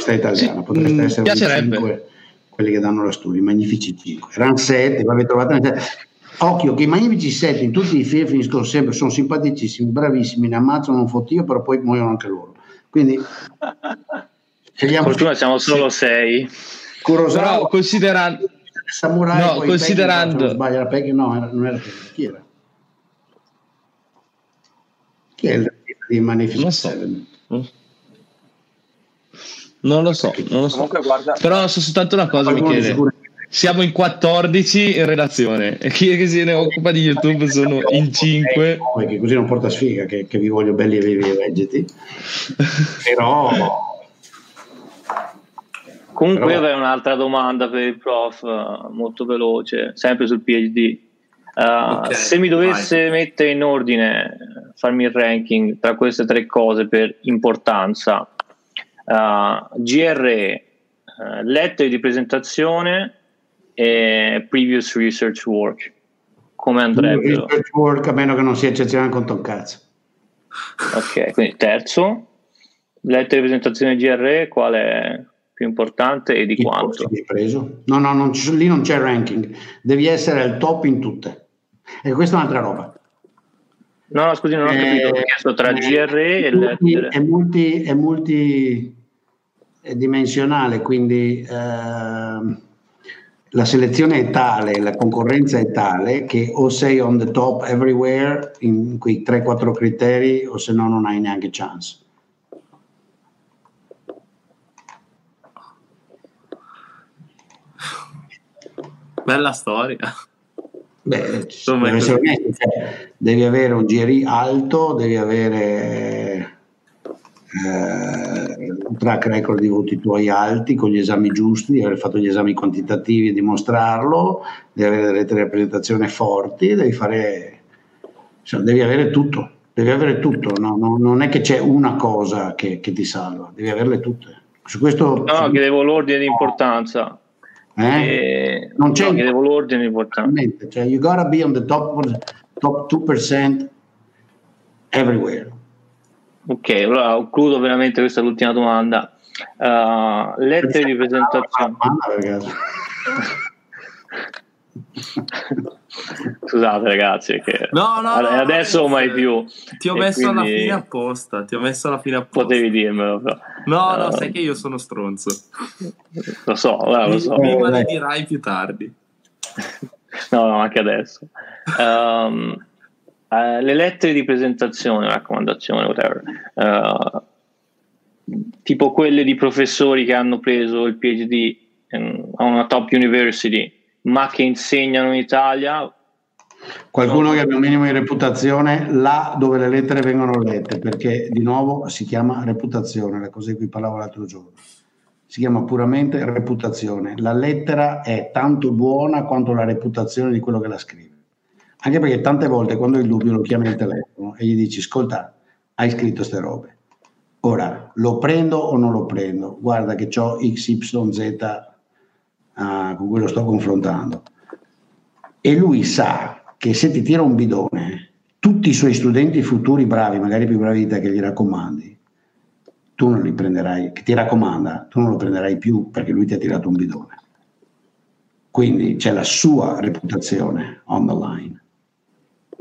l'università italiana, sì, potreste mm, essere cinque, quelli che danno la studio, i magnifici 5. Erano 7, vabbè trovato Occhio che i magnifici 7 in tutti i film finiscono sempre, sono simpaticissimi, bravissimi, ne ammazzano un fottio, però poi muoiono anche loro. Quindi scegliamo fortuna siamo solo 6. Kurosawa, però considerando Samurai, no, considerando sbaglia la Peggy, no, non era Peggy, chi era? Chi è il di Magnificent so. Seven? Non lo so, non lo so. Guarda... Però so soltanto una cosa, Michele. Siamo in 14 in relazione e (laughs) chi è che se ne occupa di YouTube sono in 5. Perché così non porta sfiga che, che vi voglio belli e vivi e veggeti. (laughs) Però... Comunque Però... io avrei un'altra domanda per il prof, molto veloce, sempre sul PhD. Uh, okay, se mi dovesse vai. mettere in ordine, farmi il ranking tra queste tre cose per importanza, uh, GRE, uh, lettere di presentazione e previous research work. Come andrebbero? Research work a meno che non sia eccezionale con un cazzo. Ok, quindi terzo, lettere di presentazione GRE, qual è più importante e di Il quanto? Preso. No, no, non, lì non c'è ranking, devi essere al top in tutte. E questa è un'altra roba. No, no, scusi, non ho eh, capito. Ho chiesto tra eh, GRE e lettere. È, multi, è multidimensionale, quindi eh, la selezione è tale, la concorrenza è tale che o sei on the top everywhere in quei 3-4 criteri o se no non hai neanche chance. Bella storia. Beh, Insomma, cioè, devi avere un GRI alto, devi avere eh, un track record di voti tuoi alti con gli esami giusti, devi aver fatto gli esami quantitativi e dimostrarlo, devi avere delle rappresentazioni forti, devi fare, insomma, devi avere tutto, devi avere tutto, no? no, non è che c'è una cosa che, che, ti salva, devi averle tutte. Su questo, no, chiedevo l'ordine di importanza. Eh? Non c'è no, chiedevo l'ordine di importanza. Cioè, you gotta be on the top, top 2% everywhere. Ok, allora concludo veramente questa è l'ultima domanda. Uh, lettere di presentazione. (laughs) Scusate ragazzi, che no, no, no, adesso mai più. Ti ho messo alla fine apposta. Ti ho messo alla fine apposta. Potevi dirmelo. Però. No, no, uh, sai che io sono stronzo. Lo so, lo so. Mi maledirai più tardi. no, no, anche adesso. Um, uh, le lettere di presentazione, raccomandazione, whatever. Uh, tipo quelle di professori che hanno preso il PhD in, a una top university ma che insegnano in Italia Qualcuno che abbia un minimo di reputazione là dove le lettere vengono lette, perché di nuovo si chiama reputazione, la cosa di cui parlavo l'altro giorno. Si chiama puramente reputazione. La lettera è tanto buona quanto la reputazione di quello che la scrive. Anche perché tante volte quando hai il dubbio lo chiami al telefono e gli dici, ascolta, hai scritto queste robe. Ora, lo prendo o non lo prendo? Guarda che ho XYZ uh, con cui lo sto confrontando. E lui sa che se ti tira un bidone, tutti i suoi studenti futuri bravi, magari più bravi di te che gli raccomandi, tu non li prenderai, che ti raccomanda, tu non lo prenderai più perché lui ti ha tirato un bidone. Quindi c'è la sua reputazione on the line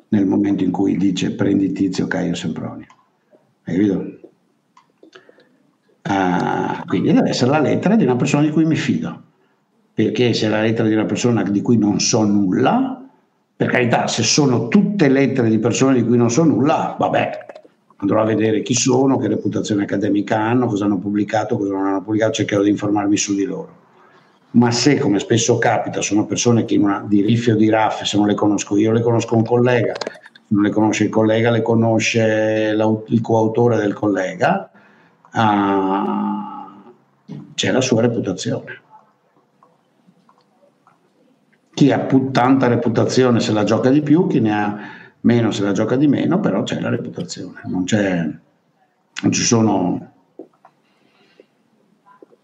nel momento in cui dice prendi Tizio Caio Sempronio. Hai capito? Uh, quindi deve essere la lettera di una persona di cui mi fido. Perché se la lettera di una persona di cui non so nulla, per carità, se sono tutte lettere di persone di cui non so nulla, vabbè, andrò a vedere chi sono, che reputazione accademica hanno, cosa hanno pubblicato, cosa non hanno pubblicato, cercherò di informarmi su di loro. Ma se, come spesso capita, sono persone che una, di riffe o di raffe, se non le conosco io, le conosco un collega, se non le conosce il collega, le conosce il coautore del collega, ah, c'è la sua reputazione chi ha tanta reputazione se la gioca di più, chi ne ha meno se la gioca di meno, però c'è la reputazione, non, c'è, non ci sono...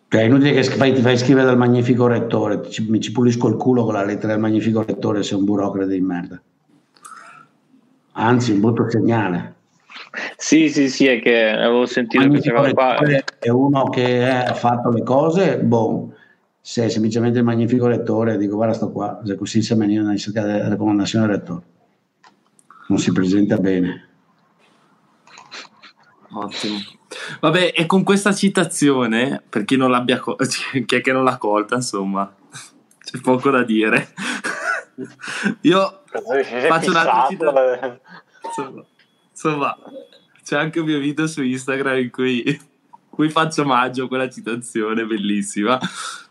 Cioè, è inutile che fai, ti fai scrivere dal magnifico rettore, ci, mi ci pulisco il culo con la lettera del magnifico rettore se è un burocrate di merda. Anzi, un brutto segnale. Sì, sì, sì, è che avevo sentito questa cosa qua. È uno che ha fatto le cose, boh, se è semplicemente il magnifico lettore, dico guarda sto qua, se così se venire una raccomandazione del lettore. Non si presenta bene. Ottimo. Vabbè, e con questa citazione, per chi non l'abbia (laughs) chi è che non l'ha colta, insomma, (laughs) c'è poco da dire. (laughs) Io faccio un'altra citazione. Insomma, insomma, c'è anche un mio video su Instagram in cui, cui faccio omaggio a quella citazione bellissima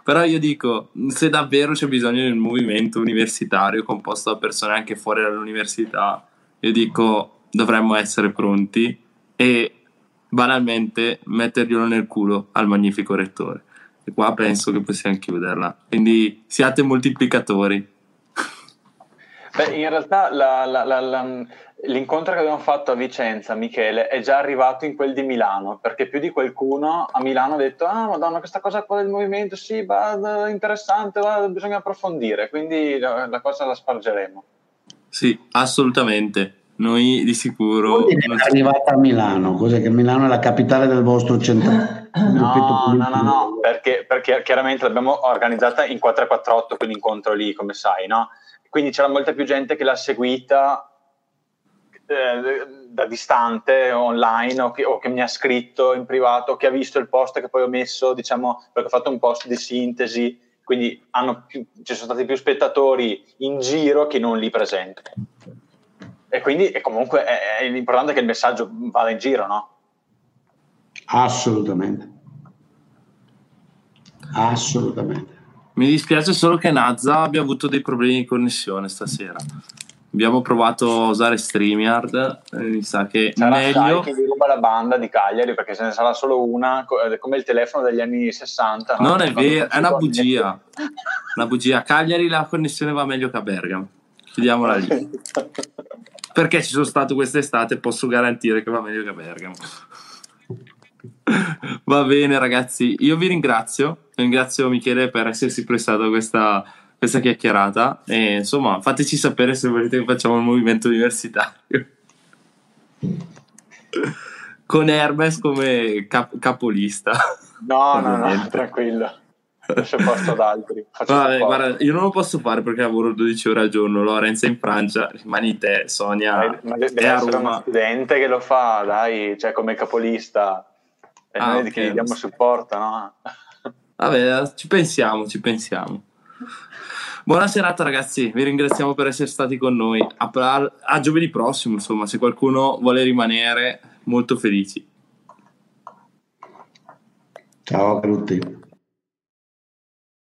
però io dico, se davvero c'è bisogno di un movimento universitario composto da persone anche fuori dall'università, io dico, dovremmo essere pronti e banalmente metterglielo nel culo al magnifico rettore. E qua penso che possiamo chiuderla. Quindi siate moltiplicatori. Beh, in realtà la, la, la, L'incontro che abbiamo fatto a Vicenza, Michele, è già arrivato in quel di Milano, perché più di qualcuno a Milano ha detto ah madonna questa cosa qua del movimento, sì, va, interessante, va, bisogna approfondire, quindi la, la, cosa la spargeremo. Sì, assolutamente. Noi di sicuro... È arrivata a Milano, cos'è che Milano è la capitale del vostro centro? No, no, no, no, perché, perché chiaramente l'abbiamo organizzata in 448, quell'incontro lì, come sai, no? Quindi c'era molta più gente che l'ha seguita eh, da distante online o che, o che, mi ha scritto in privato o che ha visto il post che poi ho messo, diciamo, perché ho fatto un post di sintesi, quindi più, ci sono stati più spettatori in giro che non lì presenti. E quindi e comunque è, è l'importante che il messaggio vada in giro, no? Assolutamente. Assolutamente. Mi dispiace solo che Nazza abbia avuto dei problemi di connessione stasera. Abbiamo provato a usare StreamYard, eh, mi sa che sarà meglio... che gli ruba la banda di Cagliari perché se ne sarà solo una, eh, come il telefono degli anni 60. No? Non è vero, è una bugia. una bugia. A Cagliari la connessione va meglio che a Bergamo. Chiudiamola lì. (laughs) perché ci sono stato quest'estate posso garantire che va meglio che a Bergamo. (laughs) va bene ragazzi, io vi ringrazio. Ringrazio Michele per essersi prestato a questa questa chiacchierata. E insomma fateci sapere se volete che facciamo il movimento universitario. (laughs) Con Hermes come cap- capolista. No no no tranquillo. Lascio posto ad altri. Vabbè, guarda, io non lo posso fare perché lavoro 12 ore al giorno. Lorenz è in Francia rimani te Sonia ma, deve essere uno studente che lo fa dai cioè come capolista. E ah, noi okay. che gli diamo supporto no? Vabbè, ci pensiamo, ci pensiamo. Buona serata ragazzi, vi ringraziamo per essere stati con noi. A, a, a giovedì prossimo, insomma, se qualcuno vuole rimanere, molto felici. Ciao a tutti.